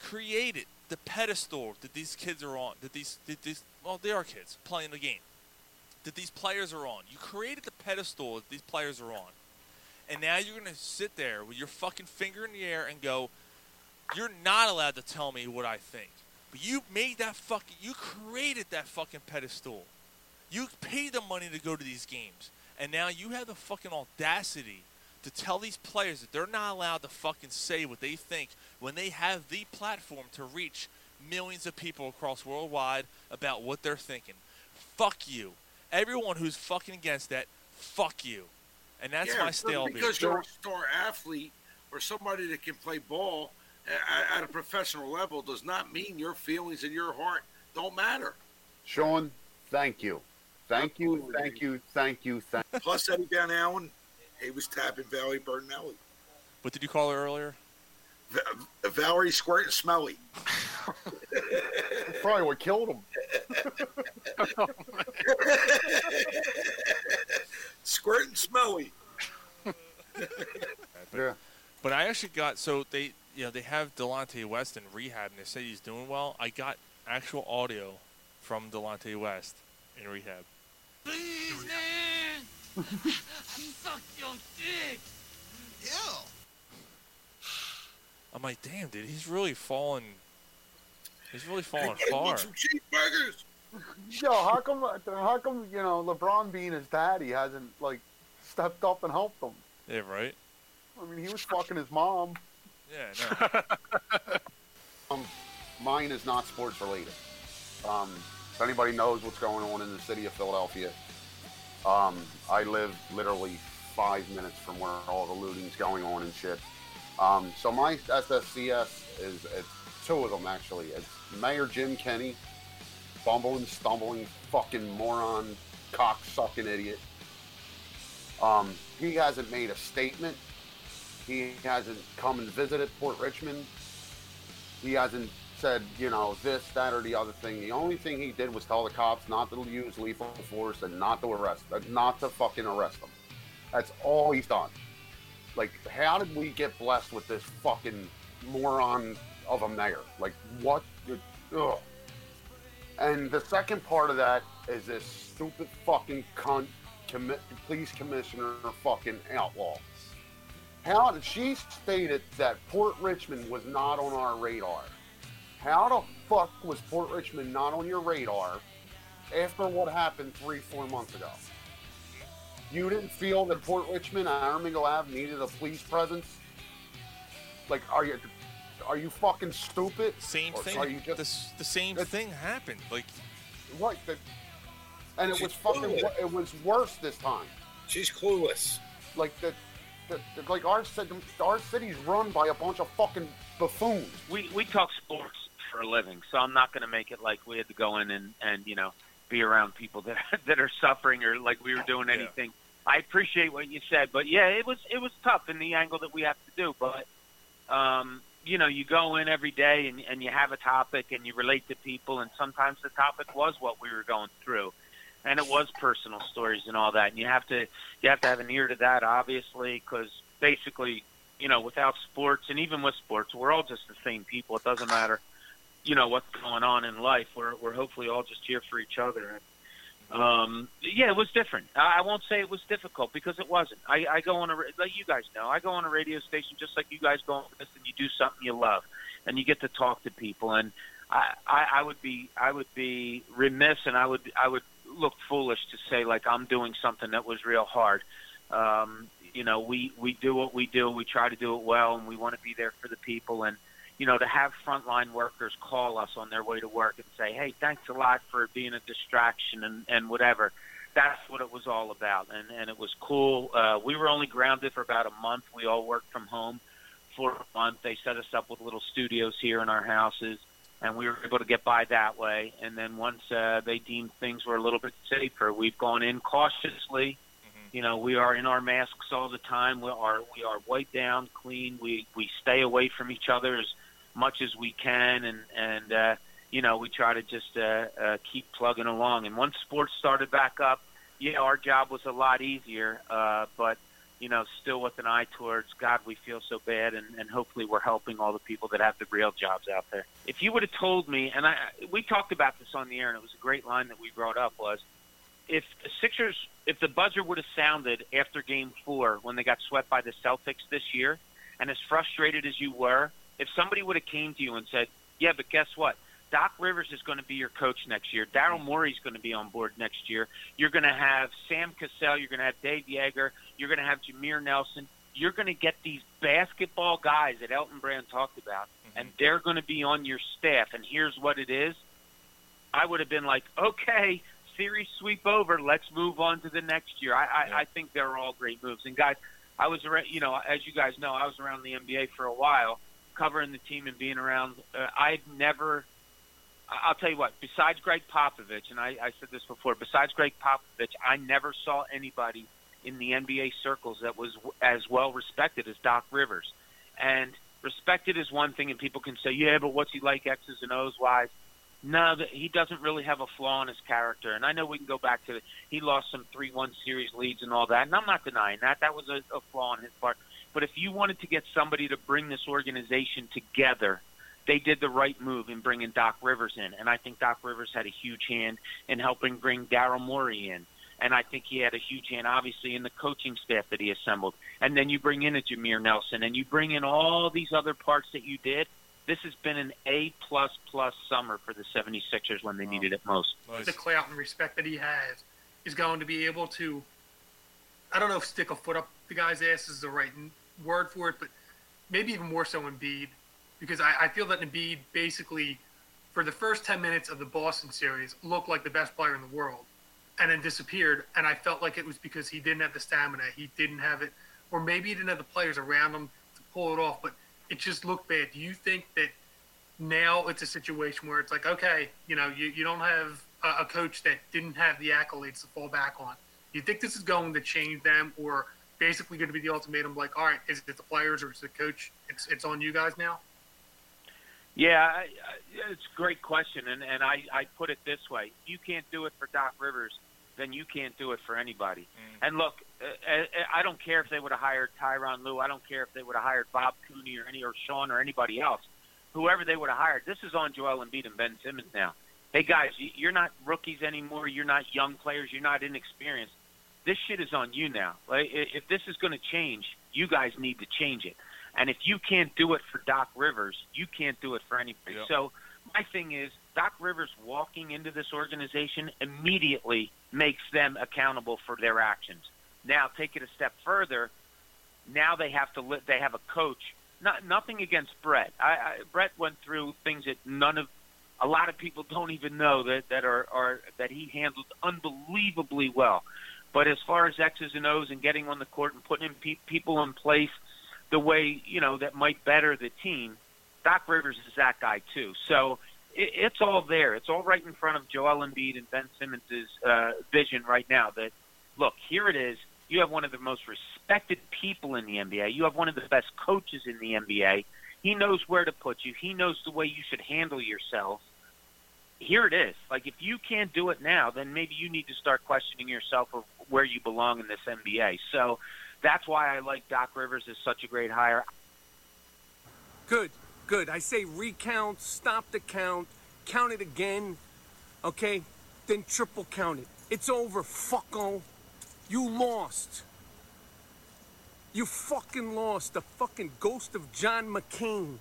created the pedestal that these kids are on. That these that these well they are kids playing the game. That these players are on. You created the pedestal that these players are on. And now you're gonna sit there with your fucking finger in the air and go, You're not allowed to tell me what I think. But you made that fucking you created that fucking pedestal. You paid the money to go to these games. And now you have the fucking audacity to tell these players that they're not allowed to fucking say what they think when they have the platform to reach millions of people across worldwide about what they're thinking. Fuck you. Everyone who's fucking against that, fuck you. And that's
yeah,
my
just
stale beer.
Because you're a star athlete or somebody that can play ball at, at a professional level does not mean your feelings and your heart don't matter.
Sean, thank you. Thank you, thank you, thank you, thank
Plus, Eddie Van Halen, he was tapping Valerie Bertinelli.
What did you call her earlier?
V- Valerie Squirt and Smelly.
Probably what killed him.
Squirt and Smelly.
Yeah.
But I actually got so they you know they have Delonte West in rehab and they say he's doing well. I got actual audio from Delonte West in rehab.
Please, man. Suck your dick.
Ew.
I'm like, damn, dude, he's really fallen. He's really fallen far.
want some cheeseburgers?
Yo, how come? How come you know LeBron being his daddy hasn't like stepped up and helped him?
Yeah, right.
I mean, he was fucking his mom.
Yeah, no.
Um, mine is not sports related. Um, if anybody knows what's going on in the city of Philadelphia, um, I live literally five minutes from where all the looting's going on and shit. Um, so my SSCS is it's two of them actually. It's Mayor Jim Kenney, bumbling, stumbling, fucking moron, cock sucking idiot. Um, he hasn't made a statement. He hasn't come and visited Port Richmond. He hasn't said, you know, this, that, or the other thing. The only thing he did was tell the cops not to use lethal force and not to arrest, uh, not to fucking arrest them. That's all he's done. Like, how did we get blessed with this fucking moron of a mayor? Like, what? Ugh. And the second part of that is this stupid fucking cunt, commi- police commissioner, fucking outlaw. How did she stated that Port Richmond was not on our radar? How the fuck was Port Richmond not on your radar after what happened three, four months ago? You didn't feel that Port Richmond and Aramingo Ave needed a police presence? Like, are you are you fucking stupid?
Same
Or
thing.
Are you just
the, the same thing happened. Like,
right? The, and it was fucking.
clueless.
It was worse this time.
She's clueless.
Like the, the, the like our city, our city's run by a bunch of fucking buffoons.
we we talk sports for a living, so I'm not going to make it like we had to go in and and you know be around people that that are suffering or like we were doing anything. I appreciate what you said, but yeah, it was it was tough in the angle that we have to do. But um, you know, you go in every day and and you have a topic and you relate to people, and sometimes the topic was what we were going through. And it was personal stories and all that, and you have to you have to have an ear to that, obviously, because basically, you know, without sports and even with sports, we're all just the same people. It doesn't matter, you know, what's going on in life. We're we're hopefully all just here for each other. And, um, yeah, it was different. I, I won't say it was difficult because it wasn't. I, I go on a like you guys know. I go on a radio station just like you guys go on this, and you do something you love, and you get to talk to people. And I, I, I would be I would be remiss, and I would I would look foolish to say like I'm doing something that was real hard. Um, you know, we we do what we do. We try to do it well, and we want to be there for the people. And you know, to have frontline workers call us on their way to work and say, "Hey, thanks a lot for being a distraction," and and whatever. That's what it was all about, and and it was cool. Uh, we were only grounded for about a month. We all worked from home for a month. They set us up with little studios here in our houses, and we were able to get by that way. And then once uh, they deemed things were a little bit safer, we've gone in cautiously. You know, we are in our masks all the time. We are we are wiped down, clean. We we stay away from each other as much as we can, and and uh, you know we try to just uh, uh, keep plugging along. And once sports started back up, yeah, our job was a lot easier, uh, but you know, still with an eye towards God, we feel so bad, and, and hopefully we're helping all the people that have the real jobs out there. If you would have told me, and I, we talked about this on the air, and it was a great line that we brought up was, if the Sixers, if the buzzer would have sounded after Game Four when they got swept by the Celtics this year, and as frustrated as you were, if somebody would have came to you and said, "Yeah, but guess what? Doc Rivers is going to be your coach next year. Daryl Morey's going to be on board next year. You're going to have Sam Cassell. You're going to have Dave Joerger. You're going to have Jameer Nelson. You're going to get these basketball guys that Elton Brand talked about, mm-hmm. and they're going to be on your staff. And here's what it is. I would have been like, okay, series sweep over. Let's move on to the next year. I, I, I think they're all great moves. And guys, I was around. You know, as you guys know, I was around the NBA for a while, covering the team and being around. Uh, I've never. I'll tell you what. Besides Gregg Popovich, and I, I said this before. Besides Gregg Popovich, I never saw anybody in the NBA circles that was as well respected as Doc Rivers. And Respected is one thing, and people can say, yeah, but what's he like X's and O's wise? No, he doesn't really have a flaw in his character. And I know we can go back to he lost some three-one series leads and all that, and I'm not denying that. That was a, a flaw on his part. But if you wanted to get somebody to bring this organization together, they did the right move in bringing Doc Rivers in, and I think Doc Rivers had a huge hand in helping bring Daryl Morey in. And I think he had a huge hand, obviously, in the coaching staff that he assembled. And then you bring in a Jameer Nelson, and you bring in all these other parts that you did. This has been an A plus plus summer for the 76ers when they needed it most.
The clout and respect that he has is going to be able to. I don't know if stick a foot up the guy's ass is the right n- word for it, but maybe even more so Embiid, because I, I feel that Embiid basically, for the first 10 minutes of the Boston series, looked like the best player in the world and then disappeared. And I felt like it was because he didn't have the stamina, he didn't have it, or maybe he didn't have the players around him to pull it off, but it just looked bad. Do you think that now it's a situation where it's like, okay, you know, you, you don't have a, a coach that didn't have the accolades to fall back on. Do you think this is going to change them or basically going to be the ultimatum like, all right, is it the players or is it the coach? It's, it's on you guys now?
Yeah, I, I, it's a great question, and and I I put it this way: if you can't do it for Doc Rivers, then you can't do it for anybody. And look, uh, uh, I don't care if they would have hired Tyronn Lue. I don't care if they would have hired Bob Cooney or any or Sean or anybody else. Whoever they would have hired, this is on Joel Embiid and Ben Simmons now. Hey guys, you're not rookies anymore. You're not young players. You're not inexperienced. This shit is on you now. Like, if this is going to change, you guys need to change it. And if you can't do it for Doc Rivers, you can't do it for anybody.
Yep.
So my thing is, Doc Rivers walking into this organization immediately makes them accountable for their actions. Now take it a step further. Now they have to li- they have a coach. Not nothing against Brett. I, I Brett went through things that none of a lot of people don't even know that that are, are that he handled unbelievably well. But as far as X's and O's and getting on the court and putting in pe- people in place the way you know that might better the team, Doc Rivers is that guy too. So it, it's all there. It's all right in front of Joel Embiid and Ben Simmons' uh, vision right now. That look, here it is. You have one of the most respected people in the NBA. You have one of the best coaches in the NBA. He knows where to put you. He knows the way you should handle yourself. Here it is. Like if you can't do it now, then maybe you need to start questioning yourself of where you belong in this NBA. So that's why I like Doc Rivers as such a great hire.
Good, good. I say recount, stop the count, count it again, okay? Then triple count it. It's over, fucko. You lost. You fucking lost. The fucking ghost of John McCain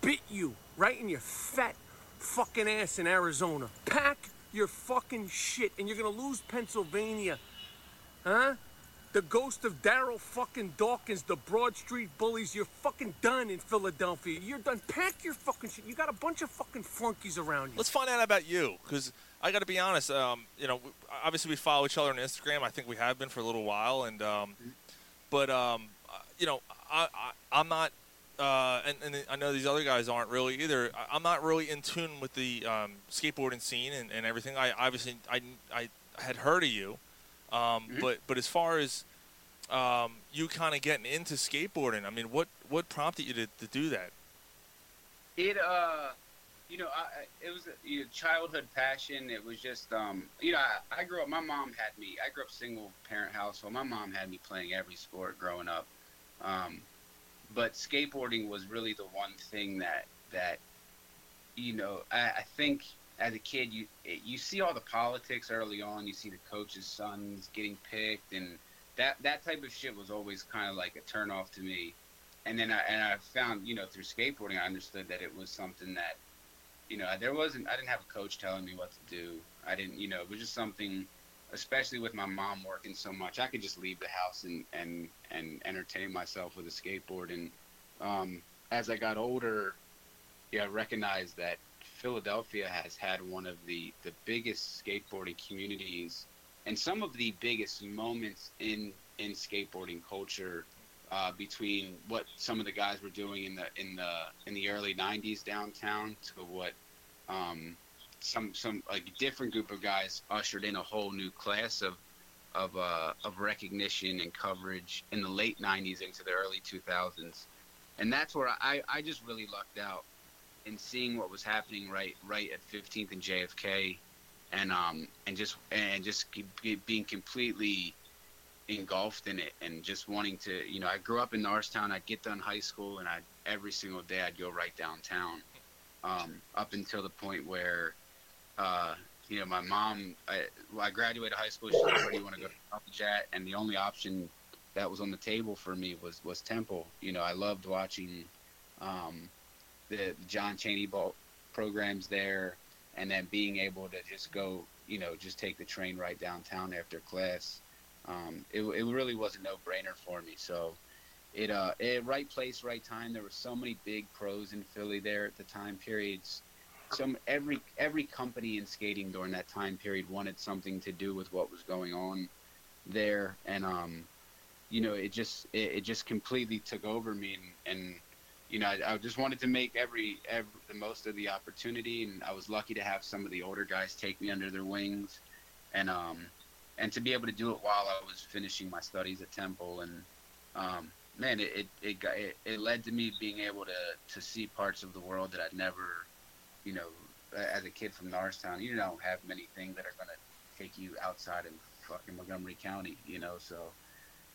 bit you right in your fat fucking ass in Arizona. Pack your fucking shit and you're gonna lose Pennsylvania. Huh? The ghost of Darryl fucking Dawkins, the Broad Street Bullies, you're fucking done in Philadelphia. You're done. Pack your fucking shit. You got a bunch of fucking flunkies around you.
Let's find out about you, because I got to be honest. Um, you know, obviously we follow each other on Instagram. I think we have been for a little while, and um, but um, uh, you know, I, I I'm not, uh, and, and I know these other guys aren't really either. I, I'm not really in tune with the um, skateboarding scene and, and everything. I obviously I, I had heard of you, um, but but as far as um, you kind of getting into skateboarding, I mean, what what prompted you to, to do that?
It uh, you know, I, I- it was a you know, childhood passion. It was just um, you know, I, I grew up. My mom had me. I grew up single parent household. My mom had me playing every sport growing up. Um, but skateboarding was really the one thing that that you know I, I think as a kid you you see all the politics early on. You see the coach's sons getting picked, and that that type of shit was always kind of like a turnoff to me. And then I and I found you know through skateboarding I understood that it was something that you know there wasn't I didn't have a coach telling me what to do. I didn't you know it was just something especially with my mom working so much, I could just leave the house and and and entertain myself with a skateboard. And um, as I got older, yeah, I recognized that Philadelphia has had one of the the biggest skateboarding communities and some of the biggest moments in in skateboarding culture. Uh, between what some of the guys were doing in the in the in the early '90s downtown to what um, some some like different group of guys ushered in a whole new class of of uh, of recognition and coverage in the late '90s into the early 2000s, and that's where I I just really lucked out in seeing what was happening right right at 15th and JFK, and um and just and just being completely engulfed in it and just wanting to you know I grew up in Norristown. I'd get done high school and I every single day I'd go right downtown um, up until the point where uh, you know my mom I, well, I graduated high school. She said where do you want to go to college at? And the only option that was on the table for me was was Temple. You know I loved watching um, the, John Chaney ball programs there and then being able to just go you know just take the train right downtown after class um, it, it really was a no-brainer for me. So it uh it, right place, right time. There were so many big pros in Philly there at the time periods. Some every every company in skating during that time period wanted something to do with what was going on there, and um, you know, it just it, it just completely took over me, and, and you know, I, I just wanted to make every, every the most of the opportunity, and I was lucky to have some of the older guys take me under their wings, and um, and to be able to do it while I was finishing my studies at Temple, and um, man, it it it, it it led to me being able to to see parts of the world that I'd never, you know, as a kid from Norristown, you don't have many things that are gonna take you outside of fucking Montgomery County, you know, so.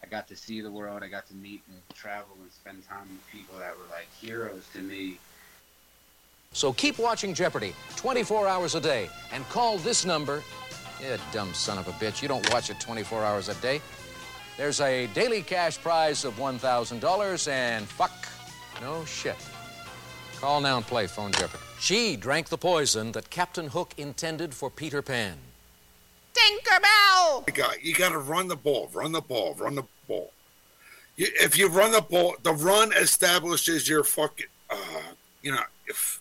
I got to see the world. I got to meet and travel and spend time with people that were like heroes to me.
So keep watching Jeopardy 24 hours a day and call this number. You dumb son of a bitch. You don't watch it 24 hours a day. There's a daily cash prize of $1,000 and fuck, no shit. Call now and play Phone Jeopardy. She drank the poison that Captain Hook intended for Peter Pan.
Tinkerbell. Oh you got you got to run the ball, run the ball, run the ball. You, if you run the ball, the run establishes your fucking. Uh, you know, if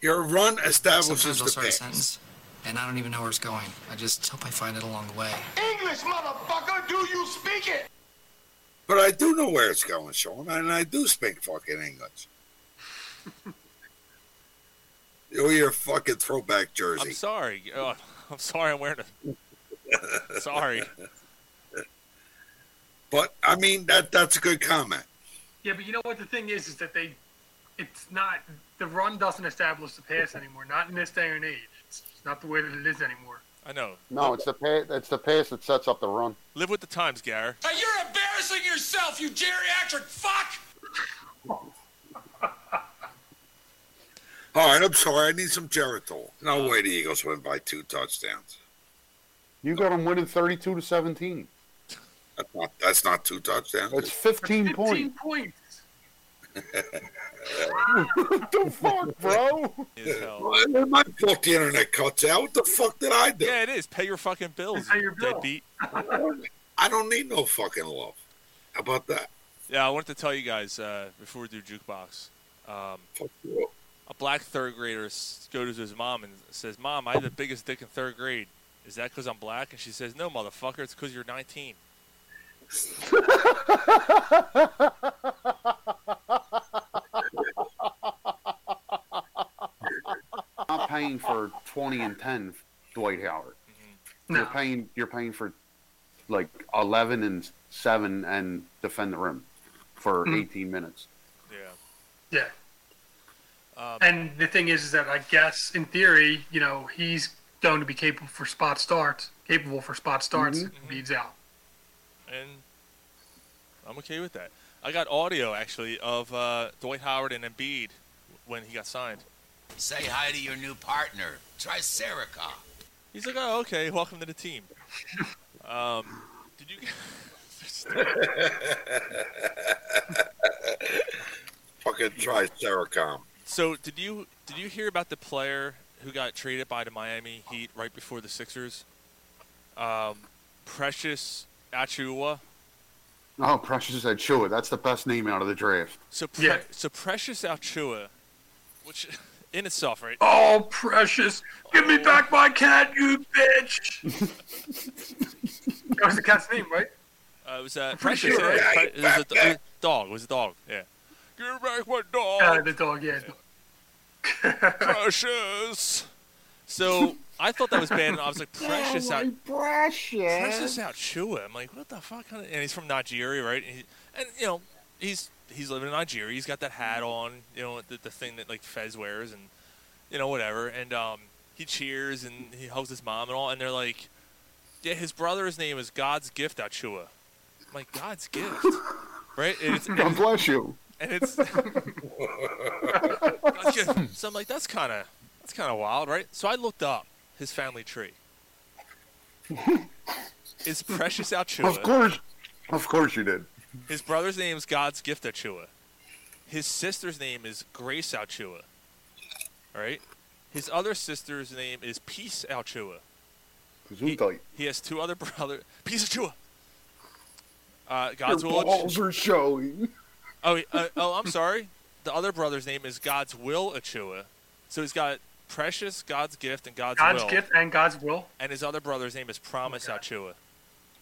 your run establishes
Sometimes I'll
the
start a sentence, and I don't even know where it's going. I just hope I find it along the way.
English, motherfucker, do you speak it?
But I do know where it's going, Sean, and I do speak fucking English. You're your fucking throwback jersey.
I'm sorry. Oh, I'm sorry. I'm wearing a. sorry.
But I mean that that's a good comment.
Yeah, but you know what the thing is, is that they, it's not the run doesn't establish the pass anymore. Not in this day and age. It's not the way that it is anymore.
I know.
No, it's the pass. It's the pass that sets up the run.
Live with the times, Gar.
Hey, you're embarrassing yourself, you geriatric fuck!
All right, I'm sorry. I need some Geritol. No way the Eagles win by two touchdowns.
You got them winning thirty-two to seventeen.
That's not, that's not two touchdowns.
It's
15
points.
points.
what the fuck, bro?
Well, My fault the internet cuts out. What the fuck did I do?
Yeah, it is. Pay your fucking bills,
Pay
you
your bill.
deadbeat.
I don't need no fucking love. How about that?
Yeah, I wanted to tell you guys uh, before we do jukebox. Um, a black third grader goes to his mom and says, "Mom, I had the biggest dick in third grade. Is that because I'm black?" And she says, "No, motherfucker. It's because you're 19."
Not paying for twenty and ten, Dwight Howard. You're paying. You're paying for like eleven and seven and defend the rim for
Mhm.
eighteen minutes.
Yeah.
Yeah.
Um,
and the thing is, is that I guess in theory, you know, he's going to be capable for spot starts, capable for spot starts.
Mhm.
if Beats out.
And I'm okay with that. I got audio actually of uh, Dwight Howard and Embiid when he got signed.
Say hi to your new partner, Tricerica.
He's like, "Oh, okay. Welcome to the team." Um, did you?
fucking try Seracom.
So did you did you hear about the player who got traded by the Miami Heat right before the Sixers? Um, Precious Achiuwa.
Oh, Precious Achiuwa. That's the best name out of the draft.
So pre- so Precious Achiuwa, which in itself, right?
Oh, precious! Give me back my cat, you bitch! that was the cat's name, right?
Uh, it was uh, Precious.
sure, right?
Pre- it was a, it was a dog. It was a dog. Yeah. Give back my dog.
Uh, the dog, yeah.
Precious. So I thought that was bad, and I was like, Precious out.
precious.
Precious out Chua. I'm like, what the fuck? kind of- And he's from Nigeria, right? And, he, and you know, he's he's living in Nigeria. He's got that hat on, you know, the, the thing that like Fez wears, and you know whatever. And um, he cheers and he hugs his mom and all. And they're like, yeah, his brother's name is God's gift Achiuwa. I'm like God's gift, right? And it's,
God bless you.
and it's so I'm like that's kind of that's kind of wild, right? So I looked up his family tree. It's Precious Achiuwa.
Of course, of course you did.
His brother's name is God's Gift Achiuwa. His sister's name is Grace Achiuwa. All right. His other sister's name is Peace Achiuwa. He, he has two other brothers. Peace Achiuwa. Uh, God's
Your
will.
balls are showing.
Oh, uh, oh, I'm sorry. The other brother's name is God's Will Achiuwa. So he's got Precious, God's Gift, and God's,
God's
Will.
gift and God's will.
And his other brother's name is Promise Achiuwa.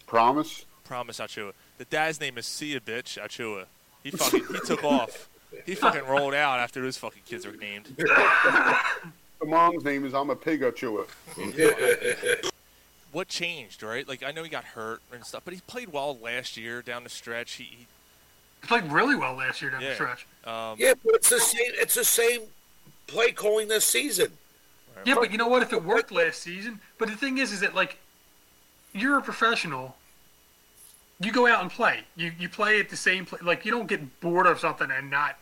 Promise.
Promise Achiuwa. The dad's name is See a Bitch Achiuwa. He fucking he took off. He fucking rolled out after those fucking kids were named.
The mom's name is I'm a pig chewer.
What changed, right? Like I know he got hurt and stuff, but he played well last year down the stretch. He, he
He played really well last year down
yeah.
the stretch.
Um,
Yeah, but it's the same. It's the same play calling this season.
Yeah, but you know what? If it worked last season, but the thing is, is that like you're a professional. You go out and play. You you play at the same place. Like you don't get bored of something and not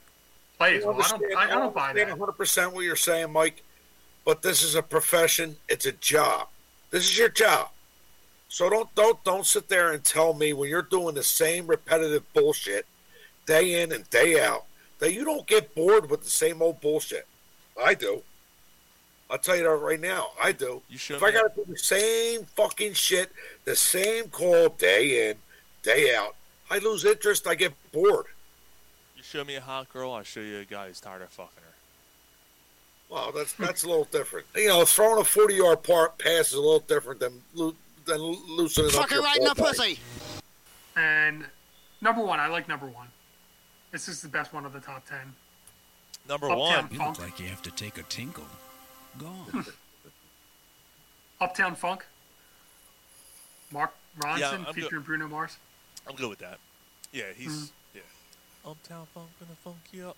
play as well. I don't. I, I don't buy that.
100 percent what you're saying, Mike. But this is a profession. It's a job. This is your job. So don't don't don't sit there and tell me when you're doing the same repetitive bullshit day in and day out that you don't get bored with the same old bullshit. I do. I'll tell you that right now. I do.
You should.
If I got to do the same fucking shit, the same call day in, day out, I lose interest. I get bored.
You show me a hot girl, I'll show you a guy who's tired of fucking her.
Well, that's that's a little different. You know, throwing a forty-yard part pass is a little different than lo- than loosening up
Fucking
your
right in the pussy.
And number one, I like number one. This is the best one of the top ten.
Number
Uptown
one.
You look like you have to take a tinkle. Gone.
Uptown Funk. Mark Ronson
Yeah, I'm good.
featuring Bruno Mars.
I'm good with that. Yeah, he's
Mhm.
yeah. Uptown Funk gonna funk you up.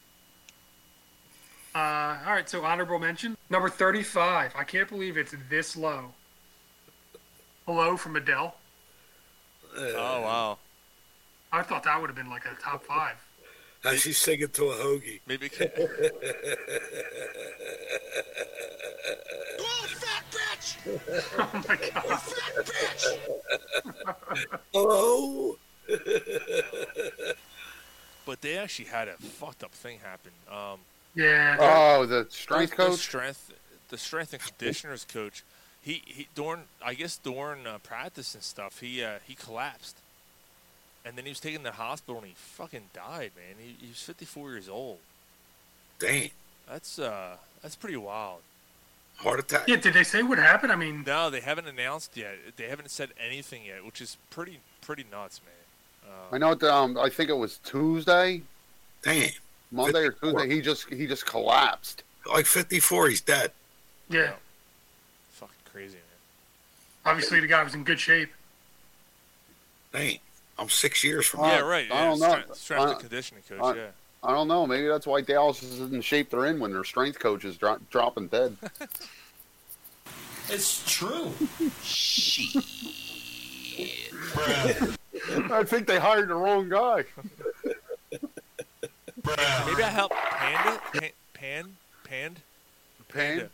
Uh, all right, so honorable mention number thirty-five. I can't believe it's this low. Hello from Adele.
oh wow.
I thought that would have been like a top five.
And she's singing to a hoagie.
Maybe.
oh my god.
Hello.
But they actually had a fucked up thing happen. Um,
Yeah.
Oh, the strength
the
coach.
strength, the strength and conditioners coach. He, he during I guess during uh, practice and stuff, he uh, he collapsed, and then he was taken to the hospital and he fucking died, man. He, he was 54 years old.
Dang.
That's uh that's pretty wild.
Heart attack.
Yeah, did they say what happened? I mean,
No, they haven't announced yet. They haven't said anything yet, which is pretty pretty nuts, man. Uh,
I know. that, Um, I think it was Tuesday,
Damn.
Monday or Tuesday. He just he just collapsed.
Like fifty-four, he's dead.
yeah.
fucking crazy, man.
Obviously, the guy was in good shape.
Dang. I'm six years from
yeah,
now.
right.
I
Yeah,
don't know.
strength, strength
I-
and conditioning coach.
I-
yeah.
I don't know. Maybe that's why Dallas is in the shape they're in when their strength coach is dro- dropping dead.
It's true. Shit.
I think they hired the wrong guy.
Maybe I help Panda Pan Pan Pand
Pan.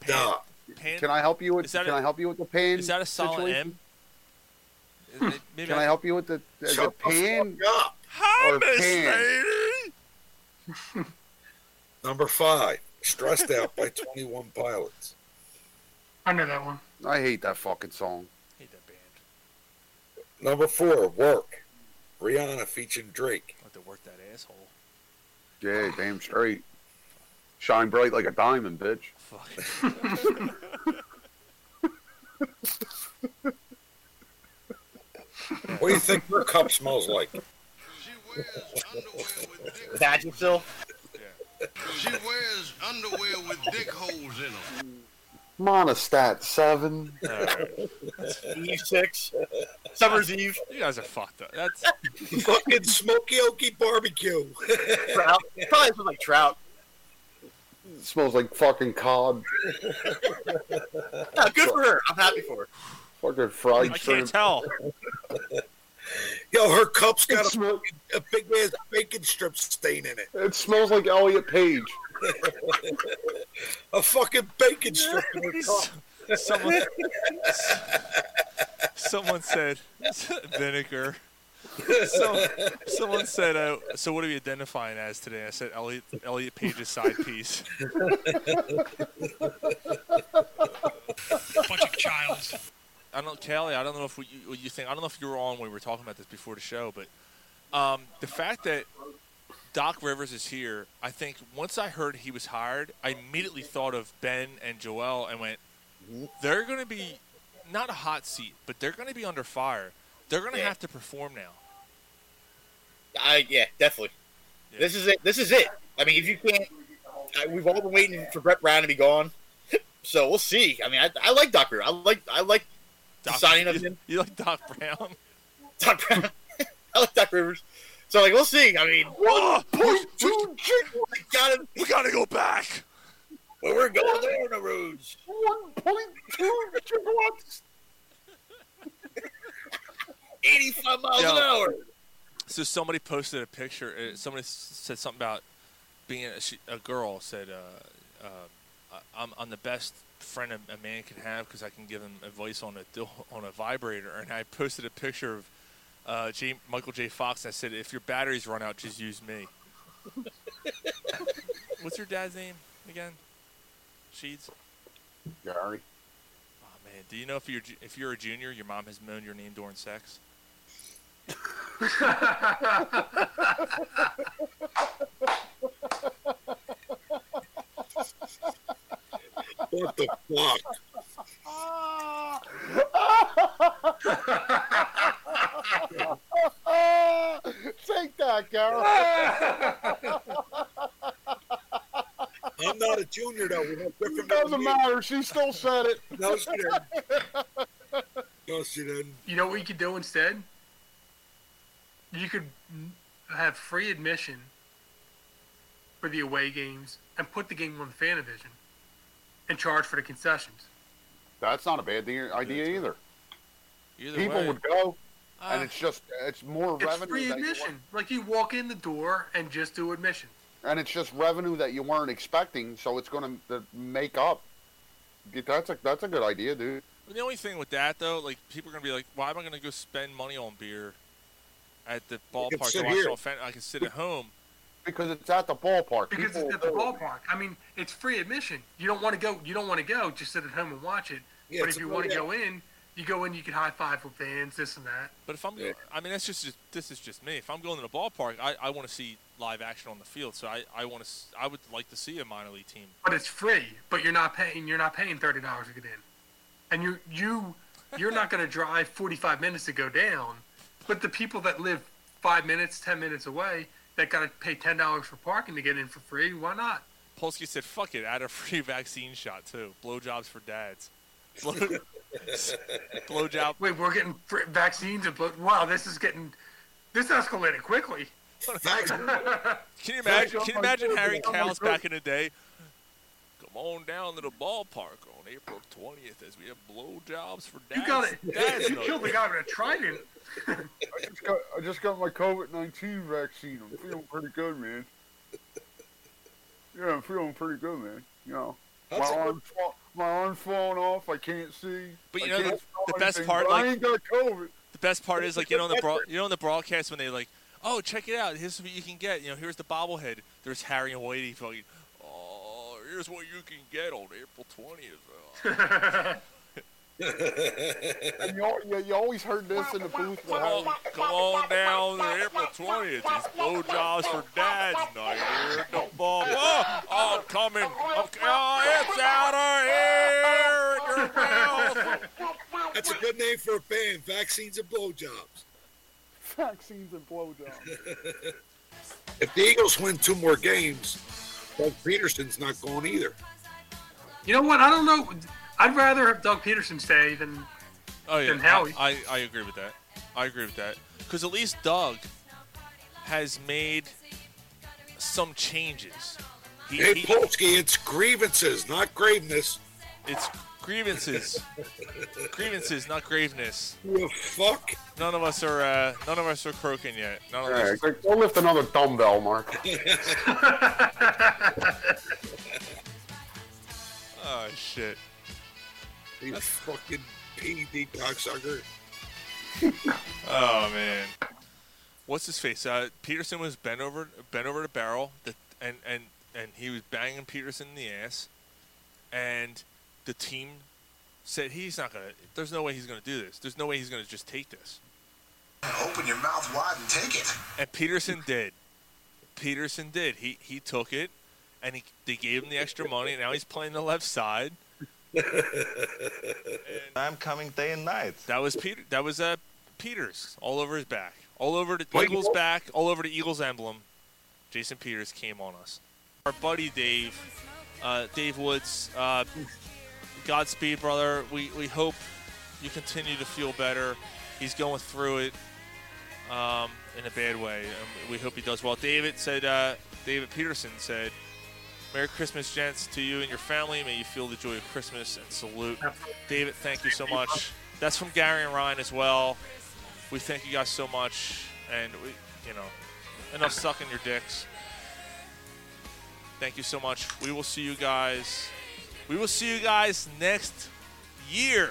Panda.
Pan.
Can I help you with?
Is that
Can
a-
I help you with the pain?
Is that a solid
situation?
M? Maybe
Can I help you with the, the, the pan
fuck up.
or
Hummus, lady.
Number five. Stressed out by twenty-one pilots.
I know that one.
I hate that fucking song.
hate that band.
Number four. Work. Rihanna featuring Drake.
I'll have to work that asshole.
Yeah, damn straight. Shine bright like a diamond, bitch.
Fuck.
What do you think her cup smells like?
Vagisil.
She wears underwear with dick holes in them.
Monistat seven.
Eve six. Summer's Eve.
You guys are fucked up. That's
Fucking Smoky Okie barbecue.
Trout. Probably smells like trout.
smells like fucking cod.
Yeah, good for her. I'm happy for her.
Fucking fried
I
shrimp.
can't tell.
Yo, her cup's got
It
a,
smell-
a big man's bacon strip stain in it.
It smells like Elliot Page.
a fucking bacon strip in her cup.
Someone, someone said vinegar. So, someone said, uh, "So what are we identifying as today?" I said, "Elliot, Elliot Page's side piece."
Bunch of childs.
I don't, Callie. I don't know if you, you think. I don't know if you were on when we were talking about this before the show, but um, the fact that Doc Rivers is here, I think once I heard he was hired, I immediately thought of Ben and Joel and went, they're going to be not a hot seat, but they're going to be under fire. They're going to
Yeah.
have to perform now.
I yeah, definitely. This is it. This is it. I mean, if you can't, I, we've all been waiting for Brett Brown to be gone, so we'll see. I mean, I, I like Doc Rivers. I like I like
Doc,
signing of
you,
him.
you like Doc Brown?
Doc Brown. I like Doc Rivers. So like, we'll see. I mean,
Oh,
two, we gotta
we got to go back.
where we're going there on the roads.
One point two gigawatts.
Eighty-five miles an hour.
So somebody posted a picture. Uh, somebody said something about being a, she, a girl. Said, uh, uh, "I'm, I'm the best friend a, a man can have because I can give him advice on a dil- on a vibrator." And I posted a picture of uh, J, Michael J. Fox. And I said, "If your batteries run out, just use me." What's your dad's name again? Sheeds.
Gary.
Oh man, do you know if you're if you're a junior, your mom has moaned your name during sex?
What the fuck?
Take that, Gary.
I'm not a junior though. We're different
It doesn't
you.
matter. She still said it.
No, she didn't. No, she didn't.
You know what you could do instead? You could have free admission for the away games and put the game on the fan division and charge for the concessions.
That's not a bad de- idea either.
Either
People
way.
would go,
Uh,
and it's just it's more
It's
revenue
free
that you
admission. Like you walk in the door and just do admission.
and it's just revenue that you weren't expecting, so it's going to make up. That's a that's a good idea, dude.
The only thing with that though, like people are gonna be like, why am I gonna go spend money on beer at the ballpark
sit
to watch
here.
I can sit at home.
Because it's at the ballpark.
Because
People
it's at the ballpark. I mean, it's free admission. You don't want to go. You don't want to go. Just sit at home and watch it.
Yeah,
but if you want to go in, you go in. You can high five with fans, this and that.
But if I'm, I mean, that's just, just this is just me. If I'm going to the ballpark, I, I want to see live action on the field. So I, I want to, I would like to see a minor league team.
But it's free. But you're not paying. You're not paying thirty dollars to get in, and you you you're not going to drive forty five minutes to go down. But the people that live five minutes, ten minutes away, that got to pay ten dollars for parking to get in for free. Why not?
Polsky said, "Fuck it, add a free vaccine shot too. Blowjobs for dads. Blow, blowjob.
Wait, we're getting fr- vaccines and blood. Wow, this is getting this escalated quickly.
Can you imagine? Can you imagine Harry Kalas back in the day? Come on down to the ballpark on April 20th as we have blowjobs for dads.
You got it.
Dads
you killed the guy with a trident.
I just got I just got my COVID nineteen vaccine. I'm feeling pretty good, man. Yeah, I'm feeling pretty good, man. You know, my
That's a-
arm's fall, my arm's falling off. I can't see.
But you
I
know the, the best
anything,
part, like
I ain't got COVID.
the best part is like you know on the broad, you know on the broadcast when they like, oh check it out, here's what you can get. You know here's the bobblehead. There's Harry and Whitey fucking, here's what you can get on April 20th. Uh.
and you, you, you always heard this in the booth.
Come on, come on down to April 20th. It's blowjobs for dads night here at the ball. Oh, oh, I'm coming. I'm, oh, it's out of here. in your mouth.
That's a good name for a band. Vaccines and blowjobs.
Vaccines and blowjobs.
If the Eagles win two more games, Doug Pederson's not going either.
You know what? I don't know. I'd rather have Doug Pederson stay than
Oh yeah,
than Howie.
I, I, I agree with that. I agree with that because at least Doug has made some changes. He,
Hey,
he-
Polsky, it's grievances, not graveness.
it's grievances, grievances, not graveness.
You fuck.
None of us are uh, none of us are croaking yet. None of
Yeah,
us.
go lift another dumbbell, Mark.
Oh shit.
You fucking PD cocksucker.
Oh man. What's his face? Uh, Peterson was bent over, bent over the barrel, the, and and and he was banging Peterson in the ass, and the team said he's not gonna. There's no way he's gonna do this. There's no way he's gonna just take this.
Open your mouth wide and take it.
And Peterson did. Peterson did. He he took it, and he they gave him the extra money. And now he's playing the left side.
I'm coming day and night.
That was Peter. That was uh, Peters all over his back, all over the
Mike-
Eagles back, all over the Eagles emblem. Jason Peters came on us. Our buddy Dave, uh, Dave Woods. Uh, Godspeed, brother. We we hope you continue to feel better. He's going through it um, in a bad way. And we hope he does well. David said. Uh, David Peterson said. Merry Christmas, gents, to you and your family. May you feel the joy of Christmas and salute. David, thank you so much. That's from Gary and Ryan as well. We thank you guys so much. And, we, you know, enough sucking your dicks. Thank you so much. We will see you guys. We will see you guys next year.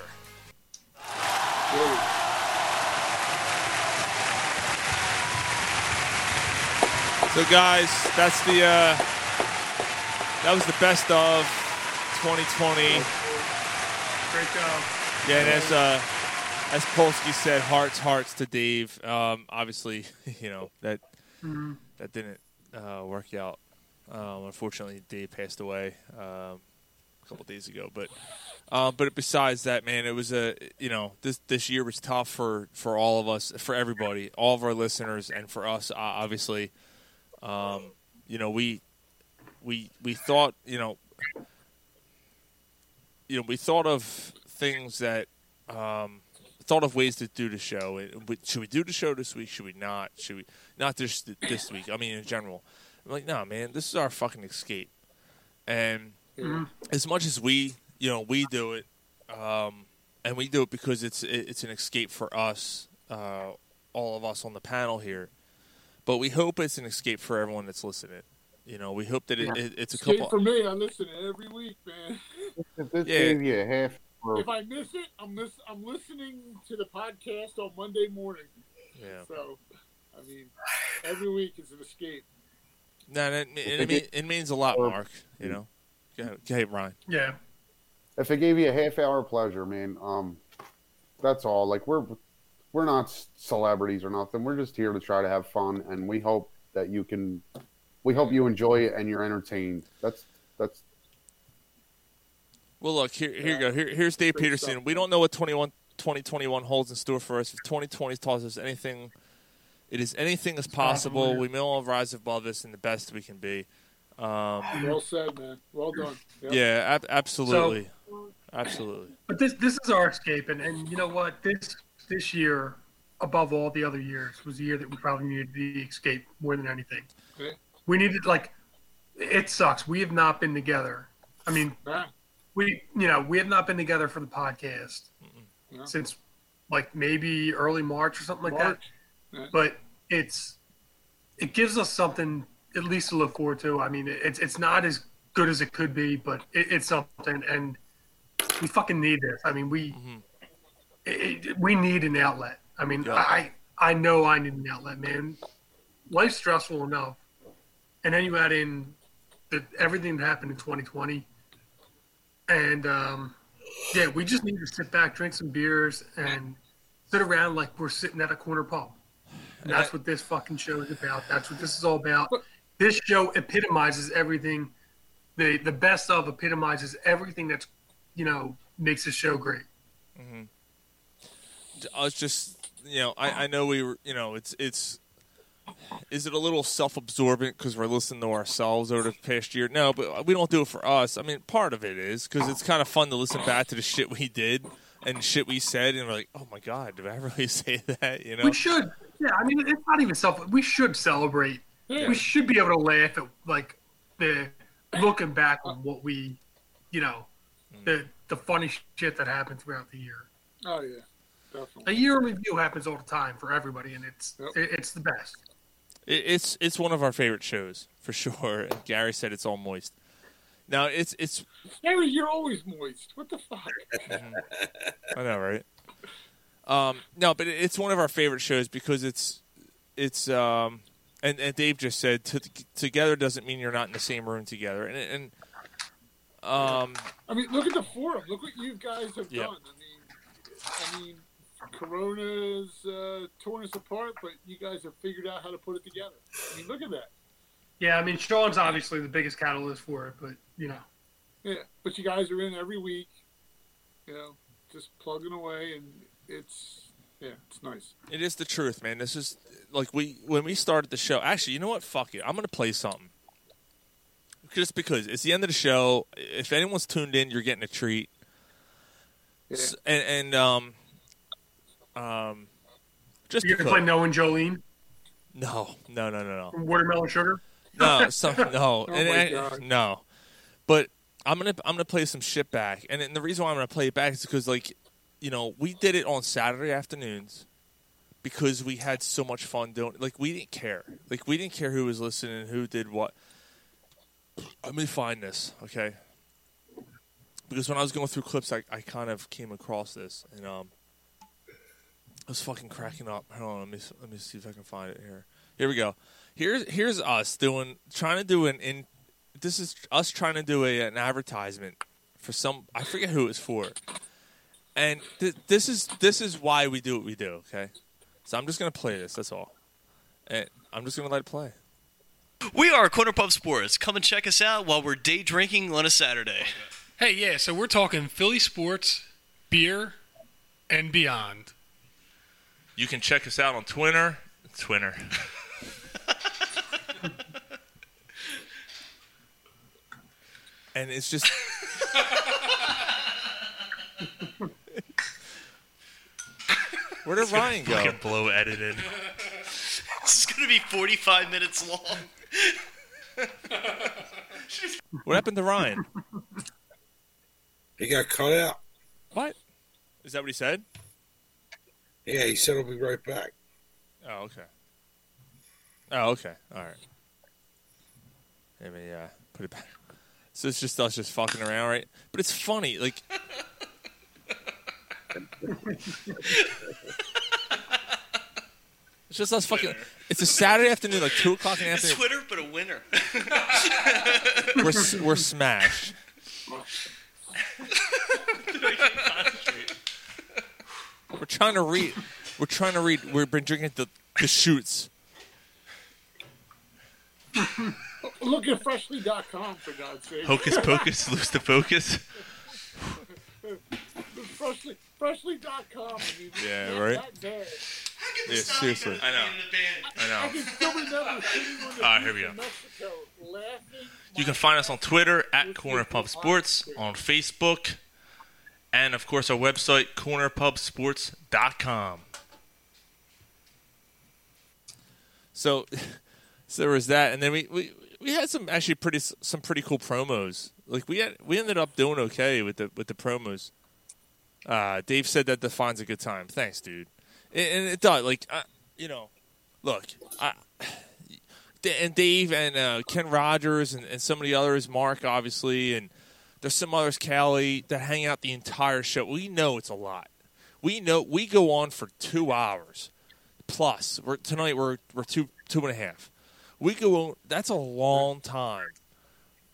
So, guys, that's the uh, that was the best of 2020.
Great job.
Yeah, and as uh, as Polsky said, hearts, hearts to Dave. Um, obviously, you know that
Mhm.
that didn't uh, work out. Um, unfortunately, Dave passed away um, a couple days ago. But um, but besides that, man, it was a you know this this year was tough for for all of us, for everybody, all of our listeners, and for us, uh, obviously. Um, you know, we we we thought you know you know we thought of things that um, thought of ways to do the show. Should we do the show this week? Should we not? Should we not this this week? I mean, in general, I'm like, no, man, this is our fucking escape. And
Mhm.
as much as we, you know, we do it, um, and we do it because it's it, it's an escape for us, uh, all of us on the panel here. But we hope it's an escape for everyone that's listening. You know, we hope that it, it, it's a
Escape
couple.
for me. I listen every week, man.
If this
Yeah.
gave you a half.
If I miss it, I'm lis- I'm listening to the podcast on Monday morning.
Yeah.
So, I mean, every week is an escape.
No, it, it, mean- it means a lot, Mark. You know. Go ahead, Ryan.
Yeah.
If it gave you a half hour pleasure, man, um, that's all. Like we're we're not celebrities or nothing. We're just here to try to have fun, and we hope that you can. We hope you enjoy it and you're entertained. That's that's
Well, look here. Here you go. Here, here's Dave
Great
Peterson.
stuff.
We don't know what 21, 2021 holds in store for us. If 2020 tells us anything, it is anything is possible. We may all rise above this in the best we can be. Um,
Well said, man. Well done. Yep.
yeah, ab- absolutely, absolutely.
But this this is our escape, and, and you know what? This this year, above all the other years, was the year that we probably needed the escape more than anything.
Okay.
We needed like, it sucks. We have not been together. I mean, we you know we have not been together for the podcast
Yeah.
since like maybe early March or something like that.
Yeah.
But it's it gives us something at least to look forward to. I mean, it's it's not as good as it could be, but it, it's something, and we fucking need this. I mean, we it, it- we need an outlet. I mean,
Yeah.
I I know I need an outlet, man. Life's stressful enough, and then you add in the everything that happened in 2020, and um, yeah, we just need to sit back, drink some beers, and sit around like we're sitting at a corner pub. And that's what this fucking show is about. That's what this is all about. This show epitomizes everything. The the best of epitomizes everything that's you know makes the show great.
hmm I was just, you know, I, I know we were, you know, it's it's is it a little self-absorbent because we're listening to ourselves over the past year? No, but we don't do it for us. I mean, part of it is because it's kind of fun to listen back to the shit we did and shit we said, and we're like, oh my god, did I really say that? You know,
We should. Yeah, I mean, it's not even self. We should celebrate.
Yeah.
We should be able to laugh at like the looking back on what we, you know,
Mm.
the the funny shit that happened throughout the year.
Oh yeah, definitely.
A year in review happens all the time for everybody, and it's it, it's the best.
It, it's it's one of our favorite shows for sure. And Gary said it's all moist. Now it's it's
Harry, you're always moist. What the fuck?
I know, right? Um, no, but it's one of our favorite shows because it's it's um, and and Dave just said to, together doesn't mean you're not in the same room together, and and um,
I mean, look at the forum. Look what you guys have
Yeah.
done. I mean, I mean, Corona's uh, torn us apart, but you guys have figured out how to put it together. I mean, look at that.
Yeah, I mean, Sean's obviously the biggest catalyst for it, but you know,
Yeah, but you guys are in every week. You know, just plugging away, and it's yeah, it's nice.
it is the truth, man. This is like we when we started the show. Actually, you know what? Fuck it. I'm gonna play something. Just because it's the end of the show. If anyone's tuned in, you're getting a treat. S- And, and um, um, just
you're gonna play No and Jolene,
No, no, no, no, no.
from Watermelon Sugar.
No, some, no,
Oh
and, and- no. But I'm gonna I'm gonna play some shit back, and, and the reason why I'm gonna play it back is because like, you know, we did it on Saturday afternoons because we had so much fun doing. Like we didn't care. Like we didn't care who was listening, who did what. Let me find this, okay? Because when I was going through clips, I, I kind of came across this, and um, I was fucking cracking up. Hold on, let me let me see if I can find it here. Here we go. Here's here's us doing trying to do an in. This is us trying to do a, an advertisement for some. I forget who it's for, and th- this is this is why we do what we do. Okay, so I'm just gonna play this. That's all, and I'm just gonna let it play.
We are Corner Pub Sports. Come and check us out while we're day drinking on a Saturday.
Hey, yeah, so we're talking Philly sports, beer, and beyond.
You can check us out on Twitter. Twitter. and it's just Where did Ryan go?
Fucking blow edited. this is gonna be 45 minutes long.
What happened to Ryan?
He got cut out.
What? Is that what he said?
Yeah, he said he'll be right back.
Oh, okay. Oh, okay. All right. Let me uh, put it back. So it's just us just fucking around, right? But it's funny, like. It's just us fucking. It's a Saturday afternoon, like two o'clock in the
It's
afternoon.
Twitter, but a winner.
We're s- we're smashed. We're trying to read. We're trying to read. We've been drinking the the shoots.
Look at freshly.com for God's sake.
Hocus pocus, lose the focus.
freshly, freshly.com.
Yeah,
not
right?
that bad.
Yeah, seriously.
I know. I know.
I can still remember sitting on the
All ah,
right,
here we
in
go.
Mexico laughing.
You can find us on Twitter at Corner Pub Sports, on Facebook, and of course our website, cornerpubsports.com. So, so there was that, and then we, we, we had some actually pretty some pretty cool promos. Like we had we ended up doing okay with the with the promos. Uh, Dave said that defines a good time. Thanks, dude. And, it does. Like I, you know, look, I, and Dave and uh, Ken Rogers and, and some of the others, Mark obviously, and there's some others, Callie, that hang out the entire show. We know it's a lot. We know we go on for two hours plus. We're tonight we're we're two two and a half. We go on. That's a long time.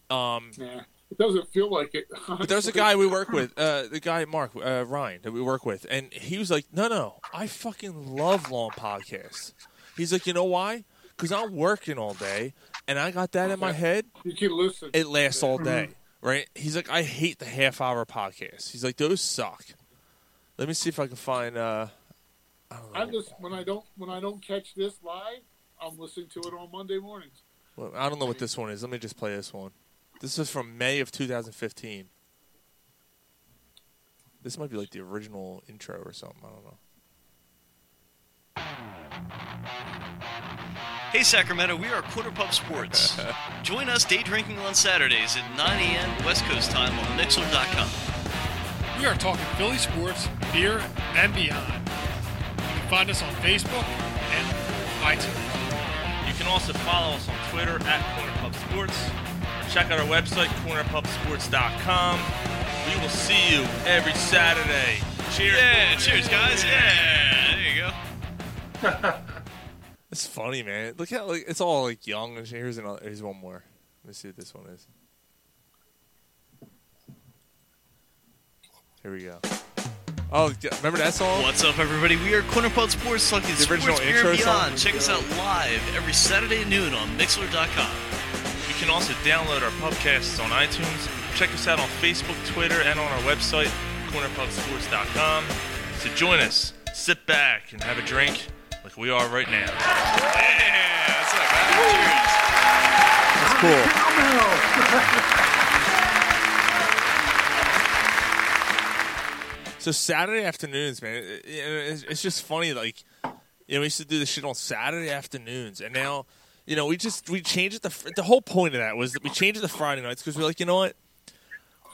Um,
Yeah, it doesn't feel like it.
but there's a guy we work with, uh, the guy Mark uh, Ryan that we work with, and he was like, "No, no, I fucking love long podcasts." He's like, "You know why? Because I'm working all day, and I got that in my head.
You can listen.
It lasts all day, right?" He's like, "I hate the half hour podcasts." He's like, "Those suck." Let me see if I can find. Uh,
I just when I don't when I don't catch this live, I'm listening to it on Monday mornings.
Well, I don't know what this one is. Let me just play this one. This is from May of 2015. This might be like the original intro or something. I don't know.
Hey Sacramento, we are Corner Pub Sports. Join us day drinking on Saturdays at 9 a.m. West Coast time on Mixlr.com.
We are talking Philly sports, beer, and beyond. You can find us on Facebook and iTunes.
You can also follow us on Twitter at Corner Pub Sports. Check out our website, cornerpubsports.com. We will see you every Saturday. Cheers.
Yeah, cheers, guys. Yeah, there you go.
It's funny, man. Look how like it's all like young. and shit. Here's another. Here's one more. Let me see what this one is. Here we go. Oh, remember that song?
What's up, everybody? We are Corner Pub Sports talking
The original
sports, beer,
intro
and
song?
beyond. Check us out live every Saturday noon on Mixlr.com.
You can also download our podcasts on iTunes. Check us out on Facebook, Twitter, and on our website, cornerpubsports.com. So join us, sit back, and have a drink like we are right now.
Yeah, that's right,
That's cool. So Saturday afternoons, man, it- it- it's it's just funny. Like, you know, we used to do this shit on Saturday afternoons, and now, you know, we just we changed it. The the whole point of that was that we changed it to Friday nights because we're like, you know what,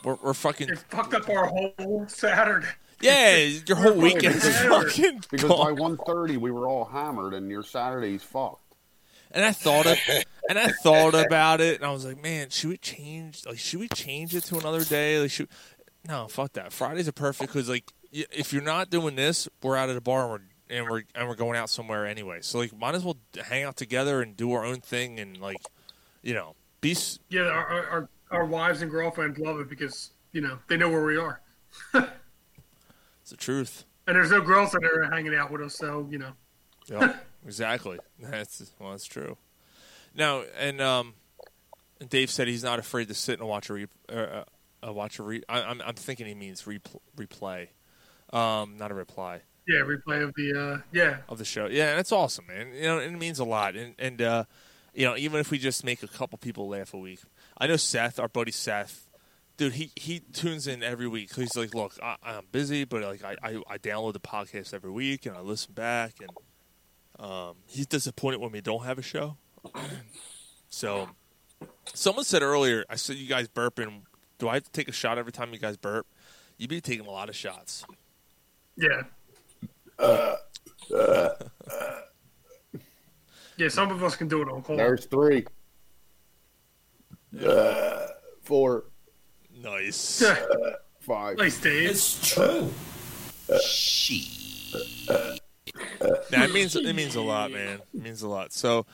we're, we're fucking
It fucked up our whole Saturday.
yeah, your whole weekend is fucking
because
gone.
by 1.30 we were all hammered and your Saturday's fucked.
And I thought of, and I thought about it, and I was like, man, should we change? Like, should we change it to another day? Like, should no, fuck that. Fridays are perfect because, like, if you're not doing this, we're out at a bar and we're and we're and we're going out somewhere anyway. So, like, might as well hang out together and do our own thing and like, you know, be. s-
Yeah, our, our, our, wives and girlfriends love it because, you know, they know where we are.
It's the truth.
And there's no girls that are hanging out with us, so, you know.
Yep, exactly. That's well, that's true. Now, and um, Dave said he's not afraid to sit and watch a re, uh, uh, watch a re. I, I'm I'm thinking he means repl- replay, um, not a reply
Yeah, replay of the, uh, yeah.
of the show. Yeah, and it's awesome, man. You know, it means a lot. And and uh, you know, even if we just make a couple people laugh a week, I know Seth, our buddy Seth. Dude, he, he tunes in every week. He's like, "Look, I, I'm busy, but like I, I, I download the podcast every week and I listen back, and um, he's disappointed when we don't have a show. so, someone said earlier, I said you guys burping. Do I have to take a shot every time you guys burp? You'd be taking a lot of shots.
Yeah. Uh, uh, uh. Yeah, some of us can do it on call.
There's three. Uh, four.
Nice.
Five.
Nice, Dave.
It's true.
Nah, it means it means a lot, man. It means a lot. So,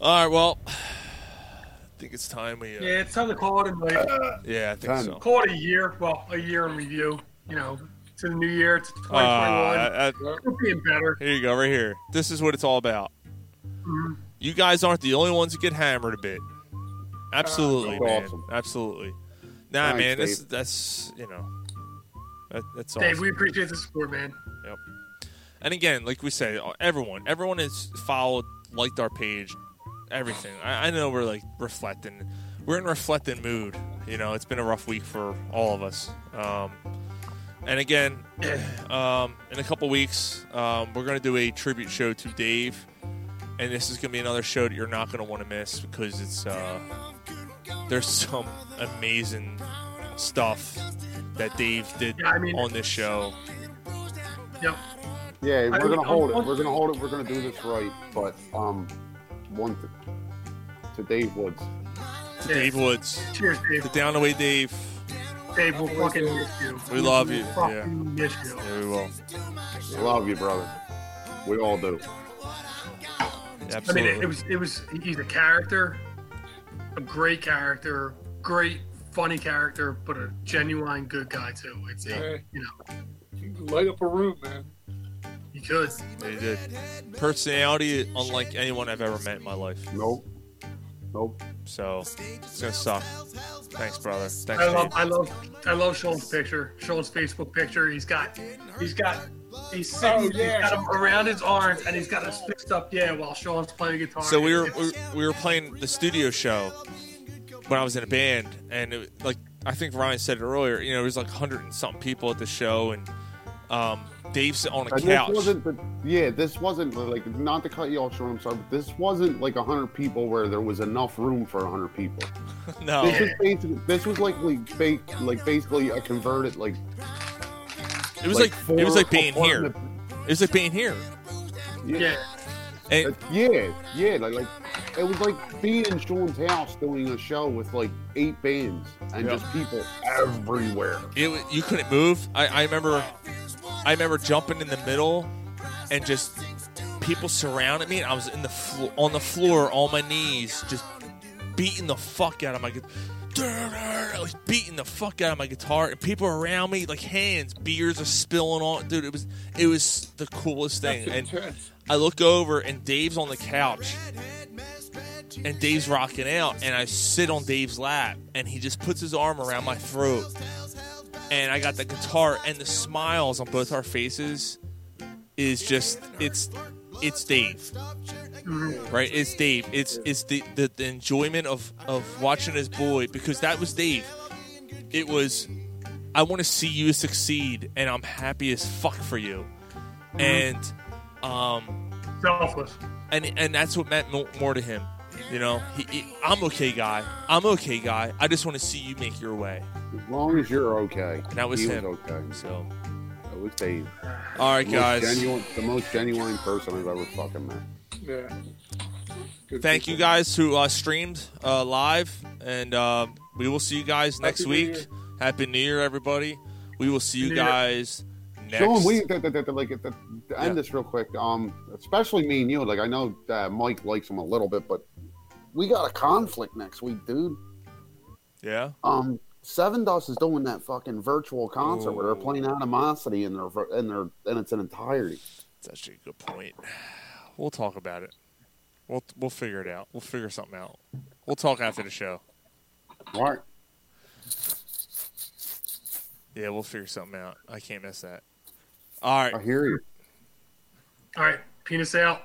all right, well, I think it's time we. Uh,
Yeah, it's time to call it a night.
yeah, I think so.
Call it a year. Well, a year in review. You know, it's the new year. to 2021.
Uh,
We're being better.
Here you go, right here. This is what it's all about.
Mhm.
You guys aren't the only ones that get hammered a bit. Absolutely,
That's
man.
awesome.
Absolutely. Nah,
Thanks,
man. This—that's you know, that, that's
Dave,
awesome.
we appreciate the support, man.
Yep. And again, like we say, everyone, everyone has followed, liked our page, everything. I, I know we're like reflecting. We're in reflecting mood. You know, it's been a rough week for all of us. Um, and again, um, in a couple weeks, um, we're going to do a tribute show to Dave. And this is going to be another show that you're not going to want to miss because it's uh, there's some amazing stuff that Dave did
Yeah, I mean-
on this show.
Yep.
Yeah, we're
mean,
gonna hold it. We're gonna hold it. We're gonna do this right. But um, one to, to Dave Woods.
to Dave Woods.
Cheers, Dave.
To Down the Way Dave.
Dave, we'll fucking miss you.
We love you.
Fucking
Yeah.
miss you.
Yeah, we will.
Love you, brother. We all do. Absolutely.
I mean, it, it was it was he's a character, a great character, great funny character, but a genuine good guy too. It's uh,
Yeah.
you know
You can light up a room, man.
he could.
Yeah, he did. Personality unlike anyone I've ever met in my life.
Nope. Nope.
So it's gonna suck. Thanks, brother. Thanks,
I love
Dave.
I love I love Sean's picture, Sean's Facebook picture. He's got he's got He's oh, sitting,
Oh, yeah.
he's got him around his arms, and he's got his fixed up. yeah, while Sean's playing guitar.
So we were we, we were playing the studio show when I was in a band, and it, like I think Ryan said it earlier. You know, there was like hundred and something people at the show, and um, Dave's on a
And
couch.
This wasn't, the, yeah, this wasn't like not to cut you off, Sean. I'm sorry, but this wasn't like hundred people where there was enough room for hundred people.
no,
This was basically, this was like like, ba- like basically a converted like.
it was like, it was like being here.
apartment-
It was like being here.
Yeah.
And,
yeah, yeah, like, like it was like being in Sean's house doing a show with like eight bands and
Yeah.
just people everywhere.
It, you couldn't move. I, I remember, I remember jumping in the middle, and just people surrounded me. And I was in the flo- on the floor on my knees, just beating the fuck out of my guitar. Like beating the fuck out of my guitar, and people around me, like hands, beers are spilling on. Dude, it was it was the coolest thing. And. I look over, and Dave's on the couch, and Dave's rocking out, and I sit on Dave's lap, and he just puts his arm around my throat, and I got the guitar, and the smiles on both our faces is just it's it's Dave, right? It's Dave. It's it's the, the the enjoyment of of watching his boy because that was Dave. It was I want to see you succeed, and I'm happy as fuck for you, and um
selfless.
and and that's what meant more to him. You know, he, he, I'm okay, guy. I'm okay, guy. I just want to see you make your way.
As long as you're okay.
And that was
he
him.
Was okay.
So,
That was Dave.
all right,
The
guys.
Genuine, the most genuine person I've ever fucking met.
Yeah. Good
Thank you guys who uh, streamed uh, live, and uh, we will see you guys next
Happy New
week.
Year.
Happy New Year, everybody. We will see you
New Year.
guys next.
Sean, we th- th- th- like th- to end
Yeah.
this real quick. Um, especially me and you. Like I know uh, Mike likes him a little bit, but we got a conflict next week, dude.
yeah.
Um, Sevendust is doing that fucking virtual concert where they're playing Animosity in their ver- in their in its an entirety.
That's actually a good point. We'll talk about it. We'll we'll figure it out. We'll figure something out. We'll talk after the show.
All right.
Yeah, we'll figure something out. I can't miss that. All right.
I hear you.
All right, penis out.